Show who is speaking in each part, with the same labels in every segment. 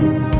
Speaker 1: Thank you.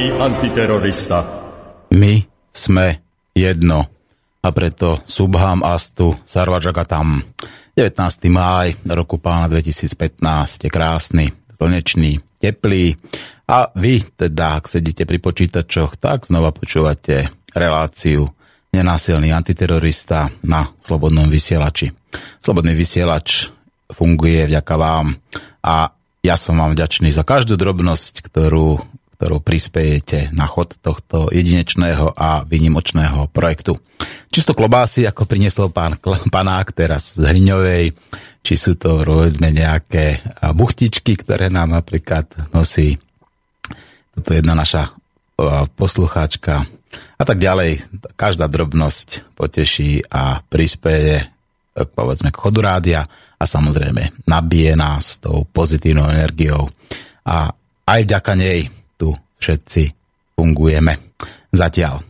Speaker 1: antiterorista.
Speaker 2: My sme jedno. A preto Subham Astu Sarvajagatam. 19. máj roku pána 2015 je krásny, slnečný, teplý. A vy teda, ak sedíte pri počítačoch, tak znova počúvate reláciu Nenásilný antiterorista na Slobodnom vysielači. Slobodný vysielač funguje vďaka vám a ja som vám vďačný za každú drobnosť, ktorú, ktorú prispejete na chod tohto jedinečného a vynimočného projektu. Čisto klobásy, ako priniesol pán panák teraz z Hriňovej, či sú to rôzne nejaké buchtičky, ktoré nám napríklad nosí toto jedna naša poslucháčka a tak ďalej. Každá drobnosť poteší a prispieje povedzme k chodu rádia a samozrejme nabije nás tou pozitívnou energiou a aj vďaka nej tu všetci fungujeme. Zatiaľ.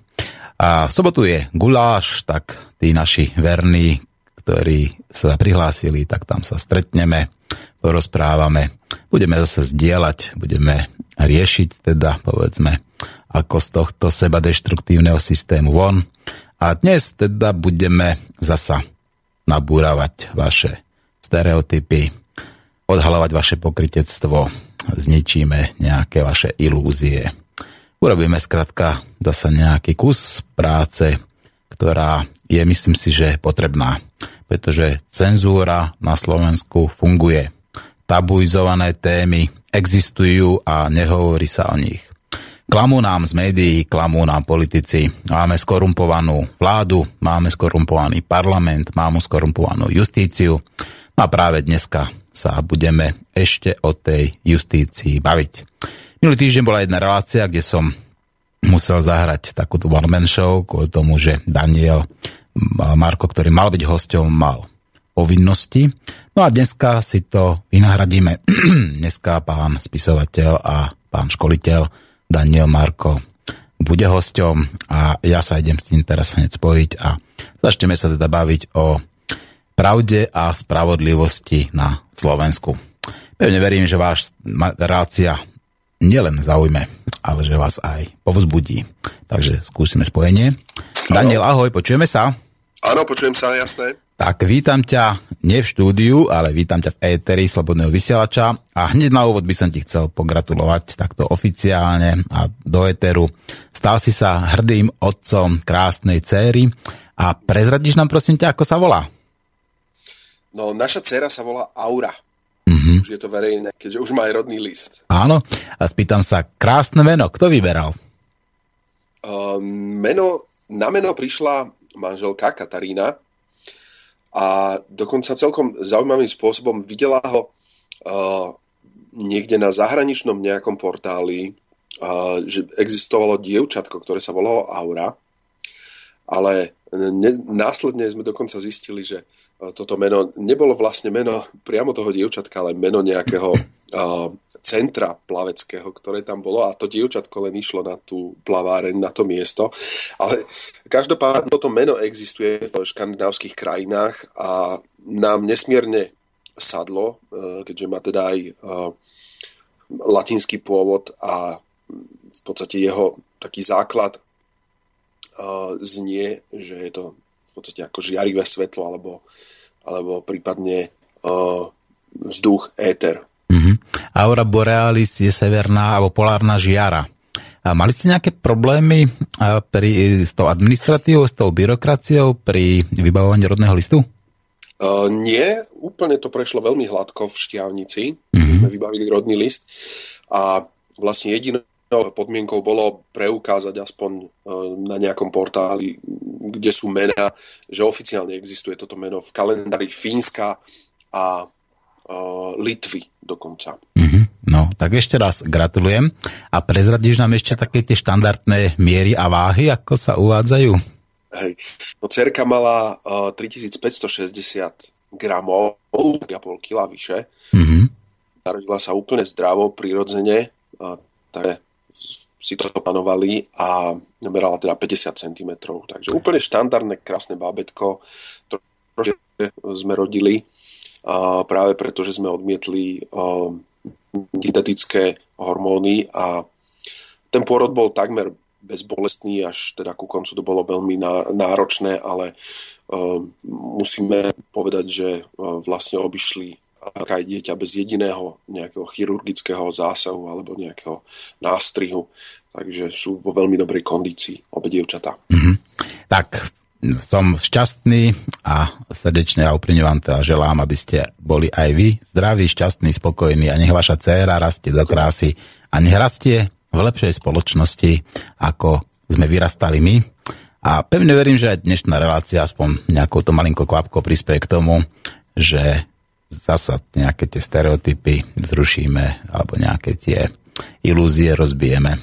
Speaker 2: A v sobotu je guláš, tak tí naši verní, ktorí sa prihlásili, tak tam sa stretneme, porozprávame, budeme zase zdieľať, budeme riešiť teda, povedzme, ako z tohto seba deštruktívneho systému von. A dnes teda budeme zasa nabúravať vaše stereotypy, odhalovať vaše pokritectvo, zničíme nejaké vaše ilúzie. Urobíme skrátka zase nejaký kus práce, ktorá je, myslím si, že potrebná, pretože cenzúra na Slovensku funguje. Tabuizované témy existujú a nehovorí sa o nich. Klamú nám z médií, klamú nám politici. Máme skorumpovanú vládu, máme skorumpovaný parlament, máme skorumpovanú justíciu. No a práve dneska sa budeme ešte o tej justícii baviť. Minulý týždeň bola jedna relácia, kde som musel zahrať takúto one-man show kvôli tomu, že Daniel Marko, ktorý mal byť hosťom, mal povinnosti. No a dneska si to vynahradíme. dneska pán spisovateľ a pán školiteľ Daniel Marko bude hosťom a ja sa idem s ním teraz hneď spojiť a začneme sa teda baviť o pravde a spravodlivosti na Slovensku. Pevne verím, že váš relácia nielen zaujme, ale že vás aj povzbudí. Takže skúsime spojenie. Ano. Daniel, ahoj, počujeme sa?
Speaker 3: Áno, počujem sa, jasné.
Speaker 2: Tak vítam ťa nie v štúdiu, ale vítam ťa v éteri Slobodného vysielača a hneď na úvod by som ti chcel pogratulovať takto oficiálne a do éteru. Stal si sa hrdým otcom krásnej céry a prezradíš nám prosím ťa, ako sa volá?
Speaker 3: No, naša dcera sa volá Aura. Mm-hmm. Už je to verejné, keďže už má aj rodný list.
Speaker 2: Áno, a spýtam sa, krásne meno, kto vyberal?
Speaker 3: Uh, meno, na meno prišla manželka Katarína a dokonca celkom zaujímavým spôsobom videla ho uh, niekde na zahraničnom nejakom portáli, uh, že existovalo dievčatko, ktoré sa volalo Aura, ale ne, následne sme dokonca zistili, že toto meno nebolo vlastne meno priamo toho dievčatka, ale meno nejakého uh, centra plaveckého, ktoré tam bolo a to dievčatko len išlo na tú plaváreň, na to miesto. Ale každopádne toto meno existuje v škandinávskych krajinách a nám nesmierne sadlo, uh, keďže má teda aj uh, latinský pôvod a v podstate jeho taký základ uh, znie, že je to v podstate ako žiarivé svetlo alebo alebo prípadne uh, vzduch, éter.
Speaker 2: Mm-hmm. Aura borealis je severná alebo polárna žiara. A mali ste nejaké problémy pri, s tou administratívou, s tou byrokraciou pri vybavovaní rodného listu?
Speaker 3: Uh, nie, úplne to prešlo veľmi hladko v Štiavnici, mm-hmm. sme vybavili rodný list a vlastne jediné, podmienkou bolo preukázať aspoň e, na nejakom portáli, kde sú mená, že oficiálne existuje toto meno v kalendári Fínska a uh, Litvy dokonca.
Speaker 2: Mm-hmm. No, tak ešte raz gratulujem. A prezradíš nám ešte také tie štandardné miery a váhy, ako sa uvádzajú?
Speaker 3: Hej. No, cerka mala uh, 3560 gramov, 3,5 kg vyše. Mm-hmm. Narodila sa úplne zdravo, prirodzene. Uh, takže si to panovali a merala teda 50 cm. Takže úplne štandardné, krásne bábetko. Trošku sme rodili a práve preto, že sme odmietli syntetické hormóny a ten pôrod bol takmer bezbolestný, až teda ku koncu to bolo veľmi náročné, ale musíme povedať, že vlastne obišli aj dieťa bez jediného nejakého chirurgického zásahu alebo nejakého nástrihu. Takže sú vo veľmi dobrej kondícii obe dievčatá.
Speaker 2: Mm-hmm. Tak som šťastný a srdečne a úprimne vám teda želám, aby ste boli aj vy zdraví, šťastní, spokojní a nech vaša dcéra rastie do krásy a nech rastie v lepšej spoločnosti, ako sme vyrastali my. A pevne verím, že aj dnešná relácia aspoň nejakou to malinko kvapko prispieje k tomu, že zasa nejaké tie stereotypy zrušíme alebo nejaké tie ilúzie rozbijeme.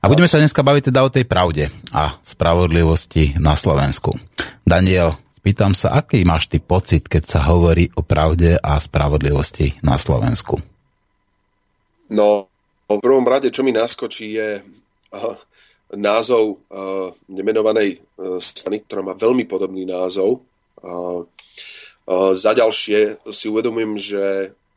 Speaker 2: A budeme sa dneska baviť teda o tej pravde a spravodlivosti na Slovensku. Daniel, spýtam sa, aký máš ty pocit, keď sa hovorí o pravde a spravodlivosti na Slovensku?
Speaker 3: No, v prvom rade, čo mi naskočí, je uh, názov uh, nemenovanej uh, strany, ktorá má veľmi podobný názov. Za ďalšie si uvedomujem, že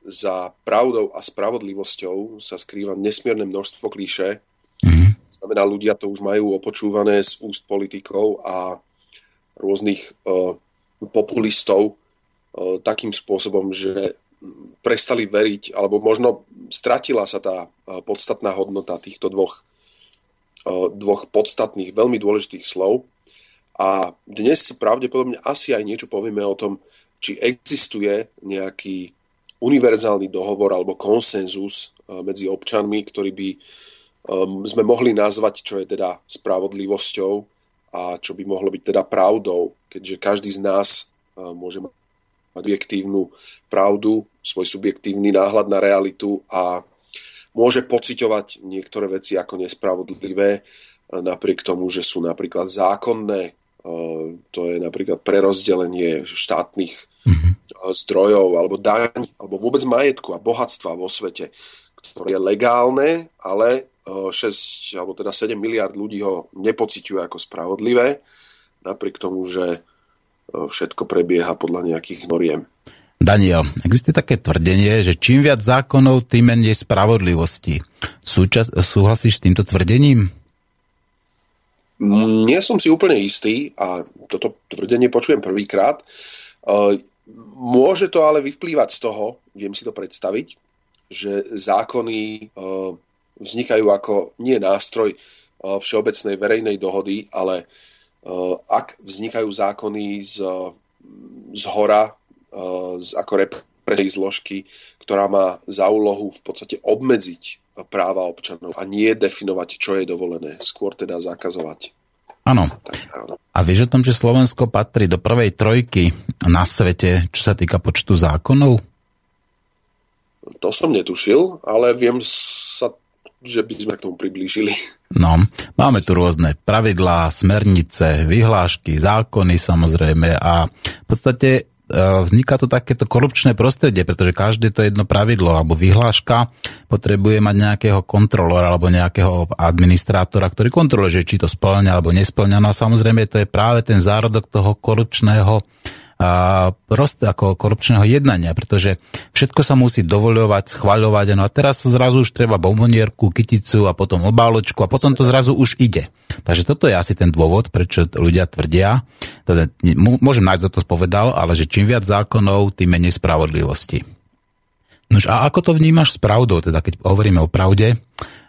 Speaker 3: za pravdou a spravodlivosťou sa skrýva nesmierne množstvo klíše. Mm-hmm. Znamená, ľudia to už majú opočúvané z úst politikov a rôznych uh, populistov uh, takým spôsobom, že prestali veriť, alebo možno stratila sa tá uh, podstatná hodnota týchto dvoch, uh, dvoch podstatných, veľmi dôležitých slov. A dnes si pravdepodobne asi aj niečo povieme o tom, či existuje nejaký univerzálny dohovor alebo konsenzus e, medzi občanmi, ktorý by sme mohli nazvať, čo je teda spravodlivosťou a čo by mohlo byť teda pravdou, keďže každý z nás uh, môže mať objektívnu pravdu, svoj subjektívny náhľad na realitu a môže pociťovať niektoré veci ako nespravodlivé, napriek tomu, že sú napríklad zákonné to je napríklad prerozdelenie štátnych mm-hmm. zdrojov alebo daň, alebo vôbec majetku a bohatstva vo svete, ktoré je legálne, ale 6 alebo teda 7 miliard ľudí ho nepociťuje ako spravodlivé, napriek tomu, že všetko prebieha podľa nejakých noriem.
Speaker 2: Daniel, existuje také tvrdenie, že čím viac zákonov, tým menej spravodlivosti. Súčas, súhlasíš s týmto tvrdením?
Speaker 3: Nie som si úplne istý a toto tvrdenie počujem prvýkrát. Môže to ale vyplývať z toho, viem si to predstaviť, že zákony vznikajú ako nie nástroj všeobecnej verejnej dohody, ale ak vznikajú zákony z, z hora, z, ako represívnej zložky, ktorá má za úlohu v podstate obmedziť práva občanov a nie definovať, čo je dovolené, skôr teda zakazovať.
Speaker 2: Áno. A vieš o tom, že Slovensko patrí do prvej trojky na svete, čo sa týka počtu zákonov?
Speaker 3: To som netušil, ale viem sa, že by sme k tomu priblížili.
Speaker 2: No, máme tu rôzne pravidlá, smernice, vyhlášky, zákony samozrejme a v podstate vzniká tu takéto korupčné prostredie, pretože každé to jedno pravidlo alebo vyhláška potrebuje mať nejakého kontrolora alebo nejakého administrátora, ktorý kontroluje, či to splňa alebo nesplňa. No a samozrejme to je práve ten zárodok toho korupčného a proste ako korupčného jednania, pretože všetko sa musí dovoľovať, schvaľovať, no a teraz zrazu už treba bombonierku, kyticu a potom obáločku a potom to zrazu už ide. Takže toto je asi ten dôvod, prečo ľudia tvrdia, teda, môžem nájsť, kto to povedal, ale že čím viac zákonov, tým menej spravodlivosti. Nož a ako to vnímaš s pravdou, teda keď hovoríme o pravde?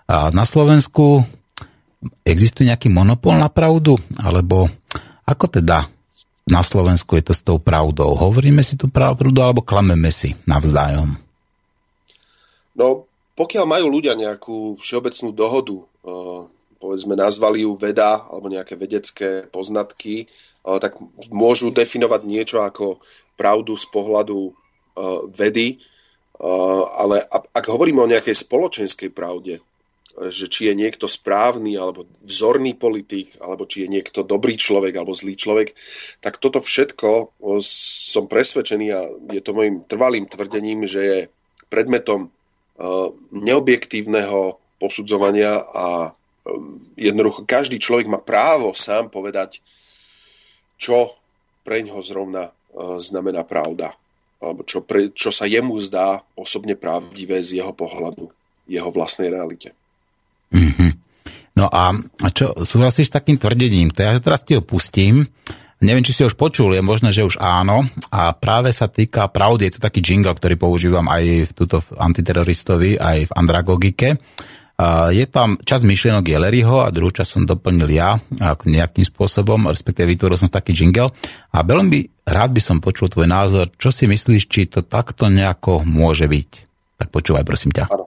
Speaker 2: A na Slovensku existuje nejaký monopol na pravdu? Alebo ako teda na Slovensku je to s tou pravdou. Hovoríme si tú pravdu alebo klameme si navzájom?
Speaker 3: No, pokiaľ majú ľudia nejakú všeobecnú dohodu povedzme nazvali ju veda alebo nejaké vedecké poznatky, tak môžu definovať niečo ako pravdu z pohľadu vedy, ale ak hovoríme o nejakej spoločenskej pravde, že či je niekto správny alebo vzorný politik, alebo či je niekto dobrý človek alebo zlý človek, tak toto všetko som presvedčený a je to môjim trvalým tvrdením, že je predmetom neobjektívneho posudzovania a jednoducho každý človek má právo sám povedať, čo pre ňoho zrovna znamená pravda alebo čo, čo sa jemu zdá osobne pravdivé z jeho pohľadu, jeho vlastnej realite.
Speaker 2: Mm-hmm. No a, čo, súhlasíš s takým tvrdením? To ja teraz ti ho pustím. Neviem, či si už počul, je možné, že už áno. A práve sa týka pravdy, je to taký jingle, ktorý používam aj v tuto antiteroristovi, aj v andragogike. Je tam čas myšlienok Jeleriho a druhú čas som doplnil ja nejakým spôsobom, respektíve vytvoril som taký jingle. A veľmi rád by som počul tvoj názor, čo si myslíš, či to takto nejako môže byť. Tak počúvaj, prosím ťa. Áno.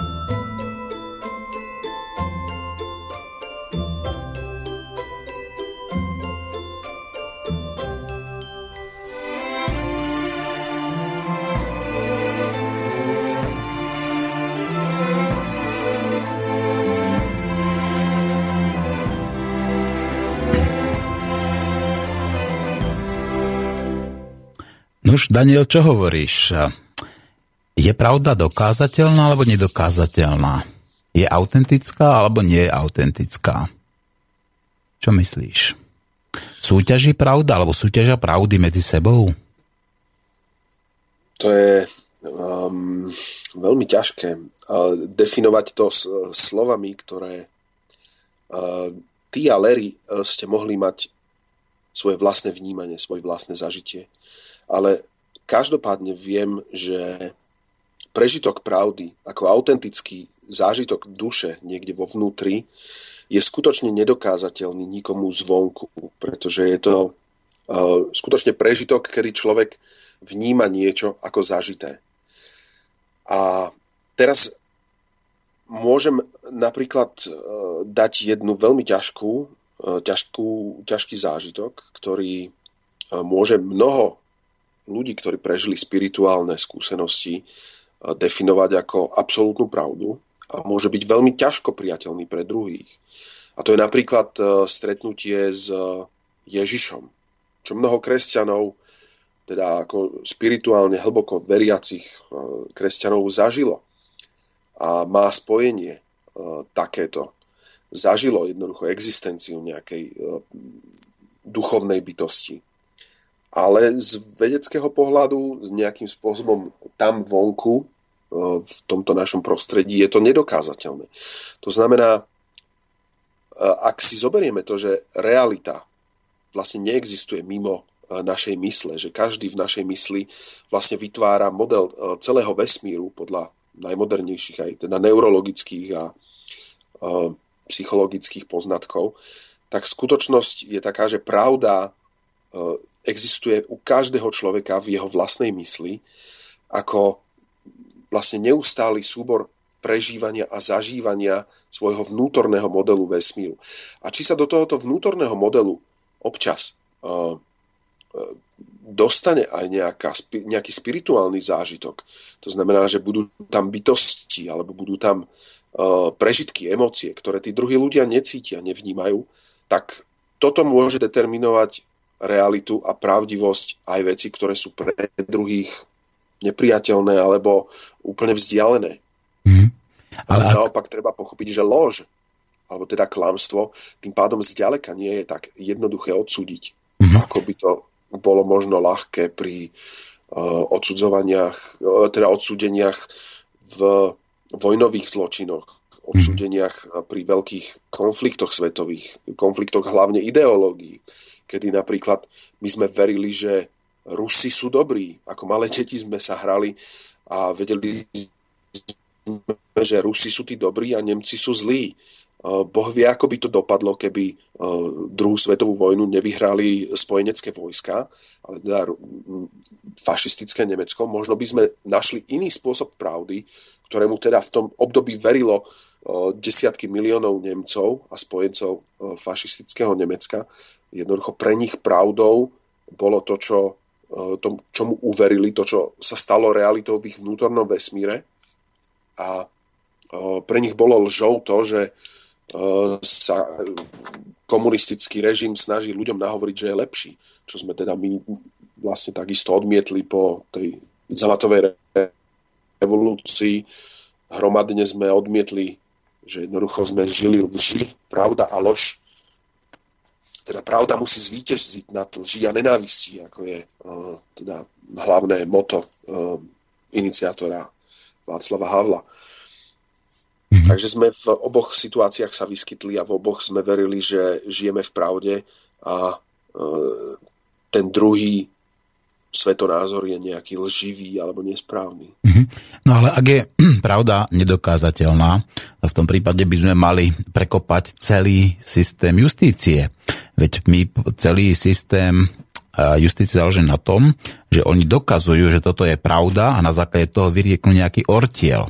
Speaker 2: Nuž, Daniel, čo hovoríš? Je pravda dokázateľná alebo nedokázateľná? Je autentická alebo nie je autentická? Čo myslíš? Súťaží pravda alebo súťažia pravdy medzi sebou?
Speaker 3: To je um, veľmi ťažké uh, definovať to s, uh, slovami, ktoré uh, ty a Larry uh, ste mohli mať svoje vlastné vnímanie, svoje vlastné zažitie ale každopádne viem, že prežitok pravdy ako autentický zážitok duše niekde vo vnútri je skutočne nedokázateľný nikomu zvonku, pretože je to uh, skutočne prežitok, kedy človek vníma niečo ako zažité. A teraz môžem napríklad uh, dať jednu veľmi ťažkú, uh, ťažkú, ťažký zážitok, ktorý uh, môže mnoho ľudí, ktorí prežili spirituálne skúsenosti, definovať ako absolútnu pravdu a môže byť veľmi ťažko priateľný pre druhých. A to je napríklad e, stretnutie s e, Ježišom, čo mnoho kresťanov, teda ako spirituálne hlboko veriacich e, kresťanov zažilo a má spojenie takéto. Zažilo jednoducho existenciu nejakej duchovnej bytosti ale z vedeckého pohľadu, s nejakým spôsobom tam vonku, e, v tomto našom prostredí, je to nedokázateľné. To znamená, e, ak si zoberieme to, že realita vlastne neexistuje mimo e, našej mysle, že každý v našej mysli vlastne vytvára model celého vesmíru podľa najmodernejších aj teda neurologických a psychologických poznatkov, tak skutočnosť je taká, že pravda existuje u každého človeka v jeho vlastnej mysli ako vlastne neustály súbor prežívania a zažívania svojho vnútorného modelu vesmíru. A či sa do tohoto vnútorného modelu občas uh, dostane aj nejaká, nejaký spirituálny zážitok, to znamená, že budú tam bytosti alebo budú tam uh, prežitky, emócie, ktoré tí druhí ľudia necítia, nevnímajú, tak toto môže determinovať realitu a pravdivosť aj veci, ktoré sú pre druhých nepriateľné alebo úplne vzdialené. Mm. Ale ak... naopak treba pochopiť, že lož, alebo teda klamstvo, tým pádom zďaleka nie je tak jednoduché odsúdiť, mm. ako by to bolo možno ľahké pri odsudzovaniach, teda odsúdeniach v vojnových zločinoch, odsúdeniach pri veľkých konfliktoch svetových, konfliktoch hlavne ideológií, kedy napríklad my sme verili, že Rusi sú dobrí. Ako malé deti sme sa hrali a vedeli sme, že Rusi sú tí dobrí a Nemci sú zlí. Boh vie, ako by to dopadlo, keby druhú svetovú vojnu nevyhrali spojenecké vojska, ale teda fašistické Nemecko. Možno by sme našli iný spôsob pravdy, ktorému teda v tom období verilo desiatky miliónov Nemcov a spojencov fašistického Nemecka. Jednoducho pre nich pravdou bolo to, čo, to, čomu uverili, to, čo sa stalo realitou v ich vnútornom vesmíre. A pre nich bolo lžou to, že sa komunistický režim snaží ľuďom nahovoriť, že je lepší. Čo sme teda my vlastne takisto odmietli po tej zamatovej revolúcii. Hromadne sme odmietli, že jednoducho sme žili v lži, pravda a lož. Teda pravda musí zvíťaziť nad lži a nenávistí, ako je uh, teda hlavné moto uh, iniciátora Václava Havla. Mm-hmm. Takže sme v oboch situáciách sa vyskytli a v oboch sme verili, že žijeme v pravde a e, ten druhý svetonázor je nejaký lživý alebo nesprávny. Mm-hmm.
Speaker 2: No ale ak je pravda nedokázateľná, v tom prípade by sme mali prekopať celý systém justície. Veď my celý systém justície záleží na tom, že oni dokazujú, že toto je pravda a na základe toho vyrieknú nejaký ortiel.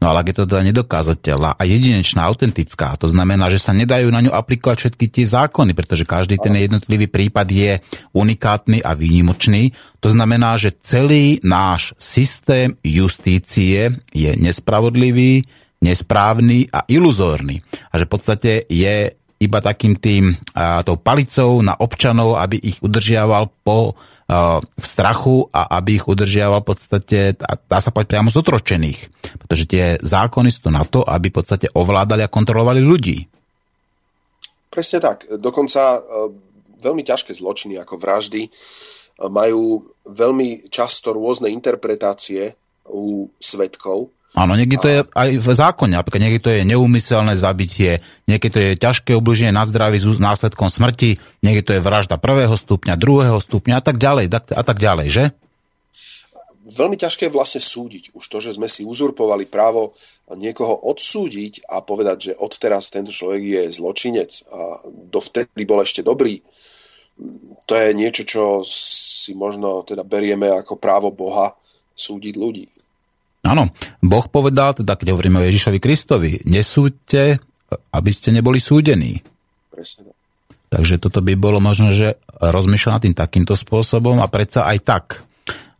Speaker 2: No ale ak je to teda nedokázateľná a jedinečná, autentická, to znamená, že sa nedajú na ňu aplikovať všetky tie zákony, pretože každý ten jednotlivý prípad je unikátny a výnimočný. To znamená, že celý náš systém justície je nespravodlivý, nesprávny a iluzórny. A že v podstate je iba takým tým a, tou palicou na občanov, aby ich udržiaval po a, v strachu a aby ich udržiaval v podstate, a dá sa povedať priamo zotročených. Pretože tie zákony sú to na to, aby v podstate ovládali a kontrolovali ľudí.
Speaker 3: Presne tak. Dokonca e, veľmi ťažké zločiny ako vraždy e, majú veľmi často rôzne interpretácie u svetkov
Speaker 2: Áno, niekedy to je aj v zákone, napríklad niekedy to je neúmyselné zabitie, niekedy to je ťažké ubliženie na zdraví s následkom smrti, niekedy to je vražda prvého stupňa, druhého stupňa a tak ďalej, a tak ďalej, že?
Speaker 3: Veľmi ťažké je vlastne súdiť. Už to, že sme si uzurpovali právo niekoho odsúdiť a povedať, že odteraz tento človek je zločinec a dovtedy bol ešte dobrý, to je niečo, čo si možno teda berieme ako právo Boha súdiť ľudí.
Speaker 2: Áno, Boh povedal, teda keď hovoríme o Ježišovi Kristovi, nesúďte, aby ste neboli súdení.
Speaker 3: Presne.
Speaker 2: Takže toto by bolo možno, že rozmýšľa nad tým takýmto spôsobom a predsa aj tak.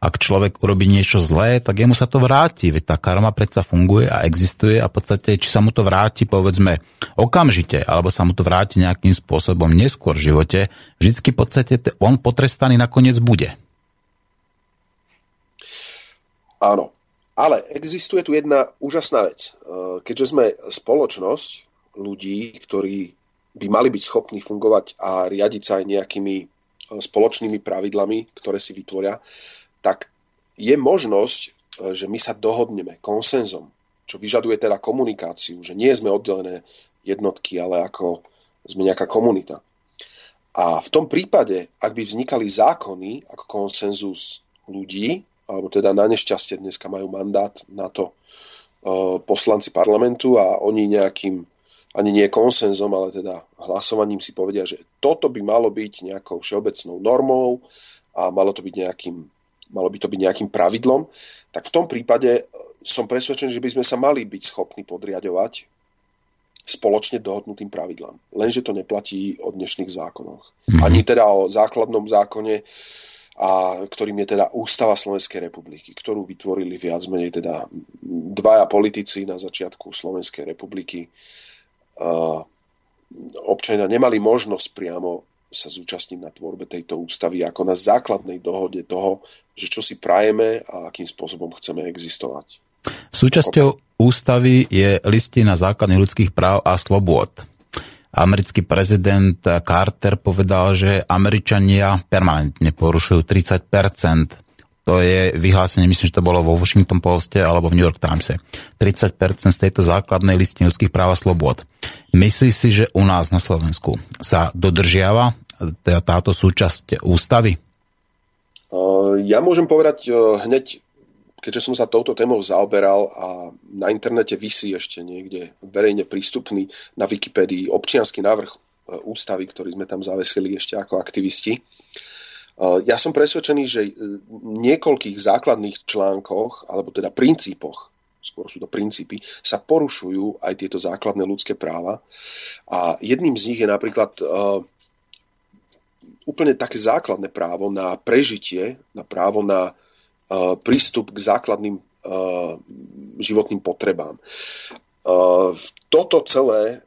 Speaker 2: Ak človek urobí niečo zlé, tak jemu sa to vráti, veď tá karma predsa funguje a existuje a v podstate, či sa mu to vráti, povedzme, okamžite, alebo sa mu to vráti nejakým spôsobom neskôr v živote, vždycky v podstate on potrestaný nakoniec bude.
Speaker 3: Áno, ale existuje tu jedna úžasná vec. E, keďže sme spoločnosť ľudí, ktorí by mali byť schopní fungovať a riadiť sa aj nejakými e, spoločnými pravidlami, ktoré si vytvoria, tak je možnosť, e, že my sa dohodneme konsenzom, čo vyžaduje teda komunikáciu, že nie sme oddelené jednotky, ale ako sme nejaká komunita. A v tom prípade, ak by vznikali zákony ako konsenzus ľudí, alebo teda na nešťastie dneska majú mandát na to uh, poslanci parlamentu a oni nejakým, ani nie konsenzom, ale teda hlasovaním si povedia, že toto by malo byť nejakou všeobecnou normou a malo to byť nejakým, malo by to byť nejakým pravidlom, tak v tom prípade uh, som presvedčený, že by sme sa mali byť schopní podriadovať spoločne dohodnutým pravidlám. Lenže to neplatí o dnešných zákonoch. Mm-hmm. Ani teda o základnom zákone, a ktorým je teda Ústava Slovenskej republiky, ktorú vytvorili viac menej teda dvaja politici na začiatku Slovenskej republiky. Občania nemali možnosť priamo sa zúčastniť na tvorbe tejto ústavy ako na základnej dohode toho, že čo si prajeme a akým spôsobom chceme existovať.
Speaker 2: Súčasťou ústavy je listina základných ľudských práv a slobôd americký prezident Carter povedal, že Američania permanentne porušujú 30% to je vyhlásenie, myslím, že to bolo vo Washington Poste alebo v New York Times. 30% z tejto základnej listiny ľudských práv a slobod. Myslí si, že u nás na Slovensku sa dodržiava teda táto súčasť ústavy?
Speaker 3: Ja môžem povedať hneď, keďže som sa touto témou zaoberal a na internete vysí ešte niekde verejne prístupný na Wikipédii občianský návrh ústavy, ktorý sme tam zavesili ešte ako aktivisti. Ja som presvedčený, že v niekoľkých základných článkoch, alebo teda princípoch, skôr sú to princípy, sa porušujú aj tieto základné ľudské práva. A jedným z nich je napríklad úplne také základné právo na prežitie, na právo na prístup k základným uh, životným potrebám. Uh, toto celé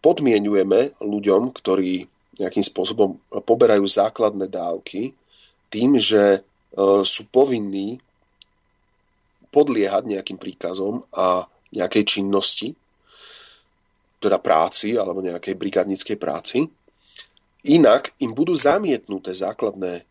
Speaker 3: podmienujeme ľuďom, ktorí nejakým spôsobom poberajú základné dávky tým, že sú povinní podliehať nejakým príkazom a nejakej činnosti, teda práci alebo nejakej brigádnickej práci. Inak im budú zamietnuté základné Eh,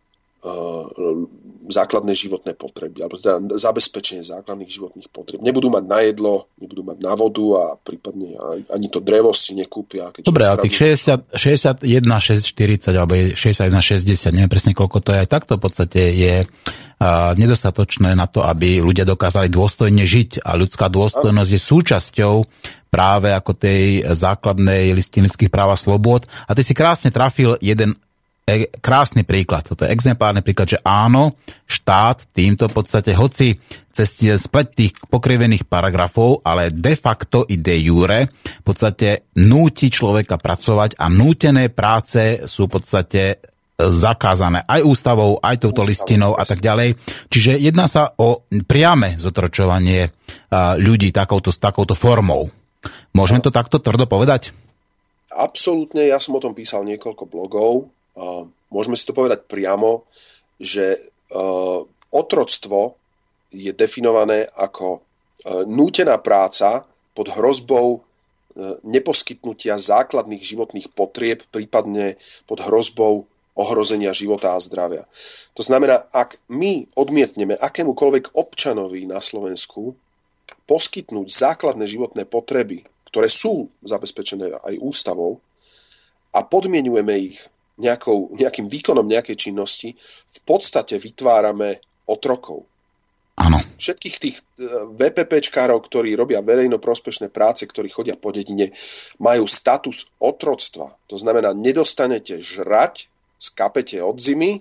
Speaker 3: základné životné potreby, alebo teda zabezpečenie základných životných potreb. Nebudú mať na jedlo, nebudú mať na vodu a prípadne ani to drevo si nekúpia.
Speaker 2: Dobre, ale tých 60, 61, 640 alebo 61, 60, neviem presne koľko to je, aj takto v podstate je nedostatočné na to, aby ľudia dokázali dôstojne žiť a ľudská dôstojnosť je súčasťou práve ako tej základnej listiny ľudských práv a slobod. A ty si krásne trafil jeden E, krásny príklad, toto je exemplárny príklad, že áno, štát týmto v podstate, hoci cez splet tých pokrivených paragrafov, ale de facto i de jure v podstate núti človeka pracovať a nútené práce sú v podstate zakázané aj ústavou, aj touto listinou a tak ďalej. Čiže jedná sa o priame zotročovanie ľudí takouto, s takouto formou. Môžeme to takto tvrdo povedať?
Speaker 3: Absolútne, ja som o tom písal niekoľko blogov môžeme si to povedať priamo, že e, otroctvo je definované ako e, nútená práca pod hrozbou neposkytnutia základných životných potrieb, prípadne pod hrozbou ohrozenia života a zdravia. To znamená, ak my odmietneme akémukoľvek občanovi na Slovensku poskytnúť základné životné potreby, ktoré sú zabezpečené aj ústavou, a podmienujeme ich nejakou, nejakým výkonom nejakej činnosti v podstate vytvárame otrokov.
Speaker 2: Áno.
Speaker 3: Všetkých tých e, VPPčkárov, ktorí robia verejno prospešné práce, ktorí chodia po dedine, majú status otroctva. To znamená, nedostanete žrať, skapete od zimy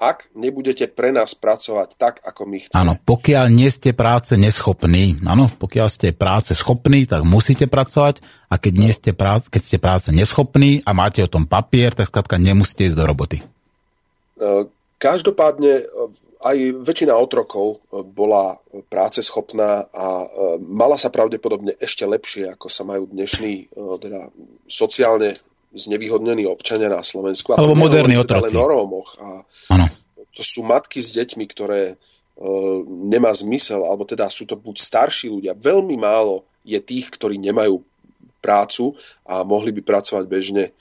Speaker 3: ak nebudete pre nás pracovať tak, ako my chceme.
Speaker 2: Áno, pokiaľ nie ste práce neschopní, áno, pokiaľ ste práce schopní, tak musíte pracovať a keď, nie ste práce, keď ste práce neschopní a máte o tom papier, tak skladka nemusíte ísť do roboty. E,
Speaker 3: každopádne e, aj väčšina otrokov e, bola práce schopná a mala sa pravdepodobne ešte lepšie, ako sa majú dnešní teda sociálne znevýhodnení občania na Slovensku.
Speaker 2: Alebo moderní otroci.
Speaker 3: Ale Rómoch. A ano. To sú matky s deťmi, ktoré e, nemá zmysel, alebo teda sú to buď starší ľudia. Veľmi málo je tých, ktorí nemajú prácu a mohli by pracovať bežne e,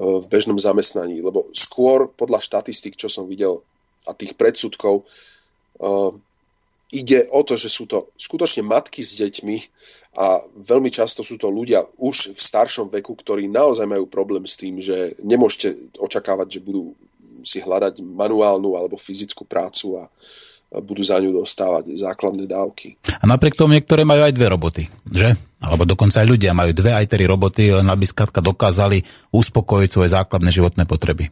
Speaker 3: v bežnom zamestnaní. Lebo skôr podľa štatistik, čo som videl a tých predsudkov, e, ide o to, že sú to skutočne matky s deťmi a veľmi často sú to ľudia už v staršom veku, ktorí naozaj majú problém s tým, že nemôžete očakávať, že budú si hľadať manuálnu alebo fyzickú prácu a budú za ňu dostávať základné dávky.
Speaker 2: A napriek tomu niektoré majú aj dve roboty, že? Alebo dokonca aj ľudia majú dve aj tri roboty, len aby skladka dokázali uspokojiť svoje základné životné potreby.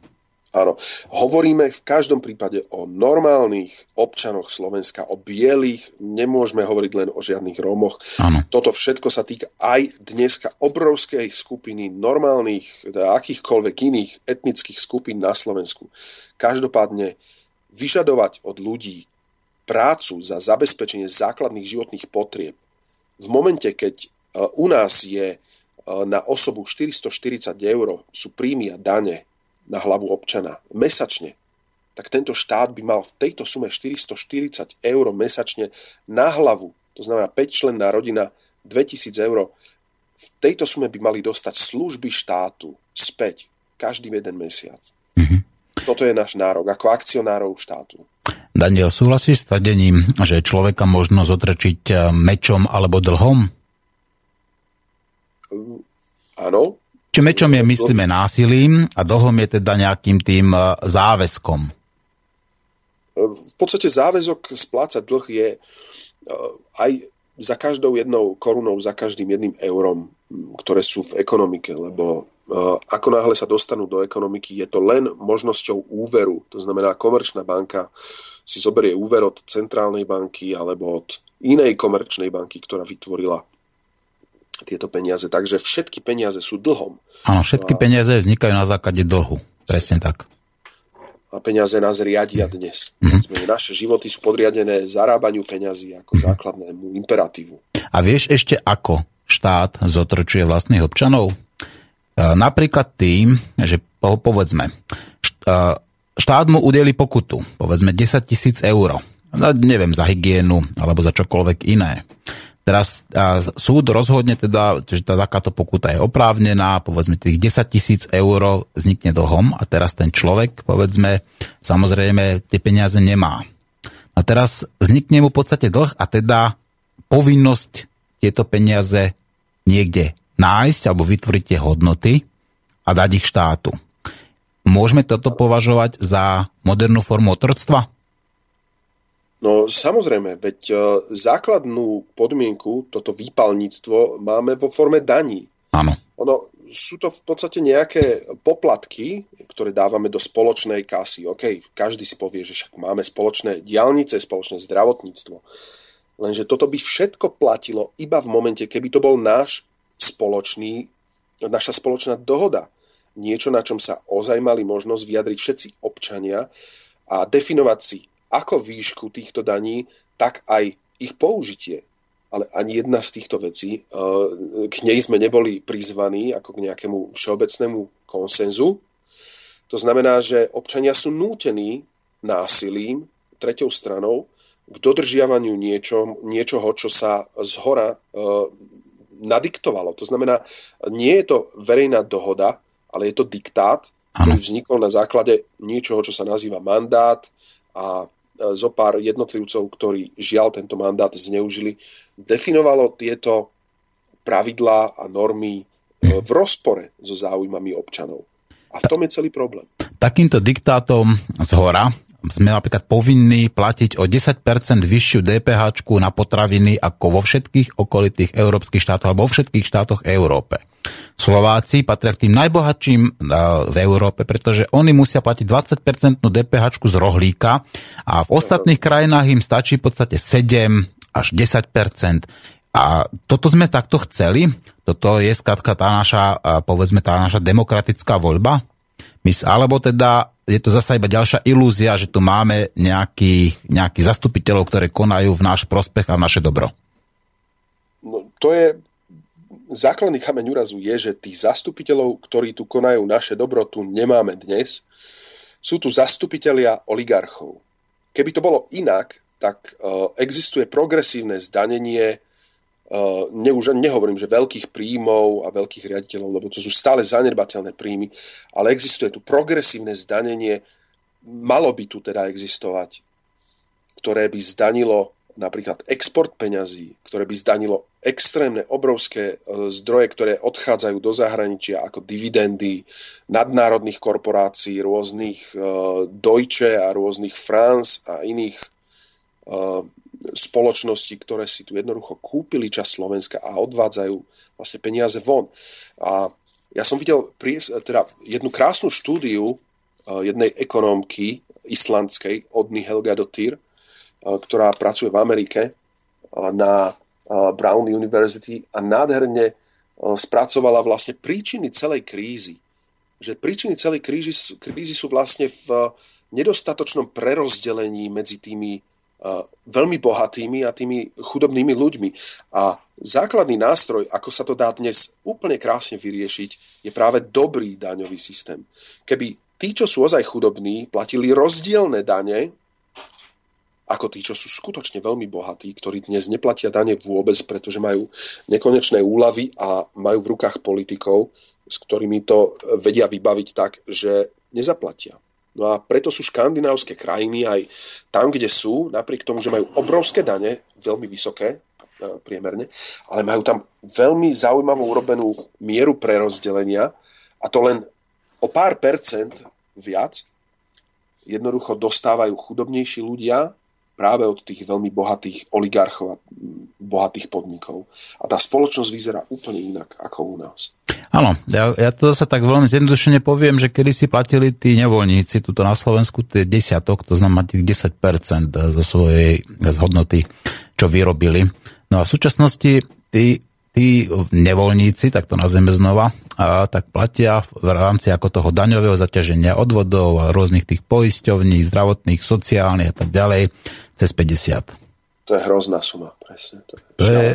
Speaker 3: Áno, hovoríme v každom prípade o normálnych občanoch Slovenska, o bielých, nemôžeme hovoriť len o žiadnych Rómoch. Áno. Toto všetko sa týka aj dneska obrovskej skupiny normálnych, teda akýchkoľvek iných etnických skupín na Slovensku. Každopádne vyžadovať od ľudí prácu za zabezpečenie základných životných potrieb v momente, keď e, u nás je e, na osobu 440 eur sú príjmy a dane na hlavu občana mesačne, tak tento štát by mal v tejto sume 440 eur mesačne na hlavu, to znamená 5 členná rodina 2000 eur, v tejto sume by mali dostať služby štátu späť každý jeden mesiac. Mm-hmm. Toto je náš nárok, ako akcionárov štátu.
Speaker 2: Daniel, súhlasíš s tvrdením, že človeka možno zotrčiť eh, mečom alebo dlhom?
Speaker 3: Áno.
Speaker 2: Či mečom je, myslíme, násilím a dlhom je teda nejakým tým eh, záväzkom?
Speaker 3: V podstate záväzok splácať dlh je eh, aj za každou jednou korunou, za každým jedným eurom, ktoré sú v ekonomike, lebo ako náhle sa dostanú do ekonomiky, je to len možnosťou úveru. To znamená, komerčná banka si zoberie úver od centrálnej banky alebo od inej komerčnej banky, ktorá vytvorila tieto peniaze. Takže všetky peniaze sú dlhom.
Speaker 2: Áno, všetky peniaze vznikajú na základe dlhu. Presne tak.
Speaker 3: A peniaze nás riadia dnes. Mm-hmm. Naše životy sú podriadené zarábaniu peniazy ako mm-hmm. základnému imperatívu.
Speaker 2: A vieš ešte ako štát zotročuje vlastných občanov? E, napríklad tým, že povedzme, štát mu udeli pokutu, povedzme 10 tisíc eur, neviem, za hygienu alebo za čokoľvek iné. Teraz a, súd rozhodne teda, že tá takáto pokuta je oprávnená, povedzme tých 10 tisíc eur vznikne dlhom a teraz ten človek, povedzme, samozrejme tie peniaze nemá. A teraz vznikne mu v podstate dlh a teda povinnosť tieto peniaze niekde nájsť alebo vytvoriť tie hodnoty a dať ich štátu. Môžeme toto považovať za modernú formu otroctva?
Speaker 3: No samozrejme, veď e, základnú podmienku, toto výpalníctvo, máme vo forme daní.
Speaker 2: Áno.
Speaker 3: Ono, sú to v podstate nejaké poplatky, ktoré dávame do spoločnej kasy. OK, každý si povie, že však máme spoločné diálnice, spoločné zdravotníctvo. Lenže toto by všetko platilo iba v momente, keby to bol náš spoločný, naša spoločná dohoda niečo, na čom sa ozaj mali možnosť vyjadriť všetci občania a definovať si ako výšku týchto daní, tak aj ich použitie. Ale ani jedna z týchto vecí, eh, k nej sme neboli prizvaní ako k nejakému všeobecnému konsenzu. To znamená, že občania sú nútení násilím, treťou stranou, k dodržiavaniu niečo, niečoho, čo sa z hora e, nadiktovalo. To znamená, nie je to verejná dohoda, ale je to diktát, ktorý vznikol na základe niečoho, čo sa nazýva mandát a zo pár jednotlivcov, ktorí žiaľ tento mandát zneužili, definovalo tieto pravidlá a normy e, v rozpore so záujmami občanov. A v tom je celý problém.
Speaker 2: Takýmto diktátom z hora sme napríklad povinní platiť o 10% vyššiu DPH na potraviny ako vo všetkých okolitých európskych štátoch alebo vo všetkých štátoch Európe. Slováci patria k tým najbohatším e, v Európe, pretože oni musia platiť 20% DPH z rohlíka a v ostatných krajinách im stačí v podstate 7 až 10%. A toto sme takto chceli? Toto je skladka tá naša, e, povedzme, tá naša demokratická voľba? Alebo teda je to zasa iba ďalšia ilúzia, že tu máme nejaký, nejaký zastupiteľov, ktoré konajú v náš prospech a v naše dobro?
Speaker 3: No, to je základný kameň úrazu je, že tých zastupiteľov, ktorí tu konajú naše dobro, tu nemáme dnes. Sú tu zastupitelia oligarchov. Keby to bolo inak, tak uh, existuje progresívne zdanenie ne, už nehovorím, že veľkých príjmov a veľkých riaditeľov, lebo to sú stále zanedbateľné príjmy, ale existuje tu progresívne zdanenie, malo by tu teda existovať, ktoré by zdanilo napríklad export peňazí, ktoré by zdanilo extrémne obrovské e, zdroje, ktoré odchádzajú do zahraničia ako dividendy nadnárodných korporácií, rôznych uh, Deutsche a rôznych France a iných uh, spoločnosti, ktoré si tu jednoducho kúpili čas Slovenska a odvádzajú vlastne peniaze von. A ja som videl teda jednu krásnu štúdiu uh, jednej ekonómky islandskej, Odny Helga Dottir, uh, ktorá pracuje v Amerike uh, na Brown University a nádherne spracovala vlastne príčiny celej krízy. Že príčiny celej krízy, krízy sú vlastne v nedostatočnom prerozdelení medzi tými veľmi bohatými a tými chudobnými ľuďmi. A základný nástroj, ako sa to dá dnes úplne krásne vyriešiť, je práve dobrý daňový systém. Keby tí, čo sú ozaj chudobní, platili rozdielne dane, ako tí, čo sú skutočne veľmi bohatí, ktorí dnes neplatia dane vôbec, pretože majú nekonečné úlavy a majú v rukách politikov, s ktorými to vedia vybaviť tak, že nezaplatia. No a preto sú škandinávské krajiny aj tam, kde sú, napriek tomu, že majú obrovské dane, veľmi vysoké, e, priemerne, ale majú tam veľmi zaujímavú urobenú mieru prerozdelenia a to len o pár percent viac jednoducho dostávajú chudobnejší ľudia práve od tých veľmi bohatých oligarchov a bohatých podnikov. A tá spoločnosť vyzerá úplne inak ako u nás.
Speaker 2: Áno, ja, ja to zase tak veľmi zjednodušene poviem, že kedy si platili tí nevoľníci tuto na Slovensku tie desiatok, to znamená tých 10% zo svojej zhodnoty, čo vyrobili. No a v súčasnosti tí tí nevoľníci, tak to nazveme znova, a tak platia v rámci ako toho daňového zaťaženia odvodov, rôznych tých poisťovní, zdravotných, sociálnych a tak ďalej, cez 50.
Speaker 3: To je hrozná suma, presne. To je,
Speaker 2: to je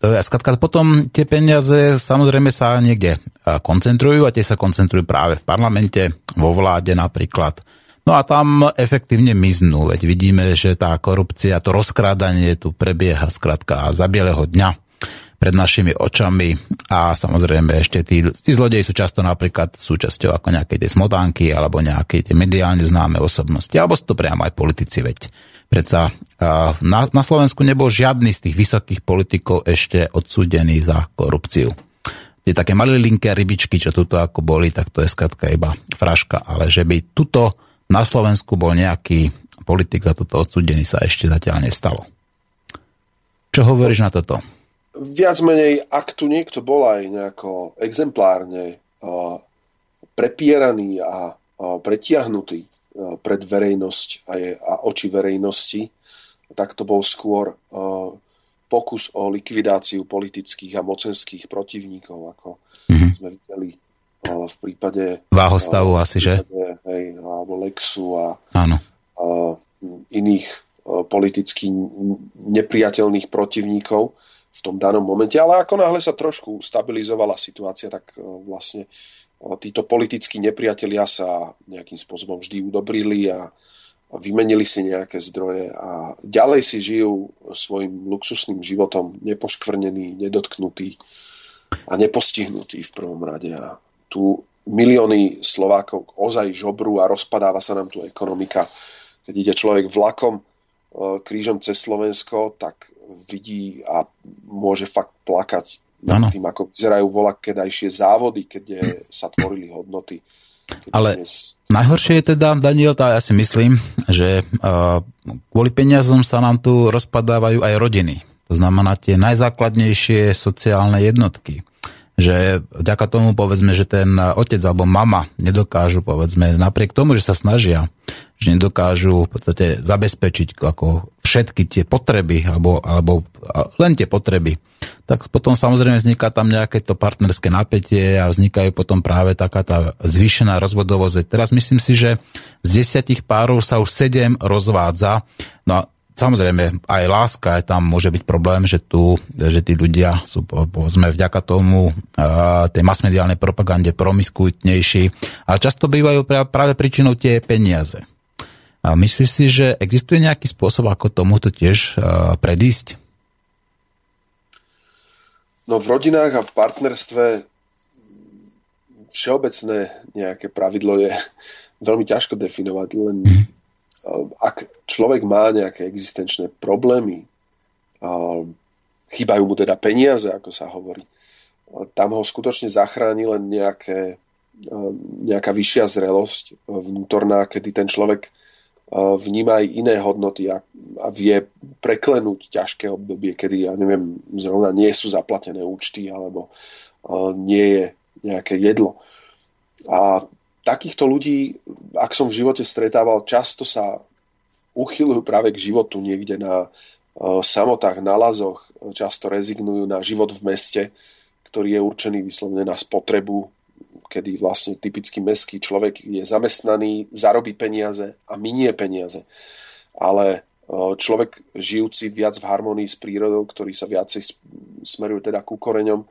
Speaker 2: skratka, potom tie peniaze samozrejme sa niekde koncentrujú a tie sa koncentrujú práve v parlamente, vo vláde napríklad. No a tam efektívne miznú, veď vidíme, že tá korupcia, to rozkrádanie tu prebieha skratka za bieleho dňa pred našimi očami a samozrejme ešte tí, tí zlodeji sú často napríklad súčasťou ako nejakej tej smotánky alebo nejakej tie mediálne známe osobnosti, alebo sú to priamo aj politici, veď predsa na, na Slovensku nebol žiadny z tých vysokých politikov ešte odsúdený za korupciu. Tie také malilinké rybičky, čo tuto ako boli, tak to je skratka iba fraška, ale že by tuto na Slovensku bol nejaký politik za toto odsúdený sa ešte zatiaľ nestalo. Čo hovoríš na toto?
Speaker 3: viac menej, ak tu niekto bol aj nejako exemplárne uh, prepieraný a uh, pretiahnutý pred verejnosť a, je, a oči verejnosti, tak to bol skôr uh, pokus o likvidáciu politických a mocenských protivníkov, ako mm-hmm. sme videli uh, v prípade
Speaker 2: Váhostavu uh, asi, že?
Speaker 3: Hej, alebo Lexu a
Speaker 2: Áno.
Speaker 3: Uh, iných uh, politicky nepriateľných protivníkov v tom danom momente. Ale ako náhle sa trošku stabilizovala situácia, tak e, vlastne e, títo politickí nepriatelia sa nejakým spôsobom vždy udobrili a vymenili si nejaké zdroje a ďalej si žijú svojim luxusným životom nepoškvrnený, nedotknutý a nepostihnutý v prvom rade. A tu milióny Slovákov ozaj žobru a rozpadáva sa nám tu ekonomika. Keď ide človek vlakom e, krížom cez Slovensko, tak vidí a môže fakt plakať nad ano. tým, ako vyzerajú kedajšie závody, keď sa tvorili hodnoty.
Speaker 2: Ale dnes... najhoršie je teda, Daniel, tá ja si myslím, že uh, kvôli peniazom sa nám tu rozpadávajú aj rodiny. To znamená tie najzákladnejšie sociálne jednotky že vďaka tomu povedzme, že ten otec alebo mama nedokážu povedzme, napriek tomu, že sa snažia, že nedokážu v podstate zabezpečiť ako všetky tie potreby alebo, alebo len tie potreby, tak potom samozrejme vzniká tam nejaké to partnerské napätie a vznikajú potom práve taká tá zvýšená rozvodovosť. Teraz myslím si, že z desiatich párov sa už sedem rozvádza. No a Samozrejme, aj láska, aj tam môže byť problém, že tu, že tí ľudia sú, povedzme, vďaka tomu tej masmediálnej propagande promiskutnejší a často bývajú práve príčinou tie peniaze. A myslíš si, že existuje nejaký spôsob, ako tomuto tiež predísť?
Speaker 3: No v rodinách a v partnerstve všeobecné nejaké pravidlo je veľmi ťažko definovať, len mm ak človek má nejaké existenčné problémy, chýbajú mu teda peniaze, ako sa hovorí, tam ho skutočne zachráni len nejaké, nejaká vyššia zrelosť vnútorná, kedy ten človek vníma aj iné hodnoty a, a vie preklenúť ťažké obdobie, kedy, ja neviem, zrovna nie sú zaplatené účty alebo nie je nejaké jedlo. A takýchto ľudí, ak som v živote stretával, často sa uchylujú práve k životu niekde na uh, samotách, na lazoch, často rezignujú na život v meste, ktorý je určený vyslovene na spotrebu, kedy vlastne typický mestský človek je zamestnaný, zarobí peniaze a minie peniaze. Ale uh, človek žijúci viac v harmonii s prírodou, ktorý sa viacej smeruje teda ku koreňom,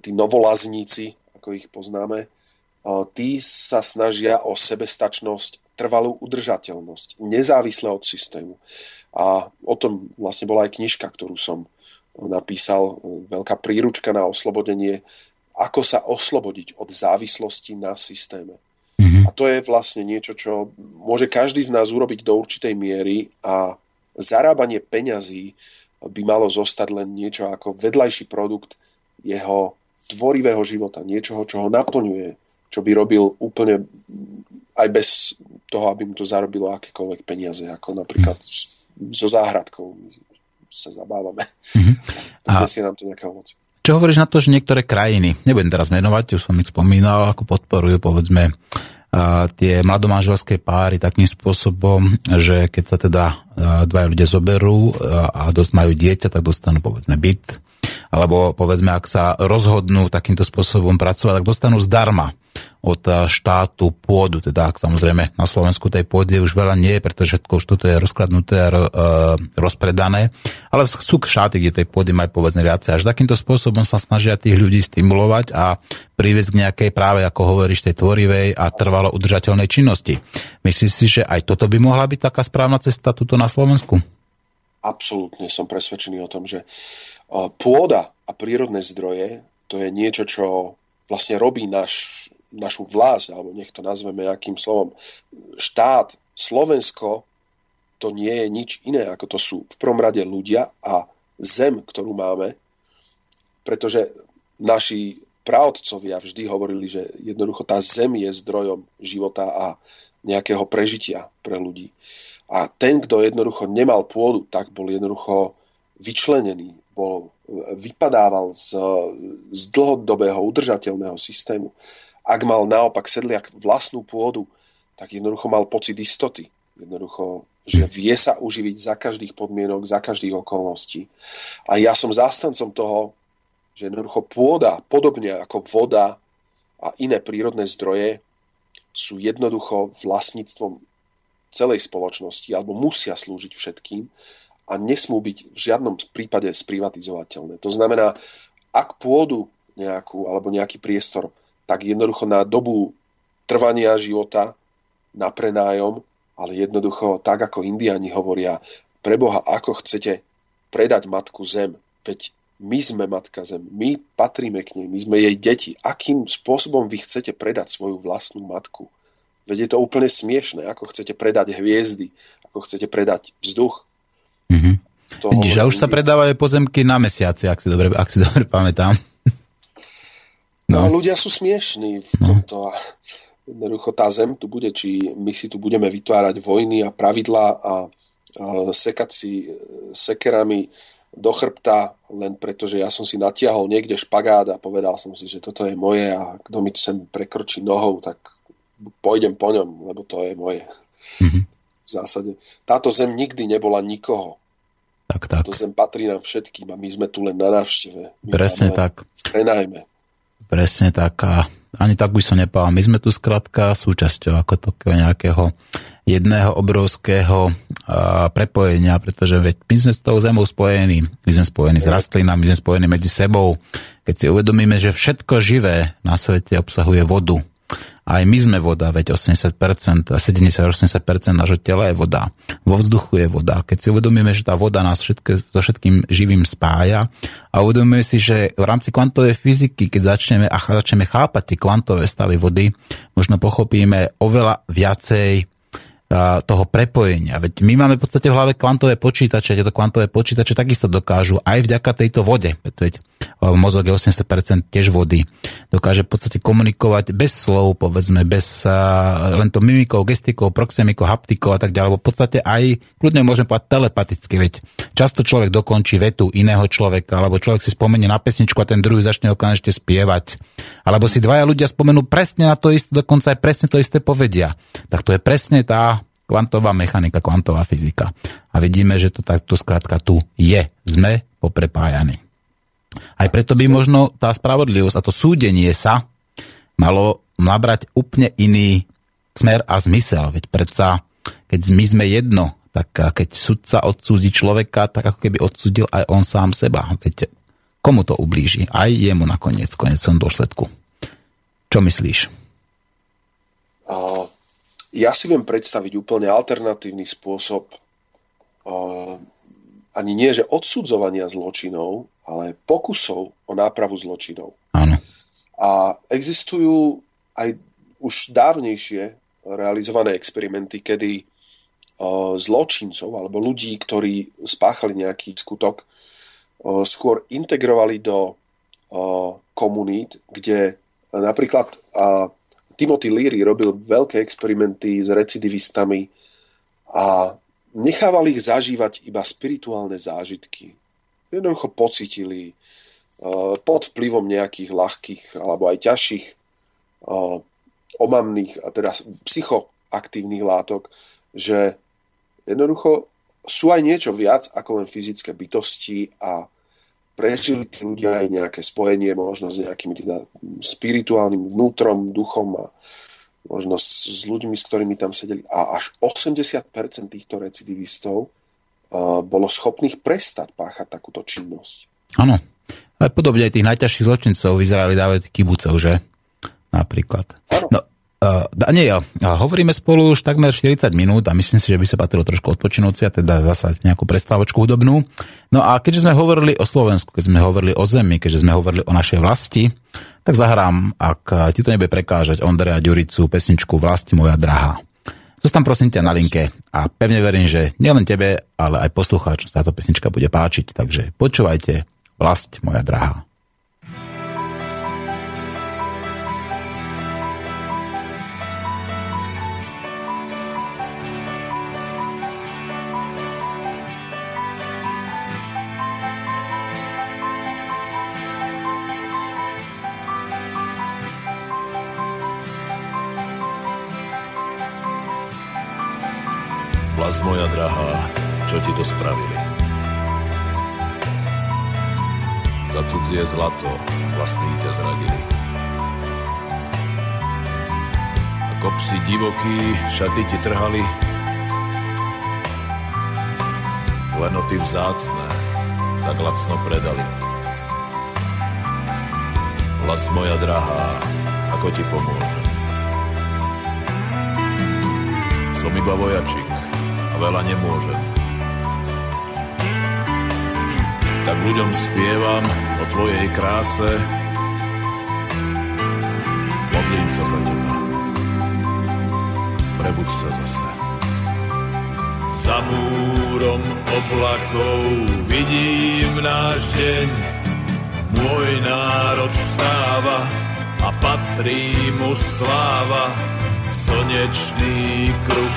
Speaker 3: tí novolazníci, ako ich poznáme, tí sa snažia o sebestačnosť, trvalú udržateľnosť, nezávisle od systému. A o tom vlastne bola aj knižka, ktorú som napísal, veľká príručka na oslobodenie, ako sa oslobodiť od závislosti na systéme. Mm-hmm. A to je vlastne niečo, čo môže každý z nás urobiť do určitej miery a zarábanie peňazí by malo zostať len niečo ako vedľajší produkt jeho tvorivého života, niečoho, čo ho naplňuje, čo by robil úplne aj bez toho, aby mu to zarobilo akékoľvek peniaze, ako napríklad so záhradkou sa zabávame. Mm-hmm. A nám to nejaká ovoci.
Speaker 2: Čo hovoríš na to, že niektoré krajiny, nebudem teraz menovať, už som ich spomínal, ako podporujú povedzme tie mladomáželské páry takým spôsobom, že keď sa teda dvaja ľudia zoberú a dosť majú dieťa, tak dostanú povedzme byt, alebo povedzme, ak sa rozhodnú takýmto spôsobom pracovať, tak dostanú zdarma od eh, štátu pôdu. Teda samozrejme na Slovensku tej pôdy už veľa nie, pretože všetko už toto je rozkladnuté a uh, rozpredané. Ale sú štáty, kde tej pôdy majú povedzme viacej. Až takýmto spôsobom sa snažia tých ľudí stimulovať a priviesť k nejakej práve, ako hovoríš, tej tvorivej a trvalo udržateľnej činnosti. Myslíš si, že aj toto by mohla byť taká správna cesta tuto na Slovensku?
Speaker 3: Absolútne som presvedčený o tom, že pôda a prírodné zdroje to je niečo, čo vlastne robí náš, našu vlast, alebo nech to nazveme akým slovom, štát, Slovensko, to nie je nič iné, ako to sú v prvom rade ľudia a zem, ktorú máme, pretože naši praodcovia vždy hovorili, že jednoducho tá zem je zdrojom života a nejakého prežitia pre ľudí. A ten, kto jednoducho nemal pôdu, tak bol jednoducho vyčlenený, bol vypadával z, z dlhodobého udržateľného systému. Ak mal naopak sedliak vlastnú pôdu, tak jednoducho mal pocit istoty. Jednoducho, že vie sa uživiť za každých podmienok, za každých okolností. A ja som zástancom toho, že jednoducho pôda, podobne ako voda a iné prírodné zdroje, sú jednoducho vlastníctvom celej spoločnosti alebo musia slúžiť všetkým a nesmú byť v žiadnom prípade sprivatizovateľné. To znamená, ak pôdu nejakú alebo nejaký priestor, tak jednoducho na dobu trvania života, na prenájom, ale jednoducho tak, ako indiani hovoria, preboha, ako chcete predať matku zem, veď my sme matka zem, my patríme k nej, my sme jej deti. Akým spôsobom vy chcete predať svoju vlastnú matku? Veď je to úplne smiešné, ako chcete predať hviezdy, ako chcete predať vzduch,
Speaker 2: Mm-hmm. Vidíš, a už sa predávajú pozemky na mesiaci, ak si dobre, ak si dobre pamätám.
Speaker 3: No. no, ľudia sú smiešní v no. tomto. Jednoducho tá zem tu bude, či my si tu budeme vytvárať vojny a pravidlá a, a sekať si e, sekerami do chrbta, len preto, že ja som si natiahol niekde špagát a povedal som si, že toto je moje a kto mi sem prekročí nohou, tak pôjdem po ňom, lebo to je moje. Mm-hmm v zásade. Táto zem nikdy nebola nikoho.
Speaker 2: Tak, tak.
Speaker 3: Táto zem patrí nám všetkým a my sme tu len na návšteve.
Speaker 2: My Presne tak.
Speaker 3: Prenajme.
Speaker 2: Presne tak a ani tak by som nepovedal. My sme tu skrátka súčasťou ako takého nejakého jedného obrovského prepojenia, pretože veď my sme s tou zemou spojení. My sme spojení s rastlinami, my sme spojení medzi sebou. Keď si uvedomíme, že všetko živé na svete obsahuje vodu, aj my sme voda, veď 80%, 70-80% nášho tela je voda. Vo vzduchu je voda. Keď si uvedomíme, že tá voda nás všetké, so všetkým živým spája a uvedomíme si, že v rámci kvantovej fyziky, keď začneme, a začneme chápať tie kvantové stavy vody, možno pochopíme oveľa viacej toho prepojenia. Veď my máme v podstate v hlave kvantové počítače, tieto kvantové počítače takisto dokážu aj vďaka tejto vode, veď mozog je 80% tiež vody, dokáže v podstate komunikovať bez slov, povedzme, bez len to mimikou, gestikou, proxemikou, haptikou a tak ďalej, v podstate aj kľudne môžeme povedať telepaticky, veď často človek dokončí vetu iného človeka, alebo človek si spomenie na pesničku a ten druhý začne okamžite spievať. Alebo si dvaja ľudia spomenú presne na to isté, dokonca aj presne to isté povedia. Tak to je presne tá kvantová mechanika, kvantová fyzika. A vidíme, že to takto skrátka tu je. Sme poprepájani. Aj preto by možno tá spravodlivosť a to súdenie sa malo nabrať úplne iný smer a zmysel. Veď predsa, keď my sme jedno, tak keď sudca odsúdi človeka, tak ako keby odsúdil aj on sám seba. Veď komu to ublíži? Aj jemu nakoniec, konecom dôsledku. Čo myslíš?
Speaker 3: Uh, ja si viem predstaviť úplne alternatívny spôsob uh, ani nie, že odsudzovania zločinov, ale pokusov o nápravu zločinov.
Speaker 2: Áno.
Speaker 3: A existujú aj už dávnejšie realizované experimenty, kedy uh, zločincov alebo ľudí, ktorí spáchali nejaký skutok, uh, skôr integrovali do komunít, kde napríklad Timothy Leary robil veľké experimenty s recidivistami a nechával ich zažívať iba spirituálne zážitky. Jednoducho pocitili uh, pod vplyvom nejakých ľahkých alebo aj ťažších uh, omamných a teda psychoaktívnych látok, že jednoducho sú aj niečo viac ako len fyzické bytosti a prežili tí ľudia aj nejaké spojenie možno s nejakým teda spirituálnym vnútrom, duchom a možno s, s ľuďmi, s ktorými tam sedeli. A až 80% týchto recidivistov uh, bolo schopných prestať páchať takúto činnosť.
Speaker 2: Áno. Aj podobne aj tých najťažších zločincov v Izraeli dávajú kibucov, že? Napríklad.
Speaker 3: Áno.
Speaker 2: No, Uh, Daniel, hovoríme spolu už takmer 40 minút a myslím si, že by sa patrilo trošku odpočinúci a teda zasa nejakú prestávočku hudobnú. No a keďže sme hovorili o Slovensku, keď sme hovorili o zemi, keďže sme hovorili o našej vlasti, tak zahrám, ak ti to nebude prekážať, Ondreja Ďuricu, pesničku Vlasti moja drahá. Zostan prosím ťa na linke a pevne verím, že nielen tebe, ale aj poslucháčom sa táto pesnička bude páčiť, takže počúvajte Vlast moja drahá.
Speaker 4: Moja drahá, čo ti to spravili? Za cudzie zlato vlastní ťa zradili. Ako psi divokí šaty ti trhali, klenoty vzácne tak lacno predali. Vlast moja drahá, ako ti pomôžem? Som iba vojačik, veľa nemôžem. Tak ľuďom spievam o tvojej kráse, modlím sa za teba. Prebuď sa zase. Za múrom oblakov vidím náš deň, môj národ vstáva a patrí mu sláva Slnečný kruh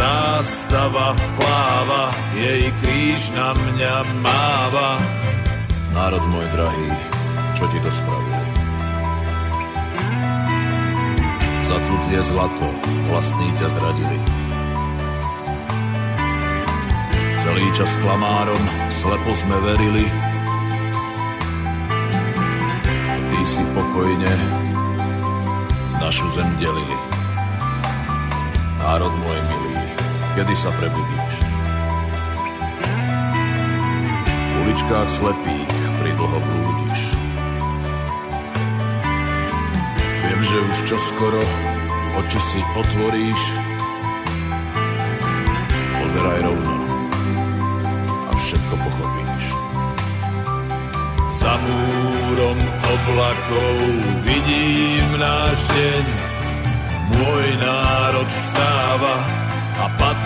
Speaker 4: zástava pláva, jej kríž na mňa máva. Národ môj drahý, čo ti to spravili? Za cudzie zlato vlastní ťa zradili. Celý čas klamárom slepo sme verili. Ty si pokojne našu zem delili. Národ môj milý, kedy sa prebudíš. V uličkách slepých pridlho blúdiš. Viem, že už čoskoro oči si otvoríš. Pozeraj rovno a všetko pochopíš. Za múrom oblakov vidím náš deň, môj národ vstáva,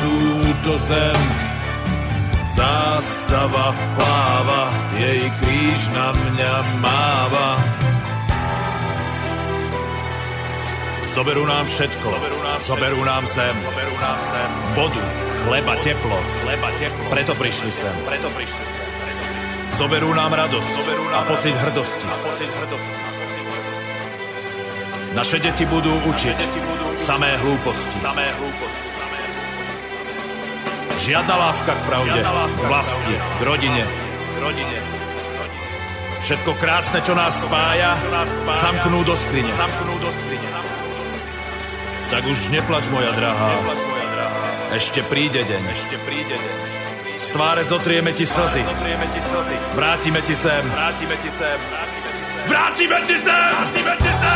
Speaker 4: túto zem. Zástava pláva, jej kríž na mňa máva. Zoberú nám všetko. Zoberú nám, Zoberú nám zem. Zoberú nám zem. Vodu, chleba, teplo. Chleba, teplo. Preto prišli sem. Preto prišli sem. Zoberú nám radosť Zoberú nám a pocit hrdosti. A pocit hrdosti. Naše deti budú učiť samé hlúposti. Samé hlúposti. Žiadna láska k pravde, k vlasti, k rodine. K rodine. Všetko krásne, čo nás spája, zamknú do skrine. Zamknú do skrine. Tak už neplač, moja drahá. Ešte príde deň. Ešte príde deň. Z tváre zotrieme ti slzy. Vrátime ti sem. Vrátime ti sem. Vrátime ti sem. Vrátime ti sem.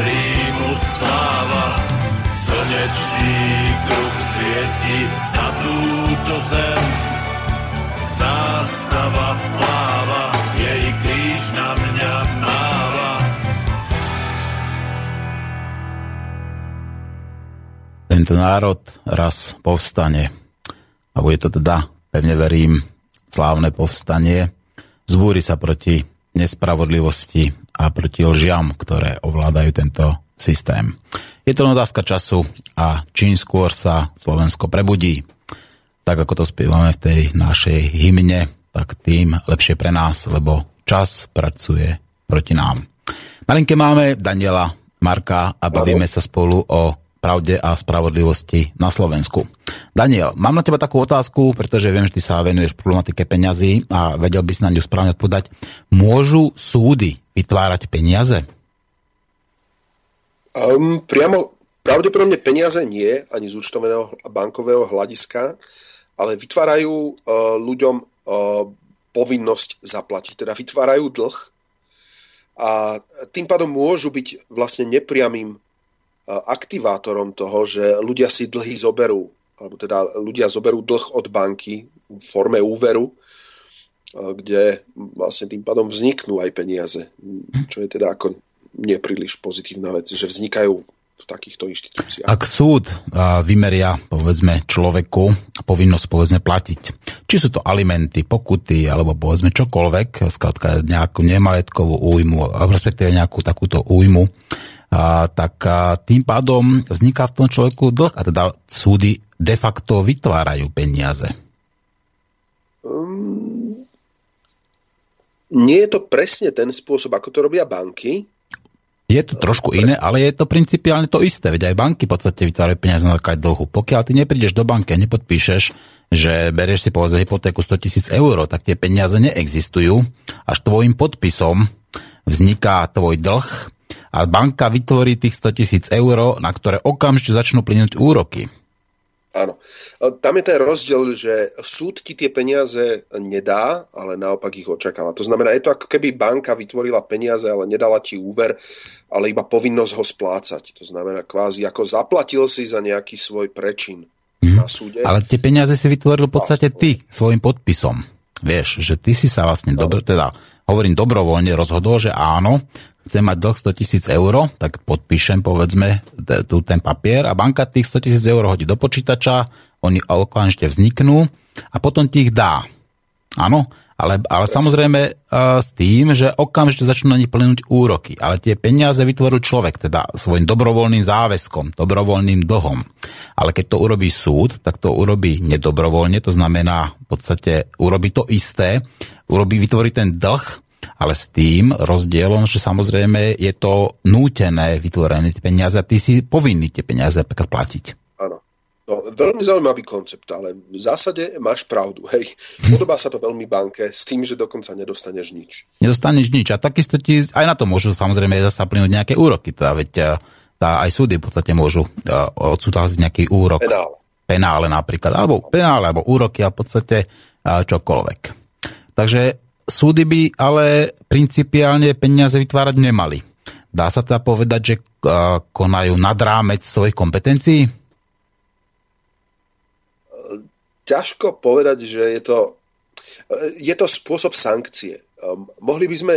Speaker 5: rímu sláva. Slnečný kruh svieti na túto zem. Zástava pláva, jej kríž na mňa máva.
Speaker 2: Tento národ raz povstane. A bude to teda, pevne verím, slávne povstanie. Zbúri sa proti nespravodlivosti a proti lžiam, ktoré ovládajú tento systém. Je to otázka času a čím skôr sa Slovensko prebudí, tak ako to spievame v tej našej hymne, tak tým lepšie pre nás, lebo čas pracuje proti nám. Na linke máme Daniela Marka a bavíme sa spolu o pravde a spravodlivosti na Slovensku. Daniel, mám na teba takú otázku, pretože viem, že ty sa venuješ problematike peňazí a vedel by si na ňu správne odpovedať. Môžu súdy vytvárať peniaze?
Speaker 3: Um, priamo, pravdepodobne peniaze nie, ani z účtovného bankového hľadiska, ale vytvárajú uh, ľuďom uh, povinnosť zaplatiť. Teda vytvárajú dlh a tým pádom môžu byť vlastne nepriamým aktivátorom toho, že ľudia si dlhy zoberú, alebo teda ľudia zoberú dlh od banky v forme úveru, kde vlastne tým pádom vzniknú aj peniaze, čo je teda ako nepríliš pozitívna vec, že vznikajú v takýchto inštitúciách.
Speaker 2: Ak súd vymeria, povedzme, človeku povinnosť, povedzme, platiť, či sú to alimenty, pokuty, alebo povedzme čokoľvek, skrátka nejakú nemajetkovú újmu, respektíve nejakú takúto újmu, a, tak a, tým pádom vzniká v tom človeku dlh a teda súdy de facto vytvárajú peniaze. Um,
Speaker 3: nie je to presne ten spôsob, ako to robia banky.
Speaker 2: Je to trošku iné, ale je to principiálne to isté. Veď aj banky v podstate vytvárajú peniaze na základe dlhu. Pokiaľ ty neprídeš do banky a nepodpíšeš, že berieš si povedzme hypotéku 100 tisíc eur, tak tie peniaze neexistujú. Až tvojim podpisom vzniká tvoj dlh a banka vytvorí tých 100 tisíc eur, na ktoré okamžite začnú plynúť úroky.
Speaker 3: Áno. Tam je ten rozdiel, že súd ti tie peniaze nedá, ale naopak ich očakáva. To znamená, je to ako keby banka vytvorila peniaze, ale nedala ti úver, ale iba povinnosť ho splácať. To znamená, kvázi ako zaplatil si za nejaký svoj prečin mm. na súde.
Speaker 2: Ale tie peniaze si vytvoril v podstate ty svojim podpisom. Vieš, že ty si sa vlastne, dobro, teda hovorím dobrovoľne, rozhodol, že áno, chcem mať dlh 100 tisíc eur, tak podpíšem povedzme tu ten papier a banka tých 100 tisíc eur hodí do počítača, oni okamžite vzniknú a potom ti ich dá. Áno, ale, ale samozrejme uh, s tým, že okamžite začnú na nich plynúť úroky. Ale tie peniaze vytvoril človek, teda svojim dobrovoľným záväzkom, dobrovoľným dlhom. Ale keď to urobí súd, tak to urobí nedobrovoľne, to znamená v podstate urobí to isté, urobí, vytvorí ten dlh, ale s tým rozdielom, že samozrejme je to nútené vytvorené tie peniaze a ty si povinný tie peniaze platiť.
Speaker 3: Áno. No, veľmi zaujímavý koncept, ale v zásade máš pravdu. Hej, podobá sa to veľmi banke s tým, že dokonca nedostaneš nič.
Speaker 2: Nedostaneš nič a takisto ti aj na to môžu samozrejme zasa plynúť nejaké úroky. Teda, veď eh, tá, aj súdy v podstate môžu uh, odsúhlasiť nejaký úrok.
Speaker 3: Penále.
Speaker 2: Penále napríklad, alebo penále, alebo úroky a v podstate uh, čokoľvek. Takže súdy by ale principiálne peniaze vytvárať nemali. Dá sa teda povedať, že konajú nad rámec svojich kompetencií?
Speaker 3: ťažko povedať, že je to, je to spôsob sankcie. Um, mohli by sme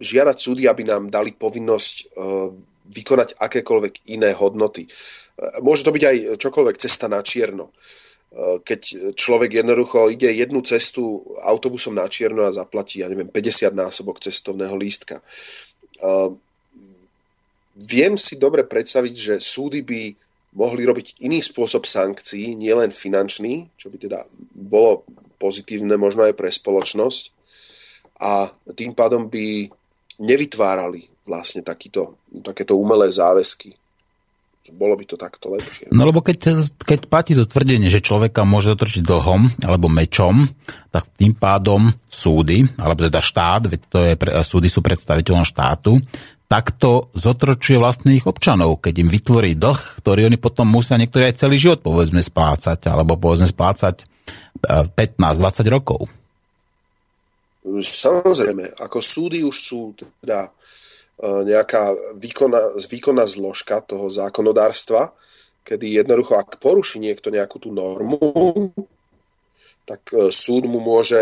Speaker 3: žiadať súdy, aby nám dali povinnosť uh, vykonať akékoľvek iné hodnoty. Uh, môže to byť aj čokoľvek cesta na čierno. Uh, keď človek jednoducho ide jednu cestu autobusom na čierno a zaplatí, ja neviem, 50 násobok cestovného lístka. Uh, viem si dobre predstaviť, že súdy by mohli robiť iný spôsob sankcií, nielen finančný, čo by teda bolo pozitívne možno aj pre spoločnosť a tým pádom by nevytvárali vlastne takýto, takéto umelé záväzky. Bolo by to takto lepšie.
Speaker 2: No lebo keď, keď platí to tvrdenie, že človeka môže dotrčiť dlhom alebo mečom, tak tým pádom súdy, alebo teda štát, veď to je, súdy sú predstaviteľom štátu, takto zotročuje vlastných občanov, keď im vytvorí dlh, ktorý oni potom musia niektorí aj celý život povedzme splácať, alebo povedzme splácať 15-20 e, rokov.
Speaker 3: Samozrejme, ako súdy už sú teda nejaká výkonná, výkonná zložka toho zákonodárstva, kedy jednoducho, ak poruší niekto nejakú tú normu, tak e, súd mu môže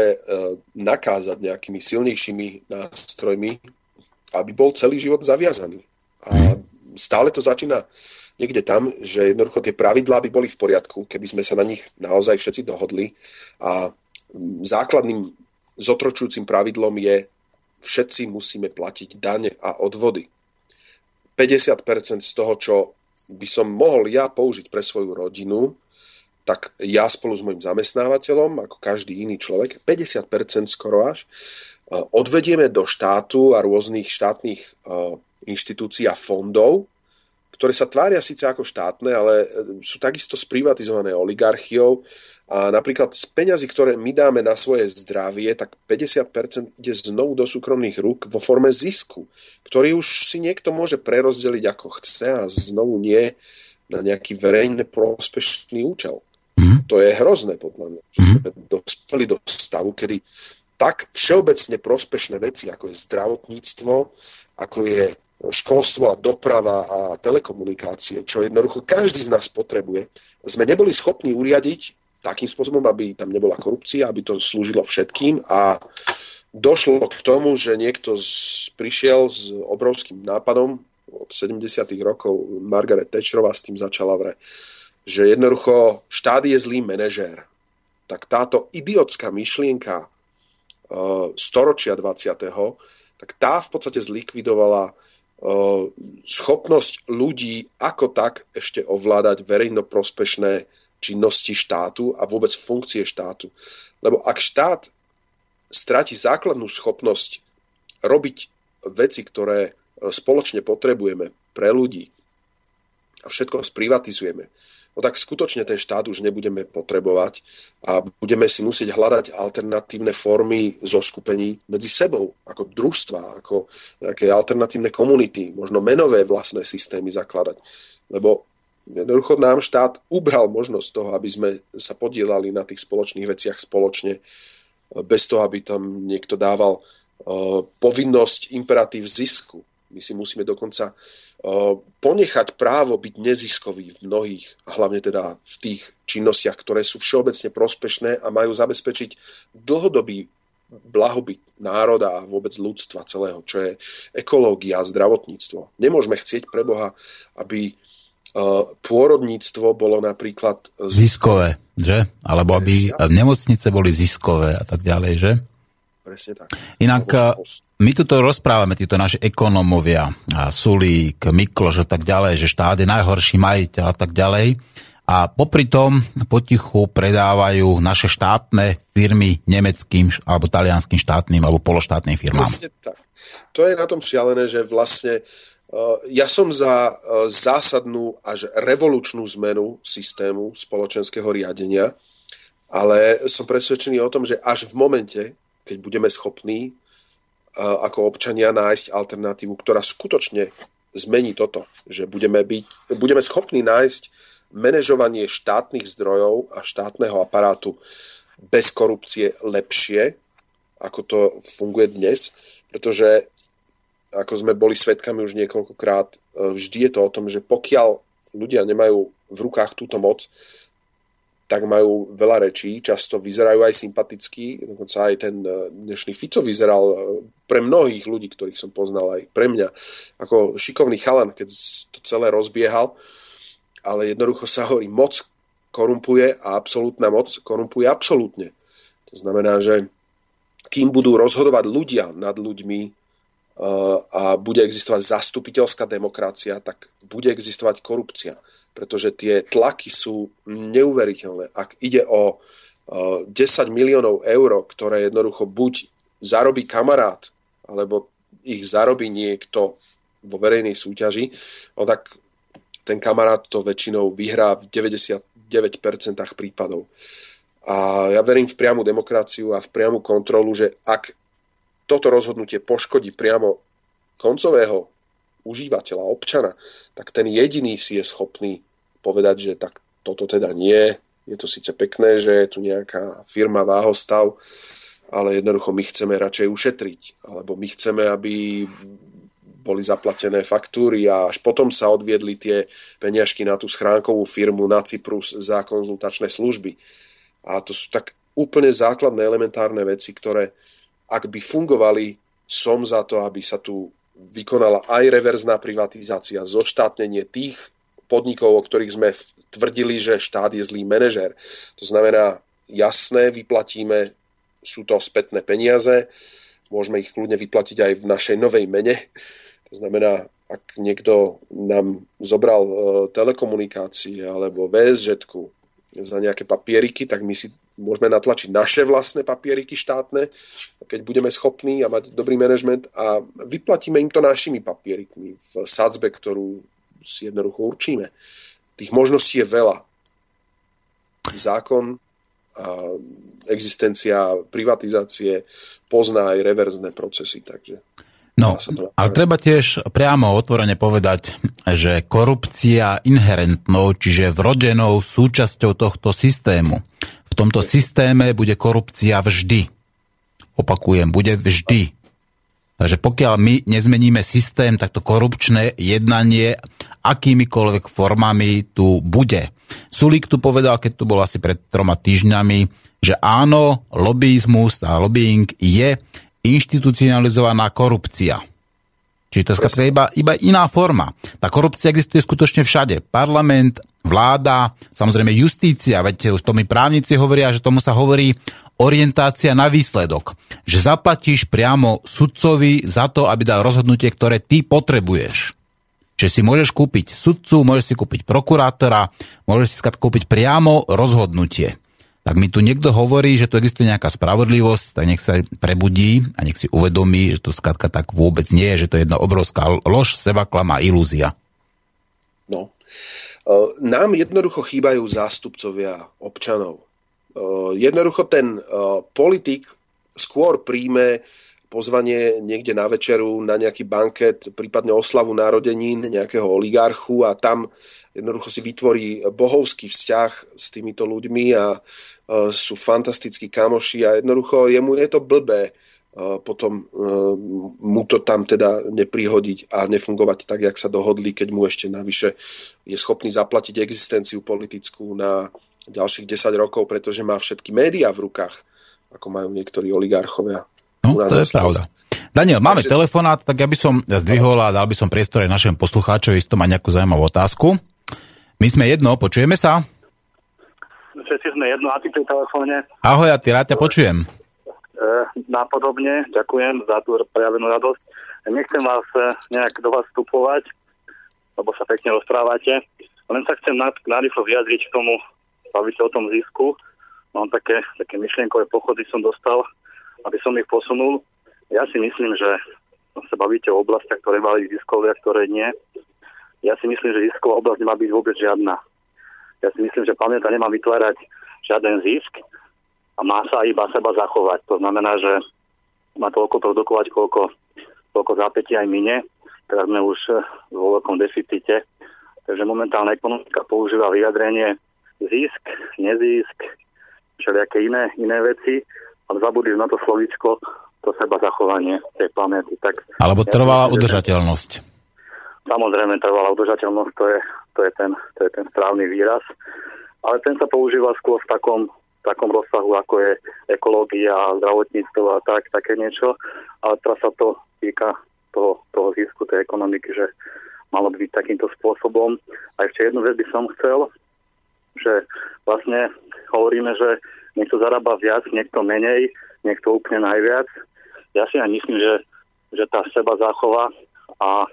Speaker 3: nakázať nejakými silnejšími nástrojmi aby bol celý život zaviazaný. A stále to začína niekde tam, že jednoducho tie pravidlá by boli v poriadku, keby sme sa na nich naozaj všetci dohodli. A základným zotročujúcim pravidlom je, všetci musíme platiť dane a odvody. 50% z toho, čo by som mohol ja použiť pre svoju rodinu, tak ja spolu s mojim zamestnávateľom, ako každý iný človek, 50% skoro až, odvedieme do štátu a rôznych štátnych inštitúcií a fondov, ktoré sa tvária síce ako štátne, ale e, sú takisto sprivatizované oligarchiou a napríklad z peňazí, ktoré my dáme na svoje zdravie, tak 50% ide znovu do súkromných rúk vo forme zisku, ktorý už si niekto môže prerozdeliť ako chce a znovu nie na nejaký verejne prospešný účel. Mm. To je hrozné podľa mňa, že sme mm. dospeli do stavu, kedy tak všeobecne prospešné veci, ako je zdravotníctvo, ako je školstvo a doprava a telekomunikácie, čo jednoducho každý z nás potrebuje, sme neboli schopní uriadiť takým spôsobom, aby tam nebola korupcia, aby to slúžilo všetkým a došlo k tomu, že niekto z, prišiel s obrovským nápadom od 70. rokov Margaret Thatcherová s tým začala vre, že jednoducho štát je zlý manažér. Tak táto idiotská myšlienka Uh, storočia 20. tak tá v podstate zlikvidovala uh, schopnosť ľudí ako tak ešte ovládať verejnoprospešné činnosti štátu a vôbec funkcie štátu. Lebo ak štát stráti základnú schopnosť robiť veci, ktoré uh, spoločne potrebujeme pre ľudí a všetko sprivatizujeme, no tak skutočne ten štát už nebudeme potrebovať a budeme si musieť hľadať alternatívne formy zoskupení medzi sebou, ako družstva, ako nejaké alternatívne komunity, možno menové vlastné systémy zakladať. Lebo jednoducho nám štát ubral možnosť toho, aby sme sa podielali na tých spoločných veciach spoločne, bez toho, aby tam niekto dával uh, povinnosť, imperatív zisku. My si musíme dokonca uh, ponechať právo byť neziskový v mnohých, a hlavne teda v tých činnostiach, ktoré sú všeobecne prospešné a majú zabezpečiť dlhodobý blahobyt národa a vôbec ľudstva celého, čo je ekológia a zdravotníctvo. Nemôžeme chcieť pre Boha, aby pôrodníctvo bolo napríklad...
Speaker 2: Ziskové, že? Alebo aby nemocnice boli ziskové a tak ďalej, že?
Speaker 3: Presne tak.
Speaker 2: Inak eh, my tu rozprávame, títo naši ekonómovia, Sulík, Mikloš a tak ďalej, že štát je najhorší majiteľ a tak ďalej. A popri tom potichu predávajú naše štátne firmy nemeckým alebo talianským štátnym alebo pološtátnym firmám.
Speaker 3: Presne tak. To je na tom šialené, že vlastne ja som za zásadnú až revolučnú zmenu systému spoločenského riadenia, ale som presvedčený o tom, že až v momente, keď budeme schopní ako občania nájsť alternatívu, ktorá skutočne zmení toto, že budeme, byť, budeme schopní nájsť manažovanie štátnych zdrojov a štátneho aparátu bez korupcie lepšie, ako to funguje dnes, pretože ako sme boli svetkami už niekoľkokrát, e, vždy je to o tom, že pokiaľ ľudia nemajú v rukách túto moc, tak majú veľa rečí, často vyzerajú aj sympaticky, dokonca aj ten e, dnešný Fico vyzeral e, pre mnohých ľudí, ktorých som poznal aj pre mňa, ako šikovný chalan, keď to celé rozbiehal, ale jednoducho sa hovorí, moc korumpuje a absolútna moc korumpuje absolútne. To znamená, že kým budú rozhodovať ľudia nad ľuďmi a bude existovať zastupiteľská demokracia, tak bude existovať korupcia. Pretože tie tlaky sú neuveriteľné. Ak ide o 10 uh, miliónov eur, ktoré jednoducho buď zarobí kamarát, alebo ich zarobí niekto vo verejnej súťaži, no tak ten kamarát to väčšinou vyhrá v 99% prípadov. A ja verím v priamu demokraciu a v priamu kontrolu, že ak toto rozhodnutie poškodí priamo koncového užívateľa, občana, tak ten jediný si je schopný povedať, že tak toto teda nie, je to síce pekné, že je tu nejaká firma váhostav, ale jednoducho my chceme radšej ušetriť, alebo my chceme, aby boli zaplatené faktúry a až potom sa odviedli tie peniažky na tú schránkovú firmu na Cyprus za konzultačné služby. A to sú tak úplne základné elementárne veci, ktoré ak by fungovali, som za to, aby sa tu vykonala aj reverzná privatizácia, zoštátnenie tých podnikov, o ktorých sme tvrdili, že štát je zlý manažer. To znamená, jasné, vyplatíme, sú to spätné peniaze, môžeme ich kľudne vyplatiť aj v našej novej mene, to znamená, ak niekto nám zobral e, telekomunikácie alebo VSŽ za nejaké papieriky, tak my si môžeme natlačiť naše vlastné papieriky štátne, keď budeme schopní a mať dobrý manažment a vyplatíme im to našimi papierikmi v sadzbe, ktorú si jednoducho určíme. Tých možností je veľa. Zákon a existencia privatizácie pozná aj reverzné procesy, takže
Speaker 2: No, ale treba tiež priamo otvorene povedať, že korupcia inherentnou, čiže vrodenou súčasťou tohto systému. V tomto systéme bude korupcia vždy. Opakujem, bude vždy. Takže pokiaľ my nezmeníme systém, tak to korupčné jednanie akýmikoľvek formami tu bude. Sulík tu povedal, keď tu bol asi pred troma týždňami, že áno, lobbyizmus a lobbying je inštitucionalizovaná korupcia. Čiže to je iba, iba iná forma. Tá korupcia existuje skutočne všade. Parlament, vláda, samozrejme justícia, veď už to mi právnici hovoria, že tomu sa hovorí orientácia na výsledok. Že zaplatíš priamo sudcovi za to, aby dal rozhodnutie, ktoré ty potrebuješ. Čiže si môžeš kúpiť sudcu, môžeš si kúpiť prokurátora, môžeš si kúpiť priamo rozhodnutie tak mi tu niekto hovorí, že tu existuje nejaká spravodlivosť, tak nech sa prebudí a nech si uvedomí, že to skladka tak vôbec nie je, že to je jedna obrovská lož, seba klama, ilúzia.
Speaker 3: No. E, nám jednoducho chýbajú zástupcovia občanov. E, jednoducho ten e, politik skôr príjme pozvanie niekde na večeru, na nejaký banket, prípadne oslavu narodenín nejakého oligarchu a tam jednoducho si vytvorí bohovský vzťah s týmito ľuďmi a sú fantastickí kamoši a jednoducho jemu je to blbé e, potom e, mu to tam teda neprihodiť a nefungovať tak, jak sa dohodli, keď mu ešte navyše je schopný zaplatiť existenciu politickú na ďalších 10 rokov, pretože má všetky médiá v rukách, ako majú niektorí oligarchovia.
Speaker 2: No, to je pravda. Daniel, máme Takže... telefonát, tak ja by som zdvihol a dal by som priestor aj našemu poslucháčovi, isto má nejakú zaujímavú otázku. My sme jedno, počujeme sa?
Speaker 6: Všetci sme jedno na tej telefóne.
Speaker 2: Ahoj, a ty rád ťa počujem.
Speaker 6: E, napodobne, ďakujem za tú prejavenú radosť. Nechcem vás e, nejak do vás vstupovať, lebo sa pekne rozprávate. Len sa chcem narýchlo vyjadriť k tomu, baviť o tom zisku. Mám také, také myšlienkové pochody som dostal, aby som ich posunul. Ja si myslím, že sa bavíte o oblastiach, ktoré mali ziskové a ktoré nie. Ja si myslím, že zisková oblasť nemá byť vôbec žiadna. Ja si myslím, že planéta nemá vytvárať žiaden zisk a má sa iba seba zachovať. To znamená, že má toľko produkovať, koľko, koľko zápätí aj mine. Teraz sme už vo veľkom deficite. Takže momentálna ekonomika používa vyjadrenie zisk, nezisk, všelijaké iné, iné veci a zabudli na to slovičko, to seba zachovanie tej planéty. Tak
Speaker 2: Alebo trvalá ja udržateľnosť.
Speaker 6: Samozrejme, trvalá udržateľnosť, to je, to, je ten, to je ten správny výraz. Ale ten sa používa skôr v takom, takom rozsahu, ako je ekológia, zdravotníctvo a tak, také niečo. Ale teraz sa to týka toho, toho zisku tej ekonomiky, že malo by byť takýmto spôsobom. A ešte jednu vec by som chcel, že vlastne hovoríme, že niekto zarába viac, niekto menej, niekto úplne najviac. Ja si aj myslím, že, že tá seba záchova a,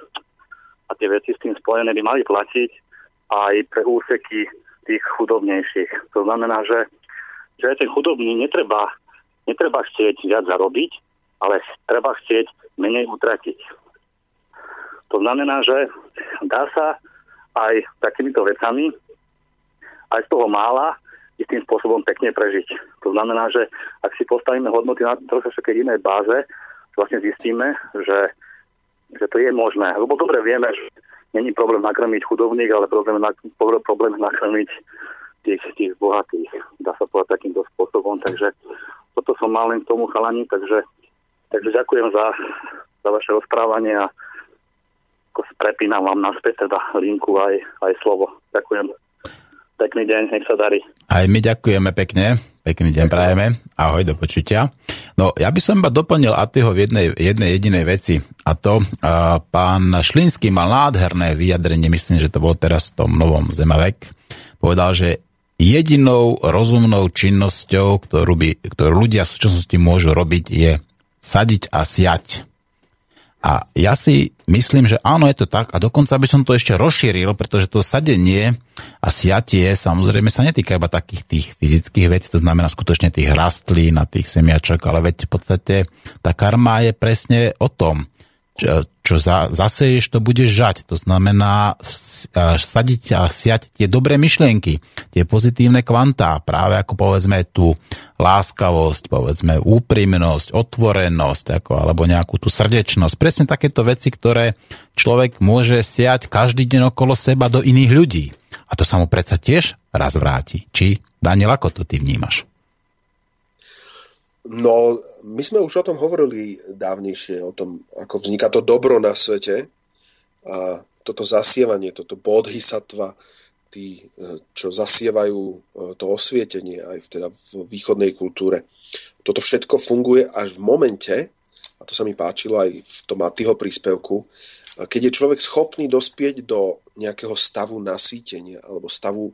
Speaker 6: a tie veci s tým spojené by mali platiť aj pre úseky tých chudobnejších. To znamená, že, že ten chudobný netreba, netreba chcieť viac zarobiť, ale treba chcieť menej utratiť. To znamená, že dá sa aj takýmito vecami, aj z toho mála, istým spôsobom pekne prežiť. To znamená, že ak si postavíme hodnoty na trošku inej báze, vlastne zistíme, že, že to je možné. Lebo dobre vieme, že není problém nakrmiť chudobných, ale problém, na, problém nakrmiť tých, tých bohatých. Dá sa povedať takýmto spôsobom. Takže toto som mal len k tomu chalani, takže, takže ďakujem za, za vaše rozprávanie a prepínam vám naspäť teda linku aj, aj slovo. Ďakujem. Pekný deň, nech sa darí.
Speaker 2: Aj my ďakujeme pekne. Pekný deň prajeme. Ahoj, do počutia. No, ja by som iba doplnil Atyho v jednej, jednej jedinej veci. A to a, pán Šlinský mal nádherné vyjadrenie, myslím, že to bolo teraz v tom novom Zemavek. Povedal, že jedinou rozumnou činnosťou, ktorú, by, ktorú ľudia v súčasnosti môžu robiť, je sadiť a siať. A ja si myslím, že áno, je to tak. A dokonca by som to ešte rozšíril, pretože to sadenie a siatie samozrejme sa netýka iba takých tých fyzických vecí, to znamená skutočne tých rastlín a tých semiačok, ale veď v podstate tá karma je presne o tom, čo, čo za, zaseješ, to budeš žať. To znamená sadiť a siať tie dobré myšlienky, tie pozitívne kvantá, práve ako povedzme tú láskavosť, povedzme úprimnosť, otvorenosť, ako, alebo nejakú tú srdečnosť. Presne takéto veci, ktoré človek môže siať každý deň okolo seba do iných ľudí. A to sa mu predsa tiež raz vráti. Či, Daniel, ako to ty vnímaš?
Speaker 3: No, my sme už o tom hovorili dávnejšie, o tom, ako vzniká to dobro na svete a toto zasievanie, toto bodhisattva, tí, čo zasievajú e, to osvietenie aj v, teda v východnej kultúre. Toto všetko funguje až v momente, a to sa mi páčilo aj v tom Atyho príspevku, keď je človek schopný dospieť do nejakého stavu nasýtenia alebo stavu,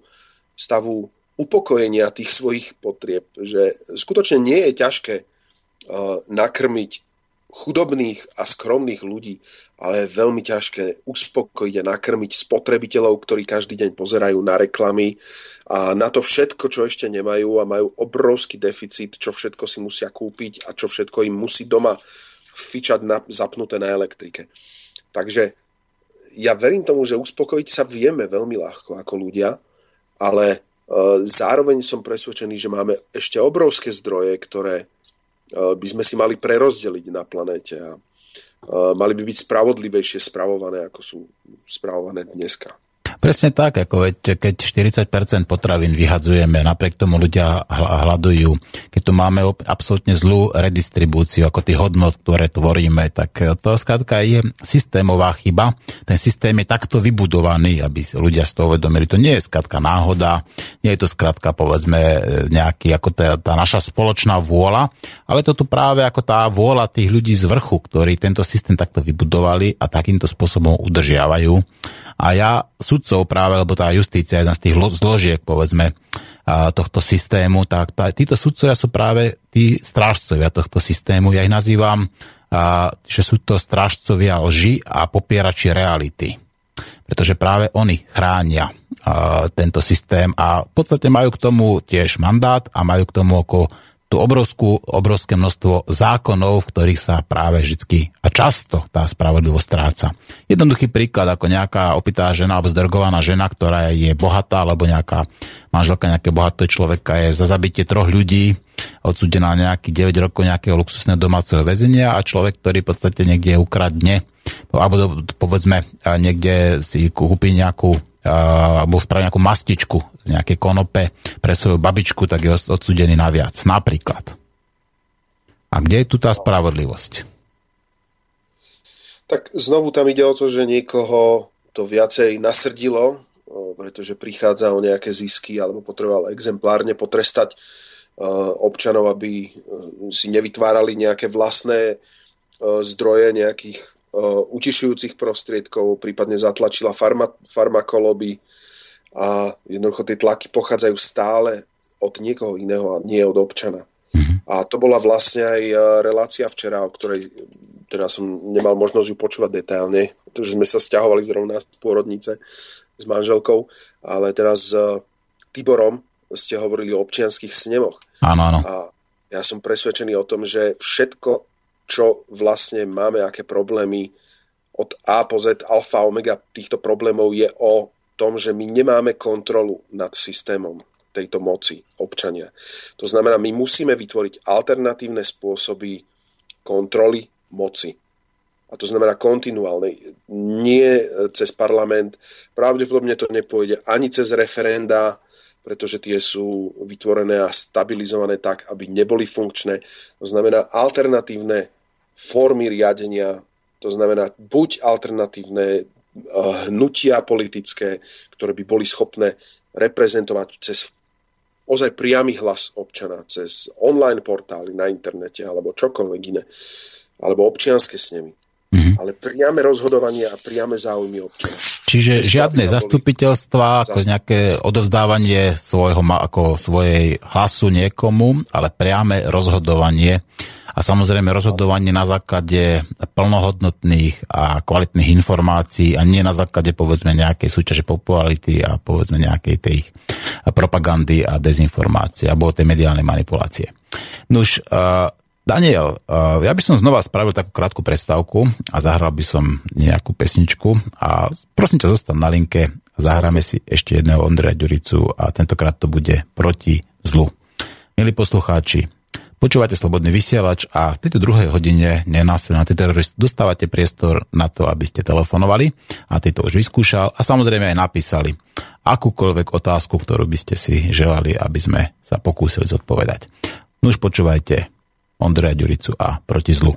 Speaker 3: stavu upokojenia tých svojich potrieb, že skutočne nie je ťažké uh, nakrmiť chudobných a skromných ľudí, ale je veľmi ťažké uspokojiť a nakrmiť spotrebiteľov, ktorí každý deň pozerajú na reklamy a na to všetko, čo ešte nemajú a majú obrovský deficit, čo všetko si musia kúpiť a čo všetko im musí doma fičať na, zapnuté na elektrike. Takže ja verím tomu, že uspokojiť sa vieme veľmi ľahko ako ľudia, ale Zároveň som presvedčený, že máme ešte obrovské zdroje, ktoré e, by sme si mali prerozdeliť na planéte a e, mali by byť spravodlivejšie spravované, ako sú spravované dneska.
Speaker 2: Presne tak, ako veď, keď 40% potravín vyhadzujeme, napriek tomu ľudia hľadujú. Keď tu máme absolútne zlú redistribúciu, ako tých hodnot, ktoré tvoríme, tak to skrátka je systémová chyba. Ten systém je takto vybudovaný, aby ľudia z toho uvedomili. To nie je skrátka náhoda, nie je to skrátka povedzme nejaký, ako tá, tá naša spoločná vôľa, ale to tu práve ako tá vôľa tých ľudí z vrchu, ktorí tento systém takto vybudovali a takýmto spôsobom udržiavajú. A ja sudcov práve, lebo tá justícia je jedna z tých zložiek, povedzme, tohto systému, tak tá, títo sudcovia sú práve tí strážcovia tohto systému. Ja ich nazývam, že sú to strážcovia lži a popierači reality. Pretože práve oni chránia tento systém a v podstate majú k tomu tiež mandát a majú k tomu ako tú obrovskú, obrovské množstvo zákonov, v ktorých sa práve vždy a často tá spravodlivosť stráca. Jednoduchý príklad, ako nejaká opitá žena alebo zdrgovaná žena, ktorá je bohatá, alebo nejaká manželka nejakého bohatého človeka je za zabitie troch ľudí odsudená nejaký 9 rokov nejakého luxusného domáceho väzenia a človek, ktorý v podstate niekde ukradne, alebo povedzme niekde si kúpi nejakú alebo spraví nejakú mastičku z nejakej konope pre svoju babičku, tak je odsudený na viac. Napríklad. A kde je tu tá spravodlivosť?
Speaker 3: Tak znovu tam ide o to, že niekoho to viacej nasrdilo, pretože prichádza o nejaké zisky alebo potreboval exemplárne potrestať občanov, aby si nevytvárali nejaké vlastné zdroje nejakých utišujúcich prostriedkov, prípadne zatlačila farma, farmakoloby a jednoducho tie tlaky pochádzajú stále od niekoho iného a nie od občana. Mm-hmm. A to bola vlastne aj uh, relácia včera, o ktorej teda som nemal možnosť ju počúvať detailne, pretože sme sa stiahovali zrovna z pôrodnice s manželkou, ale teraz s uh, Tiborom ste hovorili o občianských snemoch.
Speaker 2: Áno, áno.
Speaker 3: A ja som presvedčený o tom, že všetko čo vlastne máme, aké problémy od A po Z, alfa, omega týchto problémov je o tom, že my nemáme kontrolu nad systémom tejto moci občania. To znamená, my musíme vytvoriť alternatívne spôsoby kontroly moci. A to znamená kontinuálne, nie cez parlament. Pravdepodobne to nepôjde ani cez referenda, pretože tie sú vytvorené a stabilizované tak, aby neboli funkčné. To znamená alternatívne formy riadenia, to znamená buď alternatívne eh, hnutia politické, ktoré by boli schopné reprezentovať cez ozaj priamy hlas občana, cez online portály na internete alebo čokoľvek iné, alebo občianske snemy. Mm-hmm. Ale priame rozhodovanie a priame záujmy občana.
Speaker 2: Čiže žiadne zastupiteľstva, ako nejaké odovzdávanie svojho, ako svojej hlasu niekomu, ale priame rozhodovanie a samozrejme rozhodovanie na základe plnohodnotných a kvalitných informácií a nie na základe povedzme nejakej súťaže popularity a povedzme nejakej tej propagandy a dezinformácie alebo tej mediálnej manipulácie. Nuž, Daniel, uh, ja by som znova spravil takú krátku predstavku a zahral by som nejakú pesničku a prosím ťa zostať na linke zahráme si ešte jedného Ondreja Ďuricu a tentokrát to bude proti zlu. Milí poslucháči, Počúvate Slobodný vysielač a v tejto druhej hodine nenásilný antiterorist dostávate priestor na to, aby ste telefonovali a ty to už vyskúšal a samozrejme aj napísali akúkoľvek otázku, ktorú by ste si želali, aby sme sa pokúsili zodpovedať. No už počúvajte Ondreja Ďuricu a proti zlu.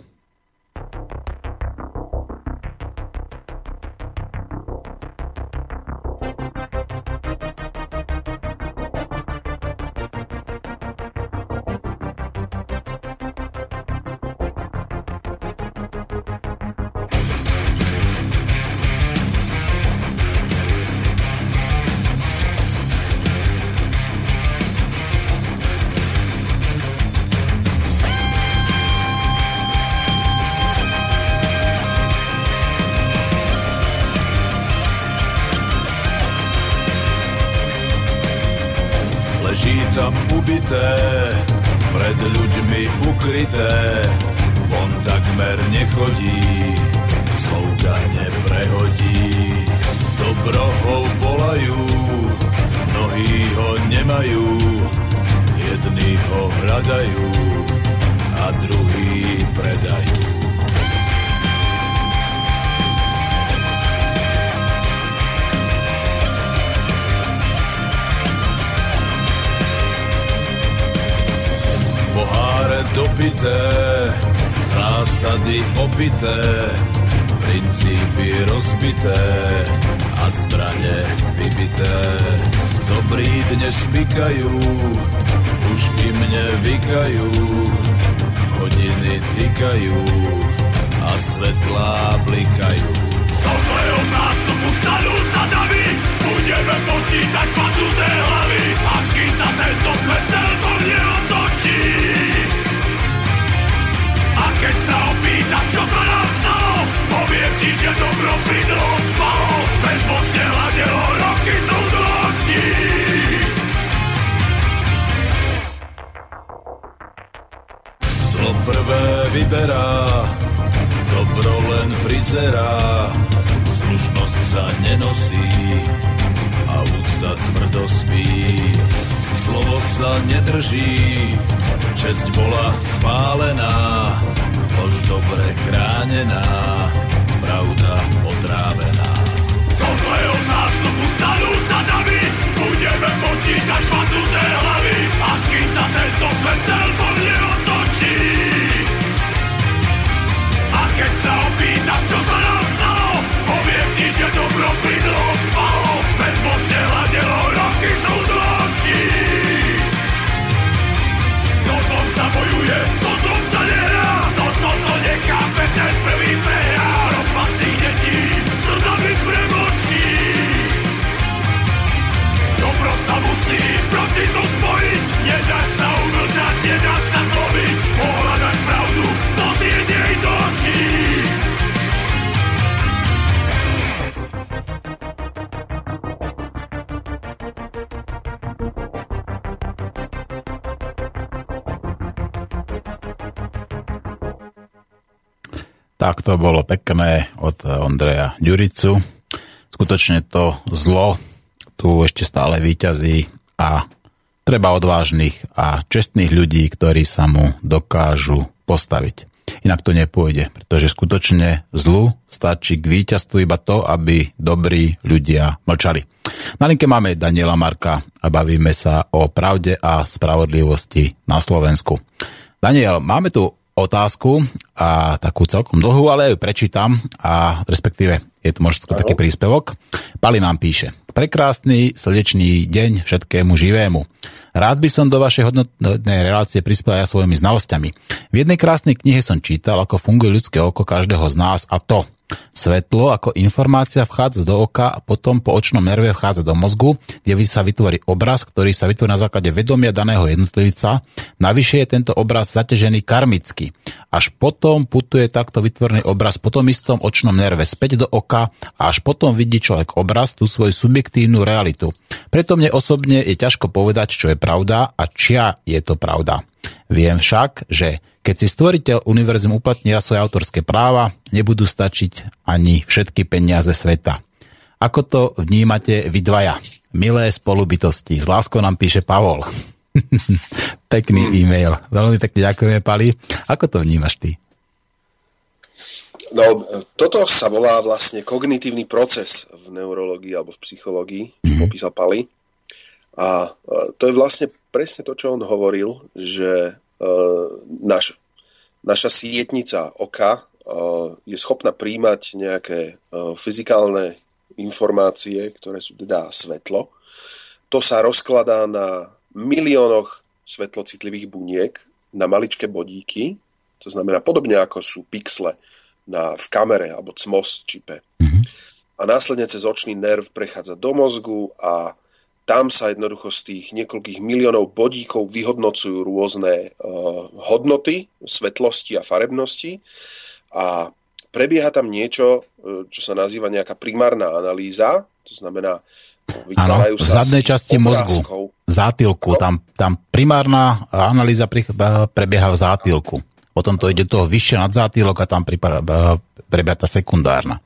Speaker 2: Ďuricu. Skutočne to zlo tu ešte stále výťazí a treba odvážnych a čestných ľudí, ktorí sa mu dokážu postaviť. Inak to nepôjde, pretože skutočne zlu stačí k víťazstvu iba to, aby dobrí ľudia mlčali. Na linke máme Daniela Marka a bavíme sa o pravde a spravodlivosti na Slovensku. Daniel, máme tu otázku a takú celkom dlhú, ale ju prečítam a respektíve je to možno taký príspevok. Pali nám píše. Prekrásny srdečný deň všetkému živému. Rád by som do vašej hodnotnej relácie prispel aj svojimi znalosťami. V jednej krásnej knihe som čítal, ako funguje ľudské oko každého z nás a to – Svetlo ako informácia vchádza do oka a potom po očnom nerve vchádza do mozgu, kde sa vytvorí obraz, ktorý sa vytvorí na základe vedomia daného jednotlivca. Navyše je tento obraz zaťažený karmicky. Až potom putuje takto vytvorený obraz po tom istom očnom nerve späť do oka a až potom vidí človek obraz, tú svoju subjektívnu realitu. Preto mne osobne je ťažko povedať, čo je pravda a čia je to pravda. Viem však, že keď si stvoriteľ univerzum uplatní svoje autorské práva, nebudú stačiť ani všetky peniaze sveta. Ako to vnímate vy dvaja? Milé spolubytosti. S láskou nám píše Pavol. Pekný e-mail. Veľmi pekne ďakujeme, Pali. Ako to vnímaš ty?
Speaker 3: No, toto sa volá vlastne kognitívny proces v neurológii alebo v psychológii, čo mm-hmm. popísal Pali. A to je vlastne presne to, čo on hovoril, že uh, naš, naša sietnica oka uh, je schopná príjmať nejaké uh, fyzikálne informácie, ktoré sú teda svetlo. To sa rozkladá na miliónoch svetlocitlivých buniek na maličké bodíky, to znamená podobne ako sú pixle na, v kamere alebo CMOS čipe. Mm-hmm. A následne cez očný nerv prechádza do mozgu a tam sa jednoducho z tých niekoľkých miliónov bodíkov vyhodnocujú rôzne uh, hodnoty svetlosti a farebnosti a prebieha tam niečo, uh, čo sa nazýva nejaká primárna analýza, to znamená,
Speaker 2: vytvárajú Áno, v zadnej časti mozgu, zátilku, tam, tam primárna analýza prebieha v zátilku. Potom to ide toho vyššie nad zátylok a tam prebieha tá sekundárna.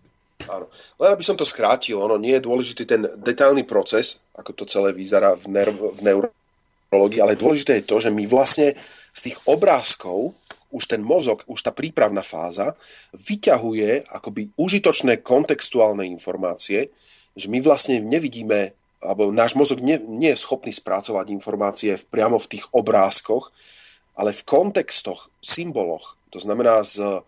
Speaker 3: Áno. Len aby som to skrátil, ono nie je dôležitý ten detailný proces, ako to celé vyzerá v, nerv- v neurologii, ale dôležité je to, že my vlastne z tých obrázkov už ten mozog, už tá prípravná fáza vyťahuje akoby užitočné kontextuálne informácie, že my vlastne nevidíme, alebo náš mozog nie, nie je schopný spracovať informácie v, priamo v tých obrázkoch, ale v kontextoch, symboloch. To znamená z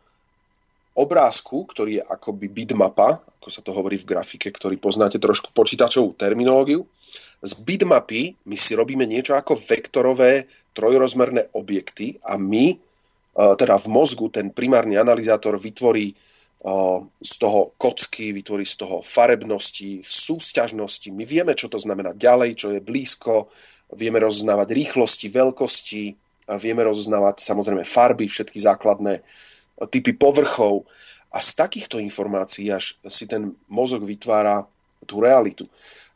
Speaker 3: obrázku, ktorý je akoby bitmapa, ako sa to hovorí v grafike, ktorý poznáte trošku počítačovú terminológiu. Z bitmapy my si robíme niečo ako vektorové trojrozmerné objekty a my, e, teda v mozgu, ten primárny analyzátor vytvorí e, z toho kocky, vytvorí z toho farebnosti, súsťažnosti. My vieme, čo to znamená ďalej, čo je blízko, vieme rozoznávať rýchlosti, veľkosti, vieme rozoznávať samozrejme farby, všetky základné typy povrchov. A z takýchto informácií až si ten mozog vytvára tú realitu.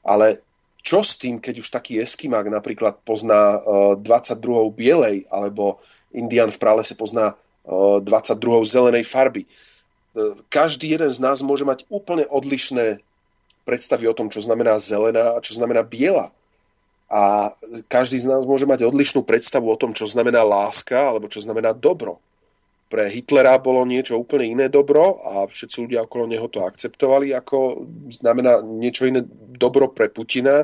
Speaker 3: Ale čo s tým, keď už taký eskimák napríklad pozná uh, 22 bielej, alebo Indian v pralese pozná uh, 22 zelenej farby. Uh, každý jeden z nás môže mať úplne odlišné predstavy o tom, čo znamená zelená a čo znamená biela. A každý z nás môže mať odlišnú predstavu o tom, čo znamená láska alebo čo znamená dobro. Pre Hitlera bolo niečo úplne iné dobro a všetci ľudia okolo neho to akceptovali ako znamená niečo iné dobro pre Putina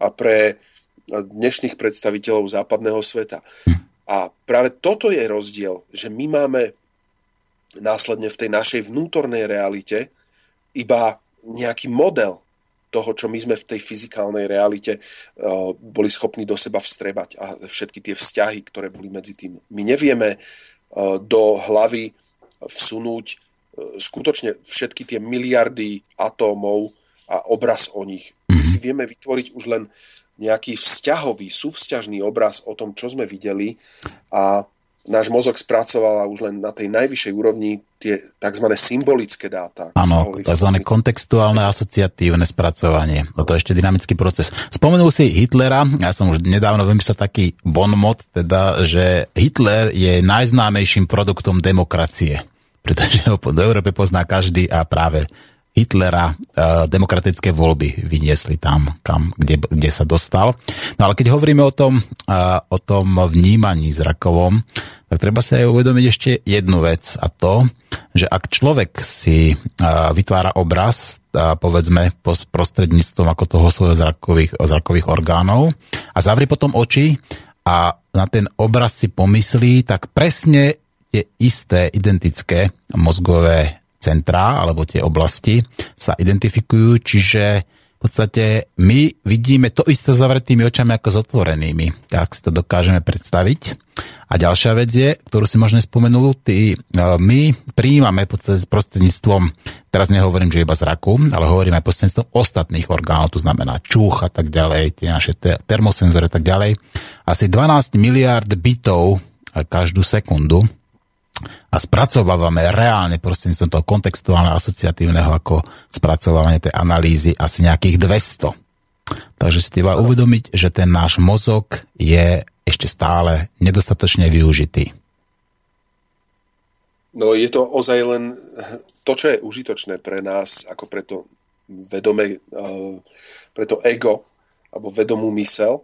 Speaker 3: a pre dnešných predstaviteľov západného sveta. A práve toto je rozdiel, že my máme následne v tej našej vnútornej realite iba nejaký model toho, čo my sme v tej fyzikálnej realite uh, boli schopní do seba vstrebať a všetky tie vzťahy, ktoré boli medzi tým. My nevieme do hlavy vsunúť uh, skutočne všetky tie miliardy atómov a obraz o nich. My si vieme vytvoriť už len nejaký vzťahový, súvzťažný obraz o tom, čo sme videli a náš mozog spracovala už len na tej najvyššej úrovni tie tzv. symbolické dáta.
Speaker 2: Áno, tzv. kontextuálne asociatívne spracovanie. To je ešte dynamický proces. Spomenul si Hitlera, ja som už nedávno vymyslel taký bonmot, teda, že Hitler je najznámejším produktom demokracie pretože ho do Európe pozná každý a práve Hitlera uh, demokratické voľby vyniesli tam, kam, kde, kde sa dostal. No ale keď hovoríme o tom, uh, o tom vnímaní zrakovom, tak treba si aj uvedomiť ešte jednu vec a to, že ak človek si uh, vytvára obraz, povedzme prostredníctvom ako toho svojho zrakových, zrakových orgánov a zavrie potom oči a na ten obraz si pomyslí, tak presne tie isté identické mozgové centrá alebo tie oblasti sa identifikujú, čiže v podstate my vidíme to isté s zavretými očami ako s otvorenými, tak si to dokážeme predstaviť. A ďalšia vec je, ktorú si možno spomenul, ty, e, my prijímame prostredníctvom, teraz nehovorím, že iba zraku, ale hovoríme aj prostredníctvom ostatných orgánov, to znamená čuch a tak ďalej, tie naše termosenzory a tak ďalej. Asi 12 miliard bitov každú sekundu a spracovávame reálne prostredníctvom toho kontextuálneho asociatívneho ako spracovávanie tej analýzy asi nejakých 200. Takže si treba uvedomiť, že ten náš mozog je ešte stále nedostatočne využitý.
Speaker 3: No je to ozaj len to, čo je užitočné pre nás, ako pre to vedome, eh, pre to ego, alebo vedomú mysel,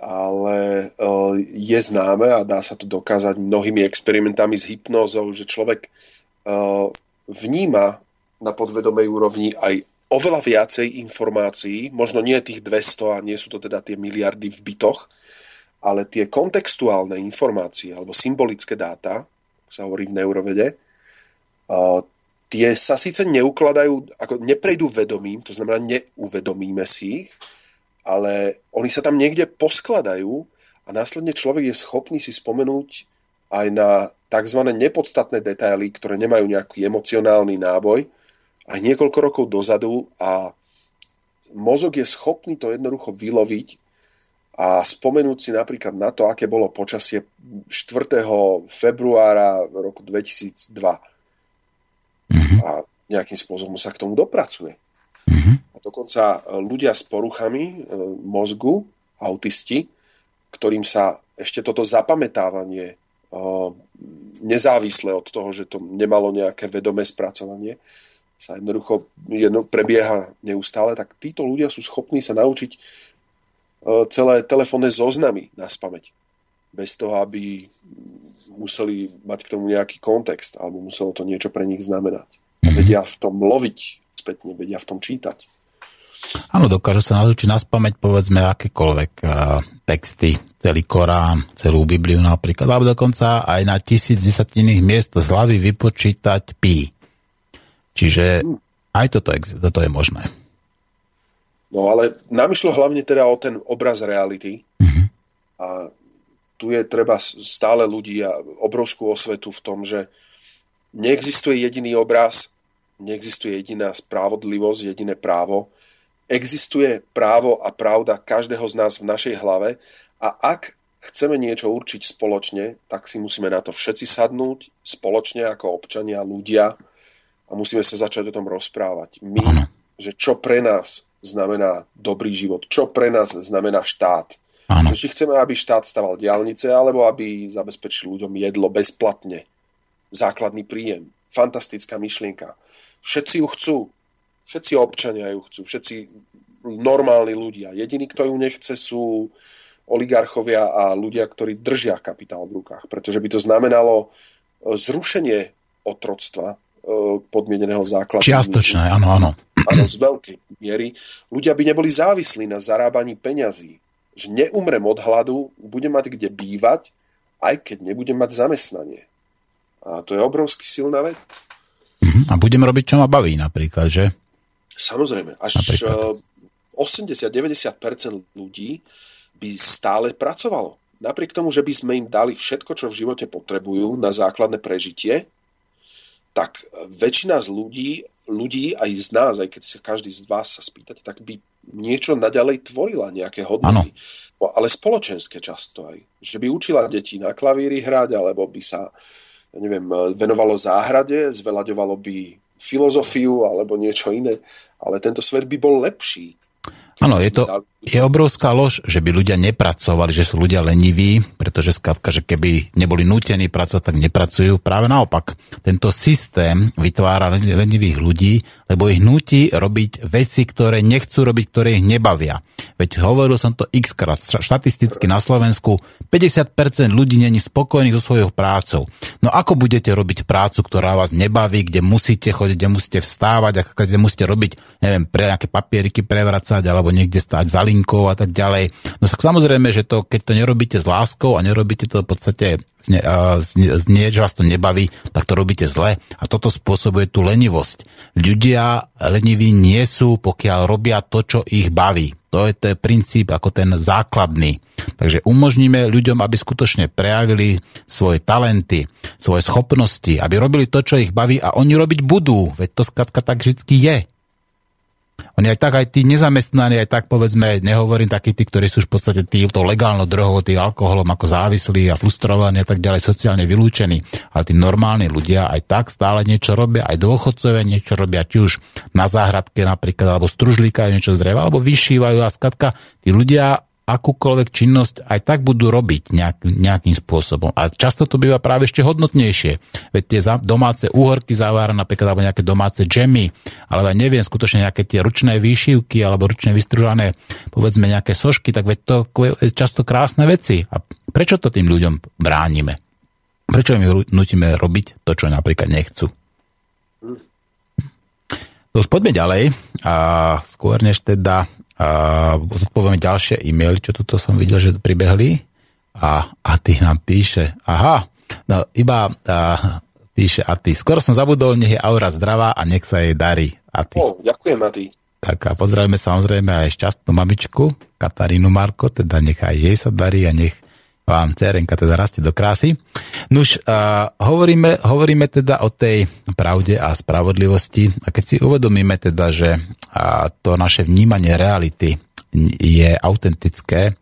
Speaker 3: ale uh, je známe a dá sa to dokázať mnohými experimentami s hypnózou, že človek uh, vníma na podvedomej úrovni aj oveľa viacej informácií, možno nie tých 200 a nie sú to teda tie miliardy v bytoch, ale tie kontextuálne informácie alebo symbolické dáta, sa hovorí v neurovede, uh, tie sa síce neukladajú, ako neprejdú vedomím, to znamená neuvedomíme si ich, ale oni sa tam niekde poskladajú a následne človek je schopný si spomenúť aj na tzv. nepodstatné detaily, ktoré nemajú nejaký emocionálny náboj, aj niekoľko rokov dozadu a mozog je schopný to jednoducho vyloviť a spomenúť si napríklad na to, aké bolo počasie 4. februára roku 2002. Mm-hmm. A nejakým spôsobom sa k tomu dopracuje. Mm-hmm. A dokonca e, ľudia s poruchami e, mozgu, autisti, ktorým sa ešte toto zapamätávanie e, nezávisle od toho, že to nemalo nejaké vedomé spracovanie, sa jednoducho jedno, prebieha neustále, tak títo ľudia sú schopní sa naučiť celé telefónne zoznamy na spameť. Bez toho, aby museli mať k tomu nejaký kontext alebo muselo to niečo pre nich znamenať. A vedia v tom loviť spätne, vedia v tom čítať.
Speaker 2: Áno, dokážu sa naučiť na spameť povedzme akékoľvek uh, texty, celý Korán, celú Bibliu napríklad, alebo dokonca aj na tisíc desatinných miest z hlavy vypočítať pí. Čiže hmm. aj toto, toto je možné.
Speaker 3: No ale nám išlo hlavne teda o ten obraz reality mm-hmm. a tu je treba stále ľudí a obrovskú osvetu v tom, že neexistuje jediný obraz, neexistuje jediná spravodlivosť, jediné právo. Existuje právo a pravda každého z nás v našej hlave a ak chceme niečo určiť spoločne, tak si musíme na to všetci sadnúť spoločne ako občania, ľudia a musíme sa začať o tom rozprávať. My že čo pre nás znamená dobrý život, čo pre nás znamená štát.
Speaker 2: Áno.
Speaker 3: Či chceme, aby štát staval diálnice, alebo aby zabezpečil ľuďom jedlo bezplatne. Základný príjem. Fantastická myšlienka. Všetci ju chcú. Všetci občania ju chcú. Všetci normálni ľudia. Jediní, kto ju nechce, sú oligarchovia a ľudia, ktorí držia kapitál v rukách. Pretože by to znamenalo zrušenie otroctva, E, podmieneného základu.
Speaker 2: Čiastočné, áno, áno.
Speaker 3: Áno, z veľkej miery. Ľudia by neboli závislí na zarábaní peňazí. Že neumrem od hladu, budem mať kde bývať, aj keď nebudem mať zamestnanie. A to je obrovsky silná vec.
Speaker 2: Uh-huh. A budem robiť, čo ma baví napríklad, že?
Speaker 3: Samozrejme. Až 80-90% ľudí by stále pracovalo. Napriek tomu, že by sme im dali všetko, čo v živote potrebujú na základné prežitie, tak väčšina z ľudí, ľudí aj z nás, aj keď sa každý z vás sa spýtate, tak by niečo naďalej tvorila, nejaké hodnoty. No, ale spoločenské často aj. Že by učila deti na klavíri hrať, alebo by sa, ja neviem, venovalo záhrade, zvelaďovalo by filozofiu alebo niečo iné. Ale tento svet by bol lepší,
Speaker 2: Áno, je to je obrovská lož, že by ľudia nepracovali, že sú ľudia leniví, pretože skladka, že keby neboli nútení pracovať, tak nepracujú. Práve naopak, tento systém vytvára lenivých ľudí, lebo ich nutí robiť veci, ktoré nechcú robiť, ktoré ich nebavia. Veď hovoril som to x krát. Štatisticky na Slovensku 50% ľudí není spokojných so svojou prácou. No ako budete robiť prácu, ktorá vás nebaví, kde musíte chodiť, kde musíte vstávať, kde musíte robiť, neviem, pre nejaké papieriky prevracať, alebo alebo niekde stáť za linkou a tak ďalej. No samozrejme, že to, keď to nerobíte s láskou a nerobíte to v podstate znie, znie, že vás to nebaví, tak to robíte zle a toto spôsobuje tú lenivosť. Ľudia leniví nie sú, pokiaľ robia to, čo ich baví. To je, to princíp ako ten základný. Takže umožníme ľuďom, aby skutočne prejavili svoje talenty, svoje schopnosti, aby robili to, čo ich baví a oni robiť budú. Veď to skratka tak vždy je. Oni aj tak, aj tí nezamestnaní, aj tak povedzme, nehovorím takí tí, ktorí sú v podstate týmto legálnou drogou, tým alkoholom ako závislí a frustrovaní a tak ďalej, sociálne vylúčení. Ale tí normálni ľudia aj tak stále niečo robia, aj dôchodcovia niečo robia, či už na záhradke napríklad, alebo stružlíkajú niečo z dreva, alebo vyšívajú a skatka. Tí ľudia akúkoľvek činnosť aj tak budú robiť nejak, nejakým spôsobom. A často to býva práve ešte hodnotnejšie. Veď tie domáce úhorky zavára napríklad, alebo nejaké domáce džemy, alebo neviem, skutočne nejaké tie ručné výšivky, alebo ručne vystružané, povedzme nejaké sošky, tak veď to je často krásne veci. A prečo to tým ľuďom bránime? Prečo im nutíme robiť to, čo napríklad nechcú? už poďme ďalej. A skôr než teda a zodpovieme ďalšie e-maily, čo tuto som videl, že pribehli. A, a ty nám píše, aha, no iba a, píše a ty, skoro som zabudol, nech je aura zdravá a nech sa jej darí. A ty.
Speaker 3: O, ďakujem a ty.
Speaker 2: Tak a pozdravíme samozrejme aj šťastnú mamičku, Katarínu Marko, teda nech aj jej sa darí a nech vám cerenka teda rastie do krásy. Nuž, uh, hovoríme, hovoríme teda o tej pravde a spravodlivosti a keď si uvedomíme teda, že uh, to naše vnímanie reality je autentické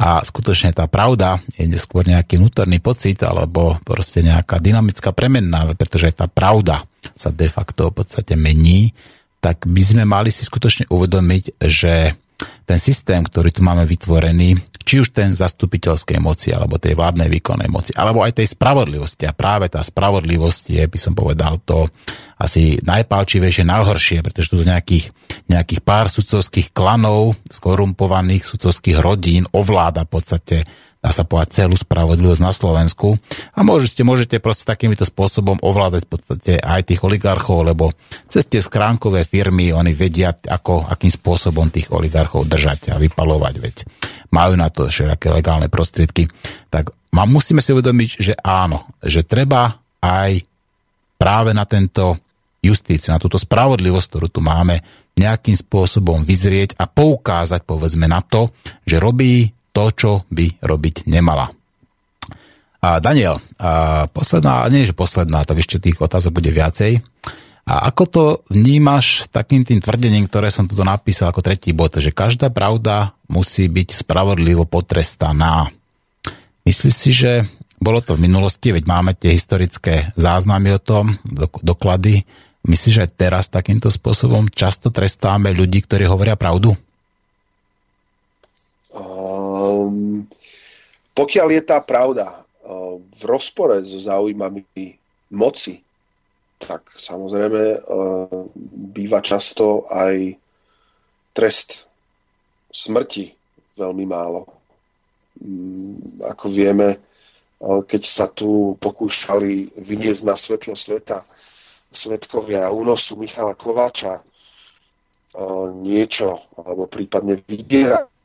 Speaker 2: a skutočne tá pravda je skôr nejaký vnútorný pocit alebo proste nejaká dynamická premenná, pretože tá pravda sa de facto v podstate mení, tak by sme mali si skutočne uvedomiť, že ten systém, ktorý tu máme vytvorený, či už ten zastupiteľskej moci, alebo tej vládnej výkonnej moci, alebo aj tej spravodlivosti. A práve tá spravodlivosť je, by som povedal, to asi najpálčivejšie, najhoršie, pretože tu nejakých, nejakých pár sudcovských klanov, skorumpovaných sudcovských rodín ovláda v podstate dá sa povedať, celú spravodlivosť na Slovensku. A môžete, môžete proste takýmto spôsobom ovládať v podstate aj tých oligarchov, lebo cez tie skránkové firmy oni vedia, ako, akým spôsobom tých oligarchov držať a vypalovať, veď majú na to všetké legálne prostriedky. Tak musíme si uvedomiť, že áno, že treba aj práve na tento justíciu, na túto spravodlivosť, ktorú tu máme, nejakým spôsobom vyzrieť a poukázať, povedzme, na to, že robí to, čo by robiť nemala. A Daniel, a posledná, nie že posledná, tak ešte tých otázok bude viacej. A ako to vnímaš takým tým tvrdením, ktoré som tu napísal ako tretí bod, že každá pravda musí byť spravodlivo potrestaná. Myslíš si, že bolo to v minulosti, veď máme tie historické záznamy o tom, doklady, Myslíš, že teraz takýmto spôsobom často trestáme ľudí, ktorí hovoria pravdu?
Speaker 3: Um, pokiaľ je tá pravda uh, v rozpore so záujmami moci, tak samozrejme uh, býva často aj trest smrti veľmi málo. Um, ako vieme, uh, keď sa tu pokúšali vyniesť na svetlo sveta svetkovia únosu Michala Kováča niečo, alebo prípadne vydierať tým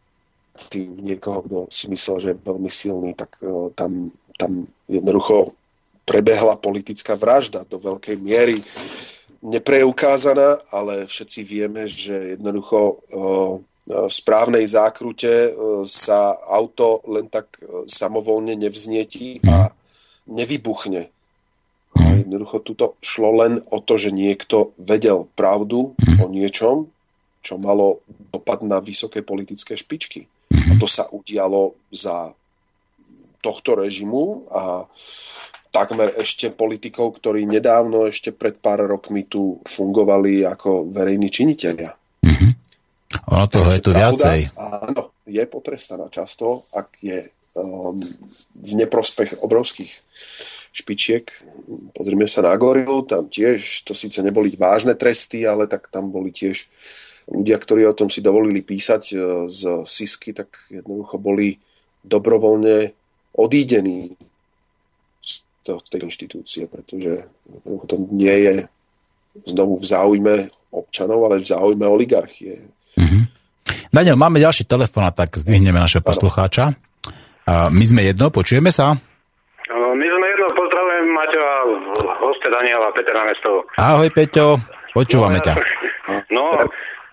Speaker 3: niekoho, kto si myslel, že je veľmi silný, tak uh, tam, tam jednoducho prebehla politická vražda do veľkej miery nepreukázaná, ale všetci vieme, že jednoducho uh, v správnej zákrute sa auto len tak samovolne nevznietí a nevybuchne. A jednoducho tuto šlo len o to, že niekto vedel pravdu o niečom, čo malo dopad na vysoké politické špičky. To sa udialo za tohto režimu a takmer ešte politikov, ktorí nedávno, ešte pred pár rokmi tu fungovali ako verejní činiteľia.
Speaker 2: Mm-hmm. Ono toho je tu viacej.
Speaker 3: Áno, je potrestaná často, ak je um, v neprospech obrovských špičiek. Pozrieme sa na Gorilu, tam tiež, to síce neboli vážne tresty, ale tak tam boli tiež ľudia, ktorí o tom si dovolili písať e, z Sisky, tak jednoducho boli dobrovoľne odídení z tej inštitúcie, pretože to nie je znovu v záujme občanov, ale v záujme oligarchie.
Speaker 2: Mm-hmm. Daniel, máme ďalší telefón, tak zdvihneme našeho poslucháča. My sme jedno, počujeme sa?
Speaker 7: My sme jedno, pozdravujem Maťo a hoste Daniela, Peter Mestovo.
Speaker 2: Ahoj Peťo, počúvame no, ťa.
Speaker 7: No,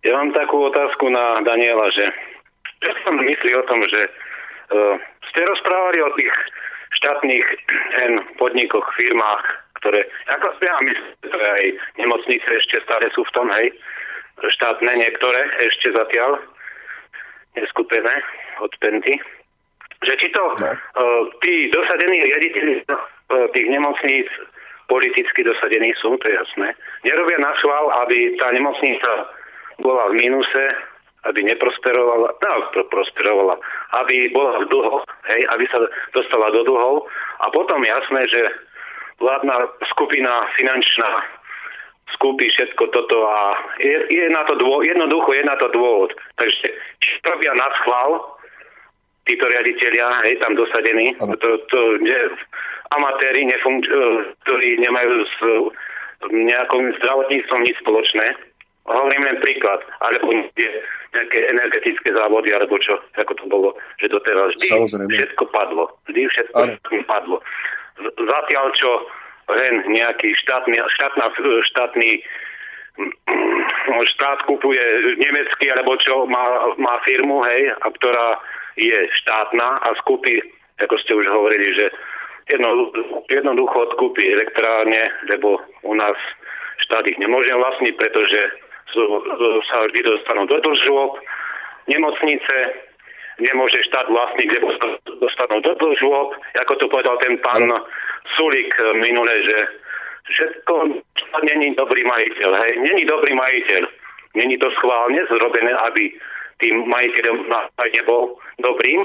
Speaker 7: ja mám takú otázku na Daniela, že čo som myslí o tom, že uh, ste rozprávali o tých štátnych hen, podnikoch, firmách, ktoré, ako ja myslím, že aj nemocnice ešte stále sú v tom, hej, štátne niektoré ešte zatiaľ neskupené od Penty. Že či to no. uh, tí dosadení riaditeľi uh, tých nemocníc politicky dosadení sú, to je jasné, nerobia na schvál, aby tá nemocnica bola v mínuse, aby neprosperovala, no, prosperovala, aby bola v dlhoch, hej, aby sa dostala do dlhov. A potom jasné, že vládna skupina finančná skúpi všetko toto a je, je na to dô, jednoducho je na to dôvod. Takže či robia na schvál títo riaditeľia, hej, tam dosadení, to, to ne, amatéri, nefunk, ktorí nemajú s nejakým zdravotníctvom nič spoločné, Hovorím len príklad, alebo nejaké energetické závody, alebo čo, ako to bolo, že doteraz vždy Samozrejme. všetko padlo. Vždy všetko Ale. padlo. Zatiaľ, čo len nejaký štátny, štátna, štátny mm, štát kupuje nemecký, alebo čo má, má firmu, hej, a ktorá je štátna a skúpi, ako ste už hovorili, že jedno, jednoducho odkúpi elektrárne, lebo u nás štát ich nemôže vlastniť, pretože sa vždy dostanú do dlžôb, nemocnice, nemôže štát vlastník, lebo dostanú do dlžôb, ako to povedal ten pán Sulik minule, že všetko není dobrý majiteľ, hej, není dobrý majiteľ. Není to schválne zrobené, aby tým majiteľom nebol dobrým.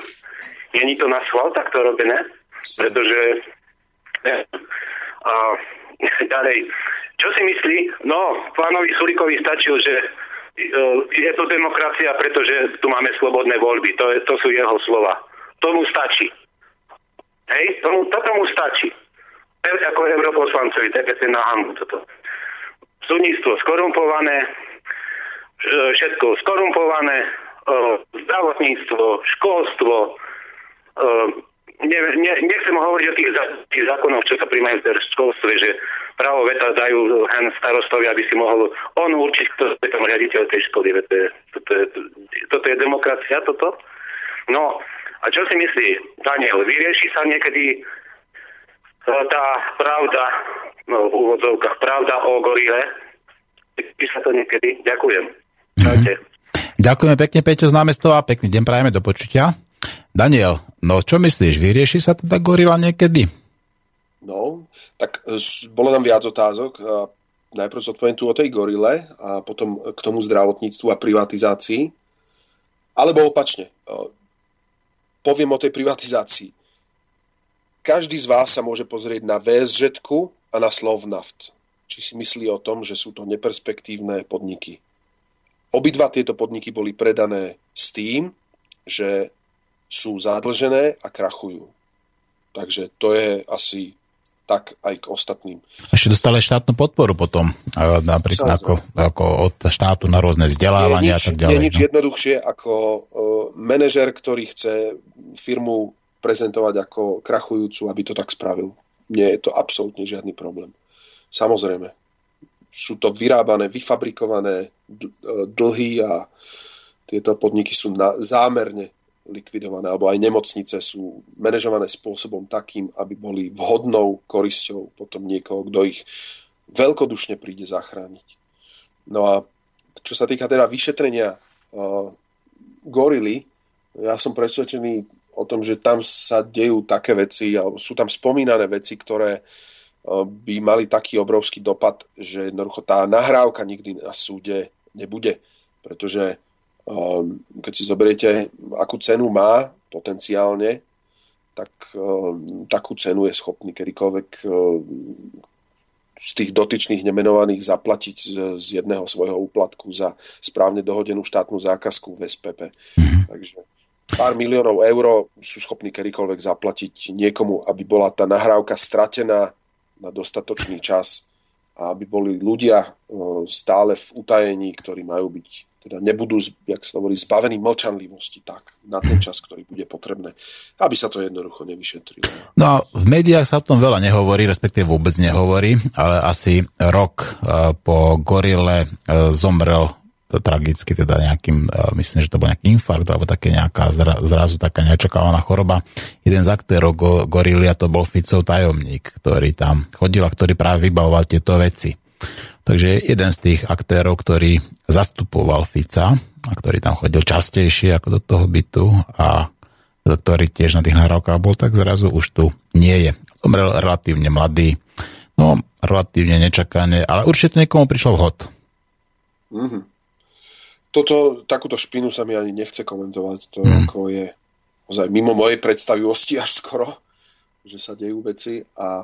Speaker 7: Není to na schvál takto robené, pretože a ďalej čo si myslí? No, pánovi Sulikovi stačil, že e, je to demokracia, pretože tu máme slobodné voľby. To, je, to sú jeho slova. Tomu stačí. Hej, tomu, to tomu stačí. Ako europoslancovi, TPC na hambu toto. Súdnictvo skorumpované, e, všetko skorumpované, e, zdravotníctvo, školstvo, ne, ne, nechcem hovoriť o tých, tých zákonoch, čo sa príjmajú v školstve, že právo veta dajú hen starostovi, aby si mohol on určiť, kto je tam riaditeľ tej školy. Toto je, toto je, toto je demokracia, toto? No, a čo si myslí Daniel? Vyrieši sa niekedy e, tá pravda, no v úvodzovkách, pravda o gorile? Vyrieši sa to niekedy? Ďakujem.
Speaker 2: Mm-hmm. Ďakujeme pekne, Peťo z námestova. Pekný deň prajeme, do počutia. Daniel, no čo myslíš, vyrieši sa teda gorila niekedy?
Speaker 3: No, tak bolo tam viac otázok. najprv zodpoviem tu o tej gorile a potom k tomu zdravotníctvu a privatizácii. Alebo opačne. Poviem o tej privatizácii. Každý z vás sa môže pozrieť na VSŽ a na Slovnaft. Či si myslí o tom, že sú to neperspektívne podniky. Obidva tieto podniky boli predané s tým, že sú zadlžené a krachujú. Takže to je asi tak aj k ostatným.
Speaker 2: Ešte dostali štátnu podporu potom, napríklad ako, ako od štátu na rôzne vzdelávania a tak ďalej.
Speaker 3: Nie nič no. jednoduchšie ako uh, manažer, ktorý chce firmu prezentovať ako krachujúcu, aby to tak spravil. Nie je to absolútne žiadny problém. Samozrejme, sú to vyrábané, vyfabrikované dlhy a tieto podniky sú na, zámerne likvidované, alebo aj nemocnice sú manažované spôsobom takým, aby boli vhodnou korisťou potom niekoho, kto ich veľkodušne príde zachrániť. No a čo sa týka teda vyšetrenia uh, gorily, ja som presvedčený o tom, že tam sa dejú také veci, alebo sú tam spomínané veci, ktoré uh, by mali taký obrovský dopad, že jednoducho tá nahrávka nikdy na súde nebude, pretože keď si zoberiete, akú cenu má potenciálne, tak ehm, takú cenu je schopný kedykoľvek ehm, z tých dotyčných nemenovaných zaplatiť z jedného svojho úplatku za správne dohodenú štátnu zákazku v SPP. Mm-hmm. Takže pár miliónov eur sú schopní kedykoľvek zaplatiť niekomu, aby bola tá nahrávka stratená na dostatočný čas a aby boli ľudia stále v utajení, ktorí majú byť teda nebudú, jak sa hovorí, zbavení mlčanlivosti tak, na ten čas, ktorý bude potrebné, aby sa to jednoducho nevyšetrilo.
Speaker 2: No a v médiách sa o tom veľa nehovorí, respektíve vôbec nehovorí, ale asi rok e, po gorile e, zomrel tragicky, teda nejakým, e, myslím, že to bol nejaký infarkt, alebo také nejaká zrazu taká neočakávaná choroba. Jeden z aktérov go, gorily, a to bol Ficov tajomník, ktorý tam chodil a ktorý práve vybavoval tieto veci. Takže jeden z tých aktérov, ktorý zastupoval Fica a ktorý tam chodil častejšie ako do toho bytu a ktorý tiež na tých nahrávkach bol, tak zrazu už tu nie je. Zomrel relatívne mladý, no relatívne nečakane, ale určite niekomu prišiel vhod.
Speaker 3: Mm-hmm. Toto, takúto špinu sa mi ani nechce komentovať. To mm. ako je ozaj mimo mojej predstavivosti až skoro, že sa dejú veci a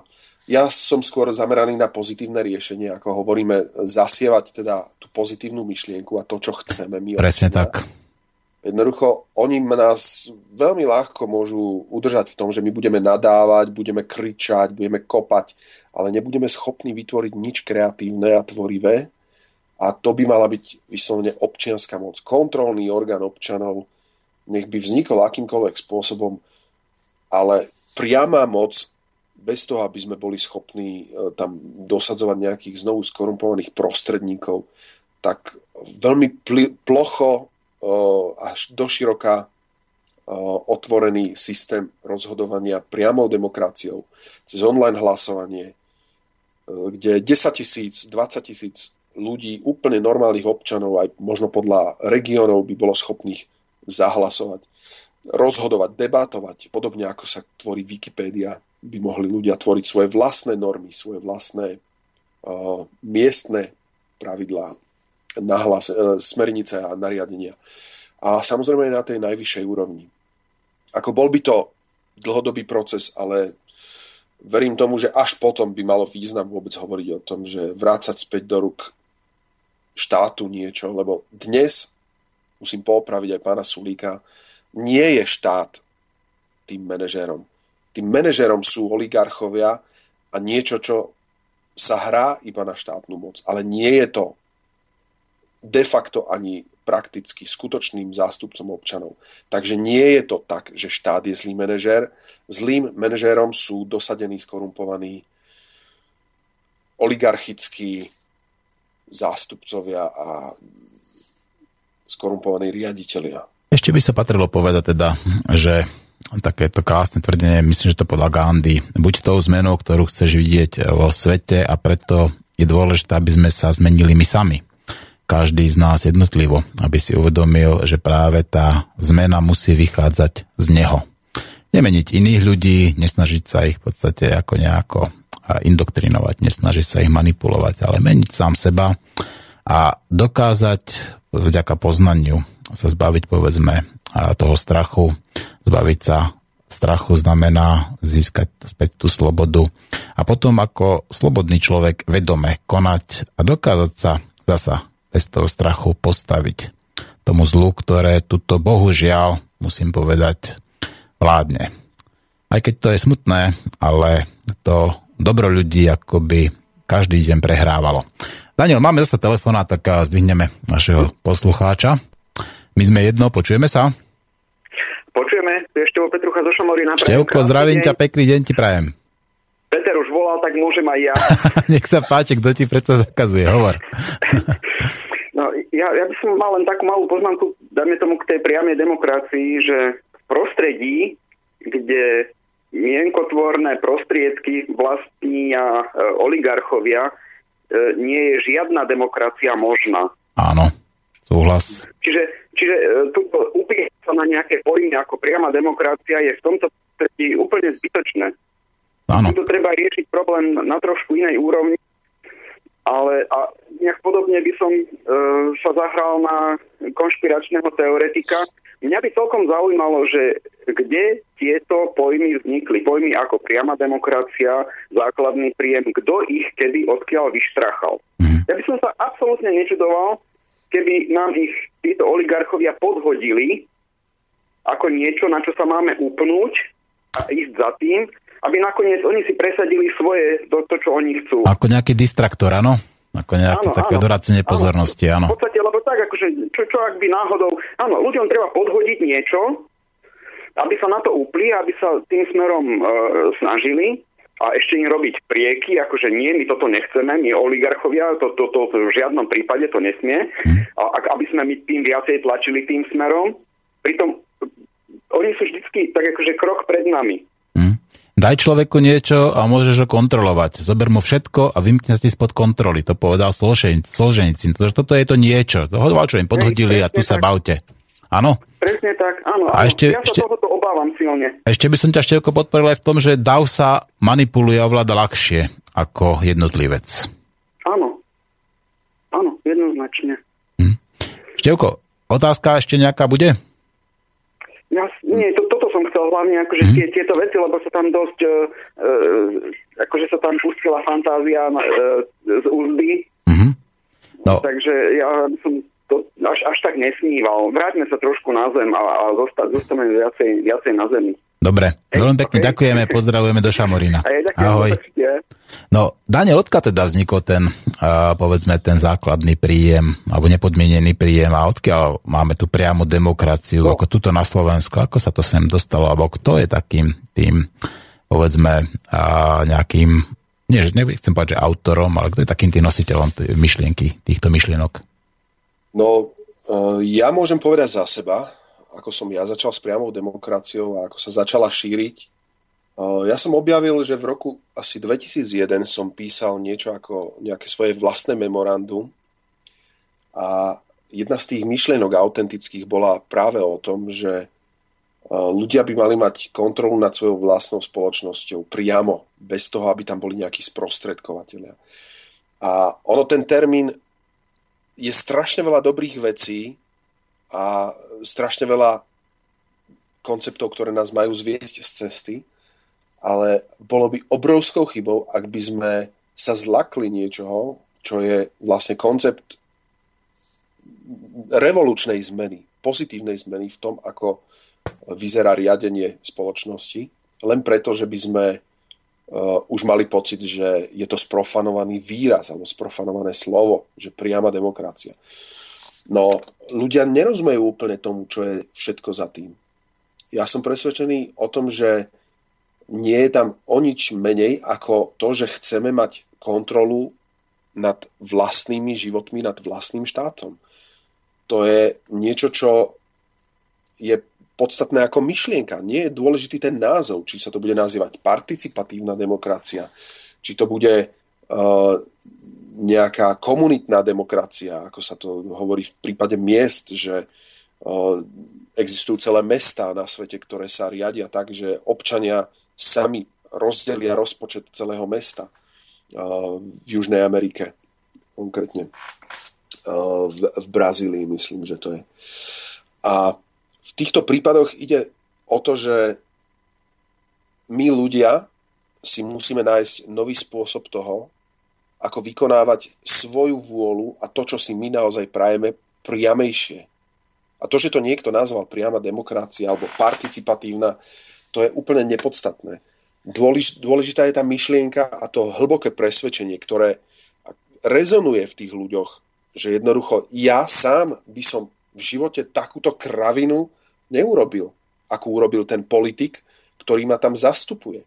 Speaker 3: ja som skôr zameraný na pozitívne riešenie, ako hovoríme, zasievať teda tú pozitívnu myšlienku a to, čo chceme my.
Speaker 2: Presne tak.
Speaker 3: Jednoducho, oni nás veľmi ľahko môžu udržať v tom, že my budeme nadávať, budeme kričať, budeme kopať, ale nebudeme schopní vytvoriť nič kreatívne a tvorivé. A to by mala byť vyslovene občianská moc. Kontrolný orgán občanov, nech by vznikol akýmkoľvek spôsobom, ale priama moc bez toho, aby sme boli schopní e, tam dosadzovať nejakých znovu skorumpovaných prostredníkov, tak veľmi pl- plocho e, až doširoka e, otvorený systém rozhodovania priamou demokraciou cez online hlasovanie, kde 10 tisíc, 20 tisíc ľudí, úplne normálnych občanov, aj možno podľa regiónov by bolo schopných zahlasovať, rozhodovať, debatovať, podobne ako sa tvorí Wikipédia by mohli ľudia tvoriť svoje vlastné normy, svoje vlastné uh, miestne pravidlá, nahlas, uh, smernice a nariadenia. A samozrejme aj na tej najvyššej úrovni. Ako bol by to dlhodobý proces, ale verím tomu, že až potom by malo význam vôbec hovoriť o tom, že vrácať späť do rúk štátu niečo, lebo dnes, musím poopraviť aj pána Sulíka, nie je štát tým manažérom tým manažerom sú oligarchovia a niečo, čo sa hrá iba na štátnu moc. Ale nie je to de facto ani prakticky skutočným zástupcom občanov. Takže nie je to tak, že štát je zlý manažér. Zlým manažérom sú dosadení, skorumpovaní oligarchickí zástupcovia a skorumpovaní riaditeľia.
Speaker 2: Ešte by sa patrilo povedať teda, že takéto krásne tvrdenie, myslím, že to podľa Gandhi. Buď tou zmenou, ktorú chceš vidieť vo svete a preto je dôležité, aby sme sa zmenili my sami. Každý z nás jednotlivo, aby si uvedomil, že práve tá zmena musí vychádzať z neho. Nemeniť iných ľudí, nesnažiť sa ich v podstate ako nejako indoktrinovať, nesnaží sa ich manipulovať, ale meniť sám seba a dokázať vďaka poznaniu sa zbaviť povedzme toho strachu, zbaviť sa strachu znamená získať späť tú slobodu a potom ako slobodný človek vedome konať a dokázať sa zasa bez toho strachu postaviť tomu zlu, ktoré tuto bohužiaľ, musím povedať, vládne. Aj keď to je smutné, ale to dobro ľudí akoby každý deň prehrávalo. Daniel, máme zase telefóna, tak zdvihneme našeho poslucháča. My sme jedno, počujeme sa?
Speaker 8: Počujeme, tu je Števo Petrucha zo Šamorína.
Speaker 2: Števko, zdravím ťa, pekný deň ti prajem.
Speaker 8: Peter už volal, tak môžem aj ja.
Speaker 2: Nech sa páči, kto ti predsa zakazuje, hovor.
Speaker 8: no, ja, ja by som mal len takú malú poznámku, dajme tomu k tej priamej demokracii, že v prostredí, kde mienkotvorné prostriedky vlastnia e, oligarchovia, e, nie je žiadna demokracia možná.
Speaker 2: Áno, súhlas.
Speaker 8: Čiže, čiže e, tuto upísať sa na nejaké pojmy ako priama demokracia je v tomto prostredí úplne zbytočné.
Speaker 2: Áno.
Speaker 8: Tu treba riešiť problém na trošku inej úrovni, ale a nejak podobne by som e, sa zahral na konšpiračného teoretika, Mňa by celkom zaujímalo, že kde tieto pojmy vznikli. Pojmy ako priama demokracia, základný príjem, kto ich kedy odkiaľ vyštrachal. Mm. Ja by som sa absolútne nečudoval, keby nám ich títo oligarchovia podhodili ako niečo, na čo sa máme upnúť a ísť za tým, aby nakoniec oni si presadili svoje, to, to čo oni chcú.
Speaker 2: Ako nejaký distraktor, áno? Ako nejaké áno, také áno, odvracenie pozornosti, áno.
Speaker 8: V podstate, lebo tak, akože, čo, čo ak by náhodou... Áno, ľuďom treba podhodiť niečo, aby sa na to upli, aby sa tým smerom e, snažili a ešte im robiť prieky, akože nie, my toto nechceme, my oligarchovia, to, to, to, to v žiadnom prípade to nesmie, hmm. a, aby sme my tým viacej tlačili tým smerom. Pritom oni sú vždycky tak akože krok pred nami.
Speaker 2: Daj človeku niečo a môžeš ho kontrolovať. Zober mu všetko a vymkne si spod kontroly. To povedal Solženicin. Toto je to niečo. To čo im podhodili a tu sa bavte. Áno?
Speaker 8: Presne tak, áno. A ešte, ja sa ešte, tohoto obávam silne.
Speaker 2: Ešte by som ťa Števko podporil aj v tom, že DAO sa manipuluje ovláda ľahšie ako jednotlivec.
Speaker 8: Áno. Áno, jednoznačne.
Speaker 2: Hm. Števko, otázka ešte nejaká bude?
Speaker 8: Ja, nie, to, toto som chcel hlavne, akože mm. tie, tieto veci, lebo sa tam dosť, uh, akože sa tam pustila fantázia uh, z úzdy. Mm-hmm. No. Takže ja som to až, až tak nesníval. Vráťme sa trošku na zem a, a zostaneme viacej, viacej na zemi.
Speaker 2: Dobre, veľmi pekne okay. ďakujeme, pozdravujeme do Šamorína. Ahoj. No, Daniel, odkiaľ teda vznikol ten, uh, povedzme, ten základný príjem, alebo nepodmienený príjem a odkiaľ máme tu priamu demokraciu, no. ako tuto na Slovensku, ako sa to sem dostalo, alebo kto je takým tým, povedzme, uh, nejakým, nie, nechcem povedať, že autorom, ale kto je takým tým nositeľom tý, myšlienky, týchto myšlienok?
Speaker 3: No, uh, ja môžem povedať za seba, ako som ja začal s priamou demokraciou a ako sa začala šíriť. Ja som objavil, že v roku asi 2001 som písal niečo ako nejaké svoje vlastné memorandum a jedna z tých myšlienok autentických bola práve o tom, že ľudia by mali mať kontrolu nad svojou vlastnou spoločnosťou priamo, bez toho, aby tam boli nejakí sprostredkovateľia. A ono ten termín je strašne veľa dobrých vecí, a strašne veľa konceptov, ktoré nás majú zviesť z cesty, ale bolo by obrovskou chybou, ak by sme sa zlakli niečoho, čo je vlastne koncept revolučnej zmeny, pozitívnej zmeny v tom, ako vyzerá riadenie spoločnosti, len preto, že by sme uh, už mali pocit, že je to sprofanovaný výraz alebo sprofanované slovo, že priama demokracia. No, ľudia nerozumejú úplne tomu, čo je všetko za tým. Ja som presvedčený o tom, že nie je tam o nič menej ako to, že chceme mať kontrolu nad vlastnými životmi, nad vlastným štátom. To je niečo, čo je podstatné ako myšlienka. Nie je dôležitý ten názov, či sa to bude nazývať participatívna demokracia, či to bude uh, nejaká komunitná demokracia, ako sa to hovorí v prípade miest, že existujú celé mestá na svete, ktoré sa riadia tak, že občania sami rozdelia rozpočet celého mesta v Južnej Amerike, konkrétne v, v Brazílii, myslím, že to je. A v týchto prípadoch ide o to, že my ľudia si musíme nájsť nový spôsob toho, ako vykonávať svoju vôľu a to, čo si my naozaj prajeme, priamejšie. A to, že to niekto nazval priama demokracia alebo participatívna, to je úplne nepodstatné. Dôlež, dôležitá je tá myšlienka a to hlboké presvedčenie, ktoré rezonuje v tých ľuďoch, že jednoducho ja sám by som v živote takúto kravinu neurobil, ako urobil ten politik, ktorý ma tam zastupuje.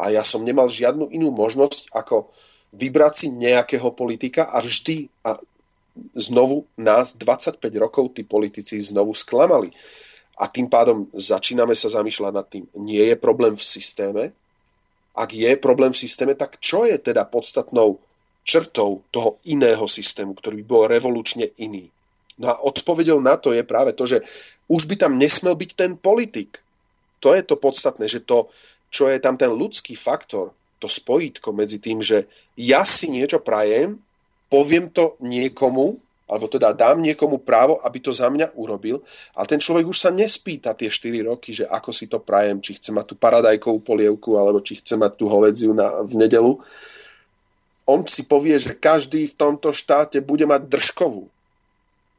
Speaker 3: A ja som nemal žiadnu inú možnosť, ako vybrať si nejakého politika a vždy a znovu nás 25 rokov tí politici znovu sklamali. A tým pádom začíname sa zamýšľať nad tým, nie je problém v systéme? Ak je problém v systéme, tak čo je teda podstatnou črtou toho iného systému, ktorý by bol revolučne iný? No a odpovedou na to je práve to, že už by tam nesmel byť ten politik. To je to podstatné, že to, čo je tam ten ľudský faktor, to spojitko medzi tým, že ja si niečo prajem, poviem to niekomu, alebo teda dám niekomu právo, aby to za mňa urobil, a ten človek už sa nespýta tie 4 roky, že ako si to prajem, či chce mať tú paradajkovú polievku, alebo či chce mať tú hovedziu na, v nedelu. On si povie, že každý v tomto štáte bude mať držkovú.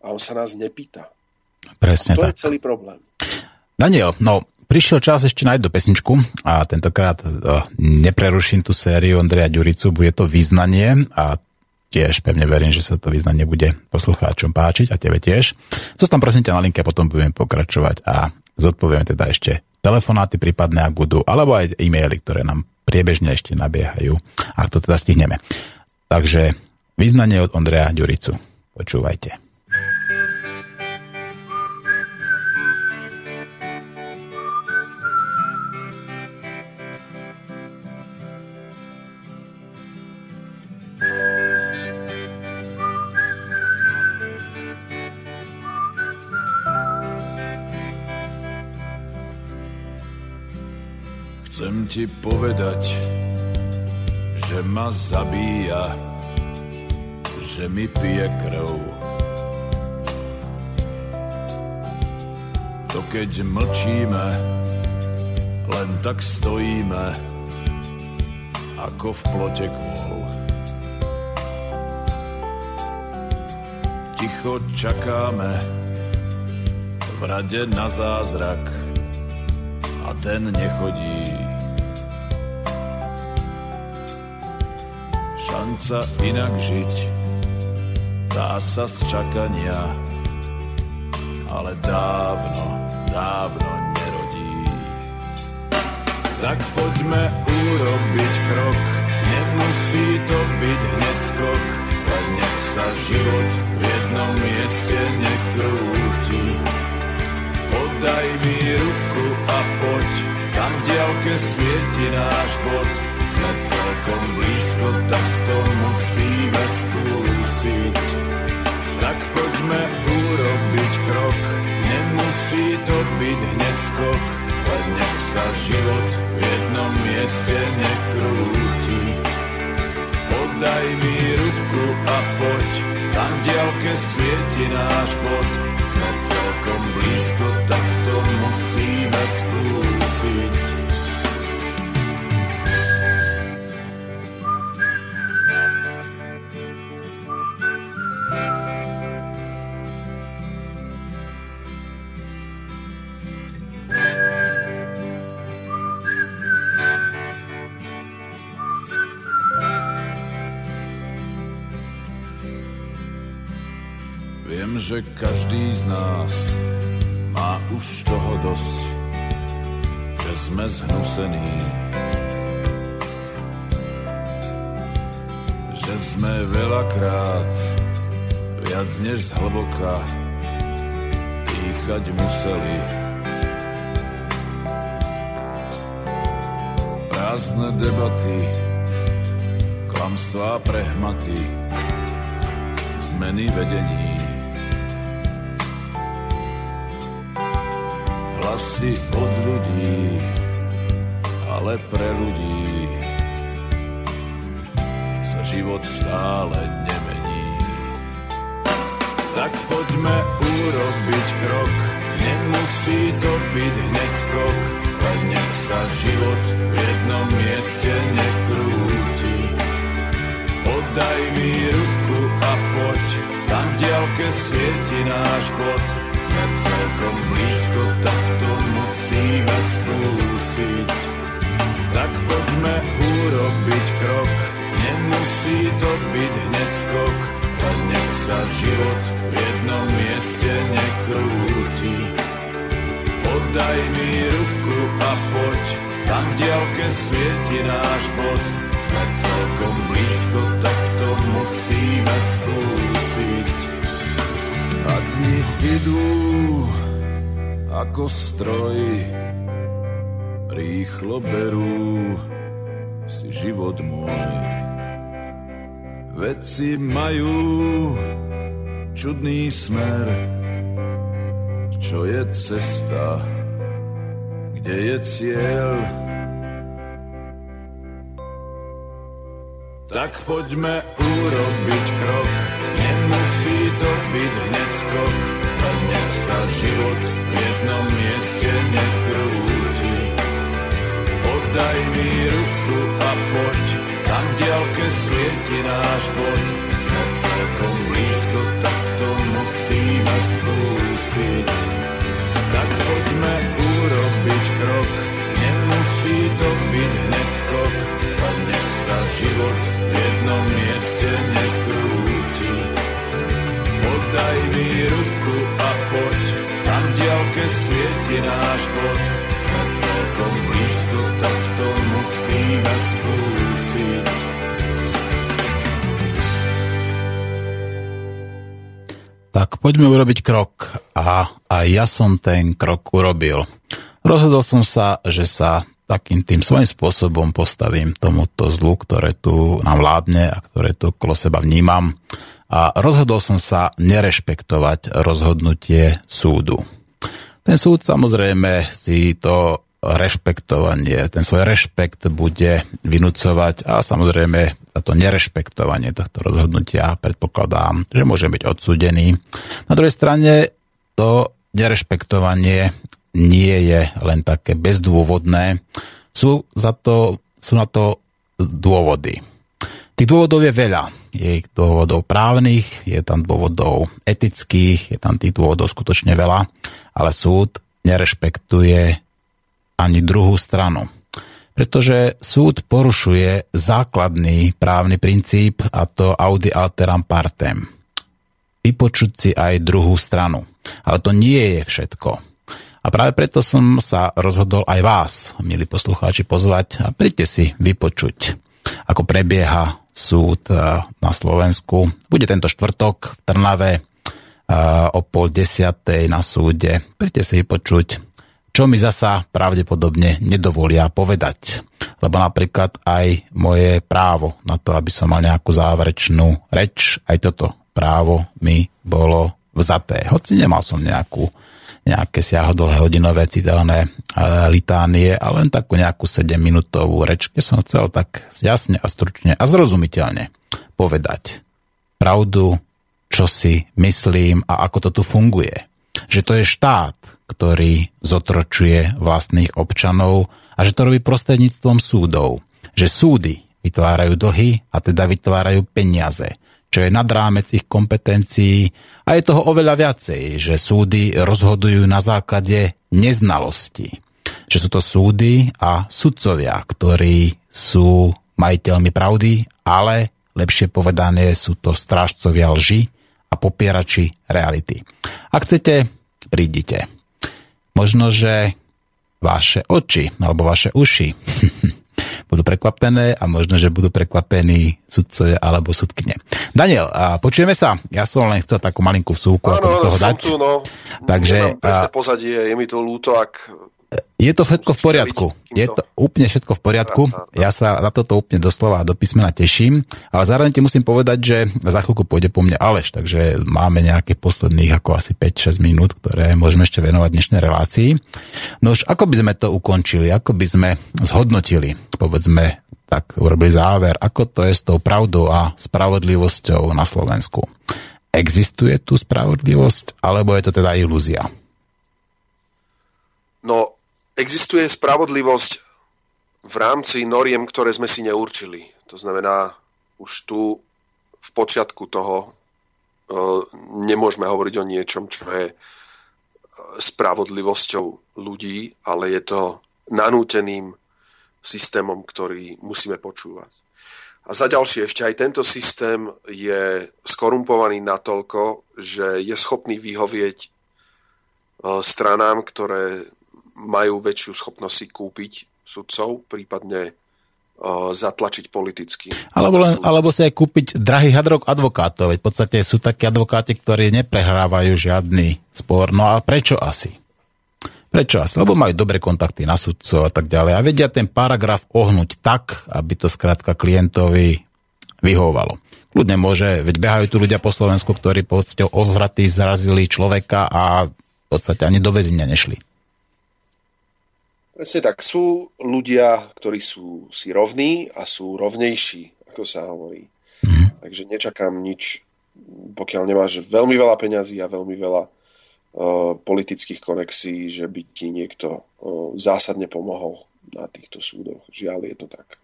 Speaker 3: A on sa nás nepýta.
Speaker 2: Presne
Speaker 3: a to
Speaker 2: tak.
Speaker 3: je celý problém.
Speaker 2: Daniel, no prišiel čas ešte nájsť do pesničku a tentokrát uh, nepreruším tú sériu Andreja Ďuricu, bude to význanie a tiež pevne verím, že sa to význanie bude poslucháčom páčiť a tebe tiež. Zostan prosím ťa na linke, potom budeme pokračovať a zodpovieme teda ešte telefonáty prípadne, ak budú, alebo aj e-maily, ktoré nám priebežne ešte nabiehajú, ak to teda stihneme. Takže význanie od Ondreja Ďuricu. Počúvajte.
Speaker 4: Ti povedať, že ma zabíja, že mi pije krv. To keď mlčíme, len tak stojíme, ako v plote kvôl. Ticho čakáme, v rade na zázrak a ten nechodí. Šanca inak žiť. Dá sa z čakania, ale dávno, dávno nerodí. Tak poďme urobiť krok, nemusí to byť hneď skok, len nech sa život v jednom mieste nekrúti. Podaj mi ruku a poď, tam v diálke svieti náš bod, sme celkom blízko, tak to musíme skúsiť. Tak poďme urobiť krok, nemusí to byť hneď skok, len nech sa život v jednom mieste nekrúti. Podaj mi ruku a poď, tam v diálke svieti náš bod, sme celkom blízko, tak to musíme skúsiť. Každý z nás má už toho dosť, že sme zhnusení. Že sme veľakrát viac než z hlboka dýchať museli. Prázdne debaty, klamstvá prehmaty, zmeny vedení hlasy od ľudí ale pre ľudí Veci majú čudný smer, čo je cesta, kde je cieľ. Tak poďme urobiť krok, nemusí to byť hneď skok, len nech sa život v jednom mieste nekrúti. Oddaj mi ruku a poď, diálke svieti náš bod, sme celkom blízko, tak to musíme skúsiť. Tak poďme urobiť krok, nemusí to byť hneď skok, len nech sa život v jednom mieste nekrúti. Oddaj mi ruku a poď, tam v diálke svieti náš bod,
Speaker 2: poďme urobiť krok. A aj ja som ten krok urobil. Rozhodol som sa, že sa takým tým svojím spôsobom postavím tomuto zlu, ktoré tu nám vládne a ktoré tu okolo seba vnímam. A rozhodol som sa nerešpektovať rozhodnutie súdu. Ten súd samozrejme si to rešpektovanie, ten svoj rešpekt bude vynúcovať a samozrejme za to nerešpektovanie tohto rozhodnutia predpokladám, že môže byť odsúdený. Na druhej strane to nerešpektovanie nie je len také bezdôvodné. Sú, za to, sú na to dôvody. Tých dôvodov je veľa. Je ich dôvodov právnych, je tam dôvodov etických, je tam tých dôvodov skutočne veľa, ale súd nerešpektuje ani druhú stranu. Pretože súd porušuje základný právny princíp a to audi alteram partem. Vypočuť si aj druhú stranu. Ale to nie je všetko. A práve preto som sa rozhodol aj vás, milí poslucháči, pozvať a príďte si vypočuť, ako prebieha súd eh, na Slovensku. Bude tento štvrtok v Trnave eh, o pol desiatej na súde. Príďte si vypočuť, čo mi zasa pravdepodobne nedovolia povedať. Lebo napríklad aj moje právo na to, aby som mal nejakú záverečnú reč, aj toto právo mi bolo vzaté. Hoci nemal som nejakú, nejaké siahodlhé hodinové citeľné litánie, ale len takú nejakú 7-minútovú reč, kde som chcel tak jasne a stručne a zrozumiteľne povedať pravdu, čo si myslím a ako to tu funguje. Že to je štát, ktorý zotročuje vlastných občanov a že to robí prostredníctvom súdov. Že súdy vytvárajú dlhy a teda vytvárajú peniaze, čo je nad rámec ich kompetencií a je toho oveľa viacej, že súdy rozhodujú na základe neznalosti. Že sú to súdy a sudcovia, ktorí sú majiteľmi pravdy, ale lepšie povedané sú to strážcovia lži a popierači reality. Ak chcete, prídite. Možno, že vaše oči alebo vaše uši budú prekvapené a možno, že budú prekvapení sudcovia alebo sudkine. Daniel, a počujeme sa? Ja som len chcel takú malinkú vsúku, do toho
Speaker 3: som
Speaker 2: dať.
Speaker 3: tu, no.
Speaker 2: Takže,
Speaker 3: Nemám pozadie, je mi to ľúto, ak
Speaker 2: Je to všetko v poriadku. Je to úplne všetko v poriadku. Ja sa na toto úplne doslova do písmena teším, ale zároveň ti musím povedať, že za chvíľku pôjde po mne Aleš, takže máme nejaké posledných ako asi 5-6 minút, ktoré môžeme ešte venovať dnešnej relácii. No už ako by sme to ukončili, ako by sme zhodnotili, povedzme, tak urobili záver, ako to je s tou pravdou a spravodlivosťou na Slovensku. Existuje tu spravodlivosť, alebo je to teda ilúzia?
Speaker 3: No, existuje spravodlivosť v rámci noriem, ktoré sme si neurčili. To znamená, už tu v počiatku toho e, nemôžeme hovoriť o niečom, čo je e, spravodlivosťou ľudí, ale je to nanúteným systémom, ktorý musíme počúvať. A za ďalšie, ešte aj tento systém je skorumpovaný natoľko, že je schopný vyhovieť e, stranám, ktoré majú väčšiu schopnosť si kúpiť sudcov, prípadne uh, zatlačiť politicky.
Speaker 2: Alebo, len, alebo si aj kúpiť drahých advokátov. Veď v podstate sú takí advokáti, ktorí neprehrávajú žiadny spor. No a prečo asi? Prečo asi? Lebo majú dobré kontakty na sudcov a tak ďalej. A vedia ten paragraf ohnúť tak, aby to skrátka klientovi vyhovovalo. Kľudne môže, veď behajú tu ľudia po Slovensku, ktorí v podstate odhratí zrazili človeka a v podstate ani do väzenia nešli.
Speaker 3: Presne tak. Sú ľudia, ktorí sú si rovní a sú rovnejší, ako sa hovorí. Mm. Takže nečakám nič, pokiaľ nemáš veľmi veľa peňazí a veľmi veľa uh, politických konexí, že by ti niekto uh, zásadne pomohol na týchto súdoch. Žiaľ, je to tak.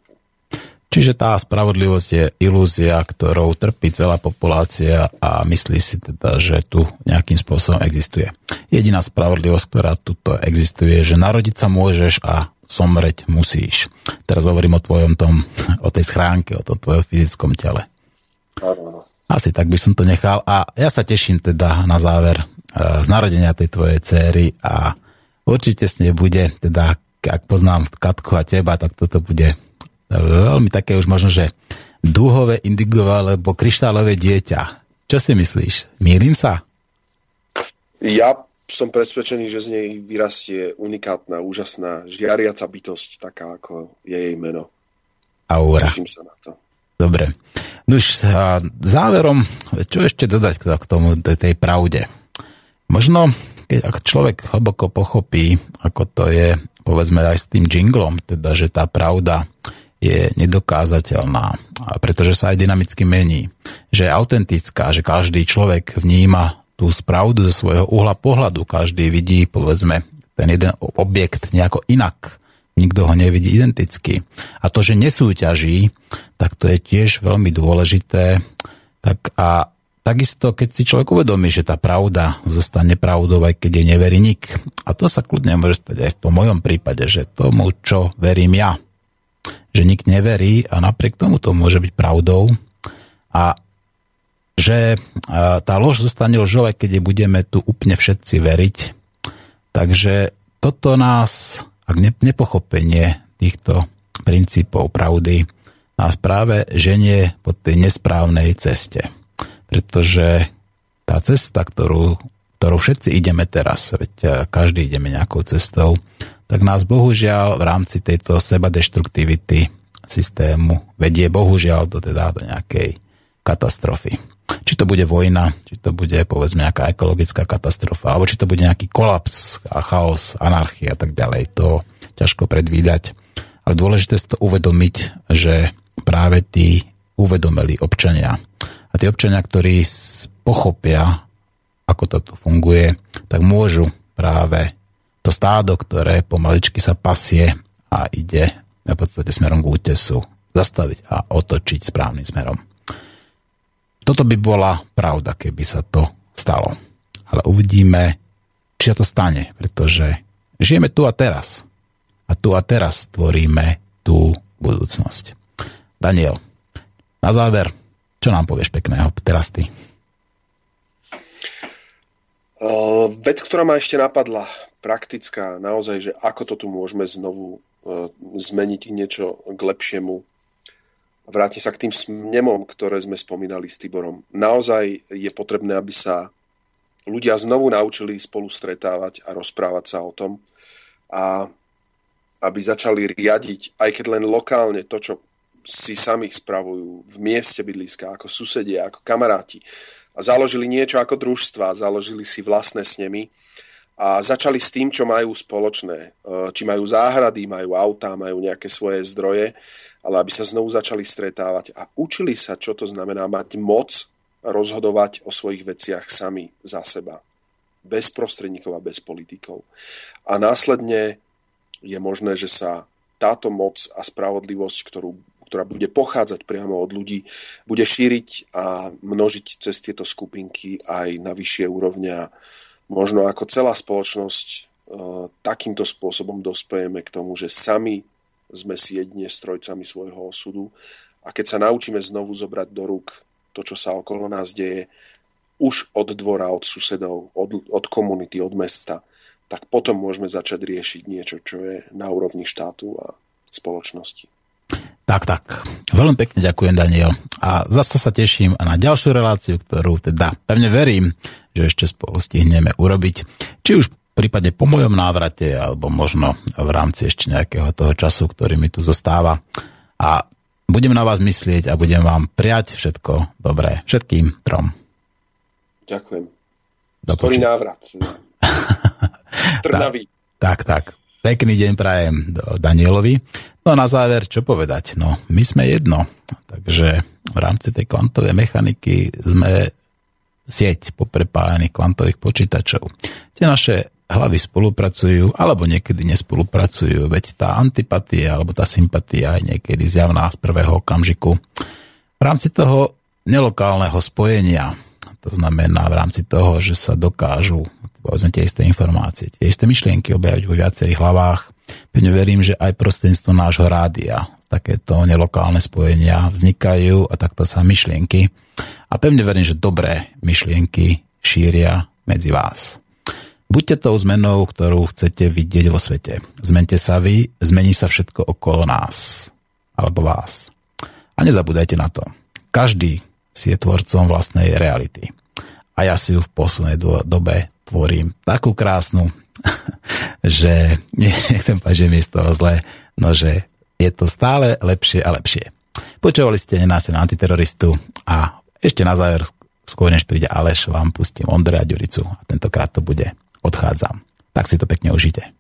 Speaker 2: Čiže tá spravodlivosť je ilúzia, ktorou trpí celá populácia a myslí si teda, že tu nejakým spôsobom existuje. Jediná spravodlivosť, ktorá tuto existuje, je, že narodiť sa môžeš a somreť musíš. Teraz hovorím o tvojom tom, o tej schránke, o tom tvojom fyzickom tele. Asi tak by som to nechal a ja sa teším teda na záver e, z narodenia tej tvojej céry a určite s nej bude, teda ak poznám Katku a teba, tak toto bude veľmi také už možno, že dúhové, indigové alebo kryštálové dieťa. Čo si myslíš? Mýlim sa?
Speaker 3: Ja som presvedčený, že z nej vyrastie unikátna, úžasná, žiariaca bytosť, taká ako je jej meno.
Speaker 2: Aura.
Speaker 3: Teším sa na to.
Speaker 2: Dobre. Nuž, a záverom, čo ešte dodať k tomu, tej pravde? Možno, keď ak človek hlboko pochopí, ako to je, povedzme aj s tým jinglom, teda, že tá pravda je nedokázateľná, pretože sa aj dynamicky mení, že je autentická, že každý človek vníma tú spravdu zo svojho uhla pohľadu, každý vidí, povedzme, ten jeden objekt nejako inak, nikto ho nevidí identicky. A to, že nesúťaží, tak to je tiež veľmi dôležité. Tak a takisto, keď si človek uvedomí, že tá pravda zostane pravdou, aj keď je neverí nik. A to sa kľudne môže stať aj v tom mojom prípade, že tomu, čo verím ja, že nik neverí a napriek tomu to môže byť pravdou a že tá lož zostane ložou, aj keď budeme tu úplne všetci veriť. Takže toto nás, ak nepochopenie týchto princípov pravdy, nás práve ženie po tej nesprávnej ceste. Pretože tá cesta, ktorú, ktorú všetci ideme teraz, veď každý ideme nejakou cestou, tak nás bohužiaľ v rámci tejto destruktivity systému vedie bohužiaľ do, teda, do nejakej katastrofy. Či to bude vojna, či to bude povedzme nejaká ekologická katastrofa, alebo či to bude nejaký kolaps a chaos, anarchia a tak ďalej, to ťažko predvídať. Ale dôležité je to uvedomiť, že práve tí uvedomeli občania a tí občania, ktorí pochopia, ako to tu funguje, tak môžu práve to stádo, ktoré pomaličky sa pasie a ide v podstate smerom k útesu, zastaviť a otočiť správnym smerom. Toto by bola pravda, keby sa to stalo. Ale uvidíme, či sa to stane, pretože žijeme tu a teraz. A tu a teraz tvoríme tú budúcnosť. Daniel, na záver, čo nám povieš pekného teraz ty?
Speaker 3: Uh, vec, ktorá ma ešte napadla praktická, naozaj, že ako to tu môžeme znovu uh, zmeniť niečo k lepšiemu. Vrátim sa k tým snemom, ktoré sme spomínali s Tiborom. Naozaj je potrebné, aby sa ľudia znovu naučili spolu stretávať a rozprávať sa o tom, a aby začali riadiť, aj keď len lokálne, to, čo si sami spravujú v mieste bydliska, ako susedia, ako kamaráti. A založili niečo ako družstva, založili si vlastné snemy a začali s tým, čo majú spoločné. E, či majú záhrady, majú autá, majú nejaké svoje zdroje, ale aby sa znovu začali stretávať a učili sa, čo to znamená mať moc rozhodovať o svojich veciach sami za seba. Bez prostredníkov a bez politikov. A následne je možné, že sa táto moc a spravodlivosť, ktorú, ktorá bude pochádzať priamo od ľudí, bude šíriť a množiť cez tieto skupinky aj na vyššie úrovne možno ako celá spoločnosť e, takýmto spôsobom dospejeme k tomu, že sami sme si jedine strojcami svojho osudu a keď sa naučíme znovu zobrať do rúk to, čo sa okolo nás deje, už od dvora, od susedov, od, od komunity, od mesta, tak potom môžeme začať riešiť niečo, čo je na úrovni štátu a spoločnosti.
Speaker 2: Tak, tak. Veľmi pekne ďakujem, Daniel. A zase sa teším na ďalšiu reláciu, ktorú teda pevne verím, že ešte spolu stihneme urobiť. Či už prípade po mojom návrate, alebo možno v rámci ešte nejakého toho času, ktorý mi tu zostáva. A budem na vás myslieť a budem vám prijať všetko dobré. Všetkým trom.
Speaker 3: Ďakujem. Skorý návrat.
Speaker 2: Strnavý. Tak, tak. Pekný deň prajem Danielovi. No a na záver, čo povedať? No, my sme jedno. Takže v rámci tej kvantovej mechaniky sme sieť poprepájaných kvantových počítačov. Tie naše hlavy spolupracujú, alebo niekedy nespolupracujú, veď tá antipatia alebo tá sympatia je niekedy zjavná z prvého okamžiku. V rámci toho nelokálneho spojenia, to znamená v rámci toho, že sa dokážu povedzme tie isté informácie, tie isté myšlienky objaviť vo viacerých hlavách. Pevne verím, že aj prostredníctvom nášho rádia takéto nelokálne spojenia vznikajú a takto sa myšlienky a pevne verím, že dobré myšlienky šíria medzi vás. Buďte tou zmenou, ktorú chcete vidieť vo svete. Zmente sa vy, zmení sa všetko okolo nás alebo vás. A nezabúdajte na to. Každý si je tvorcom vlastnej reality. A ja si ju v poslednej dobe tvorím takú krásnu, že nechcem povedať, že mi z toho zle, no že je to stále lepšie a lepšie. Počúvali ste nenásilného antiteroristu a ešte na záver, skôr než príde Aleš, vám pustím Ondreja Ďuricu a tentokrát to bude Odchádzam. Tak si to pekne užite.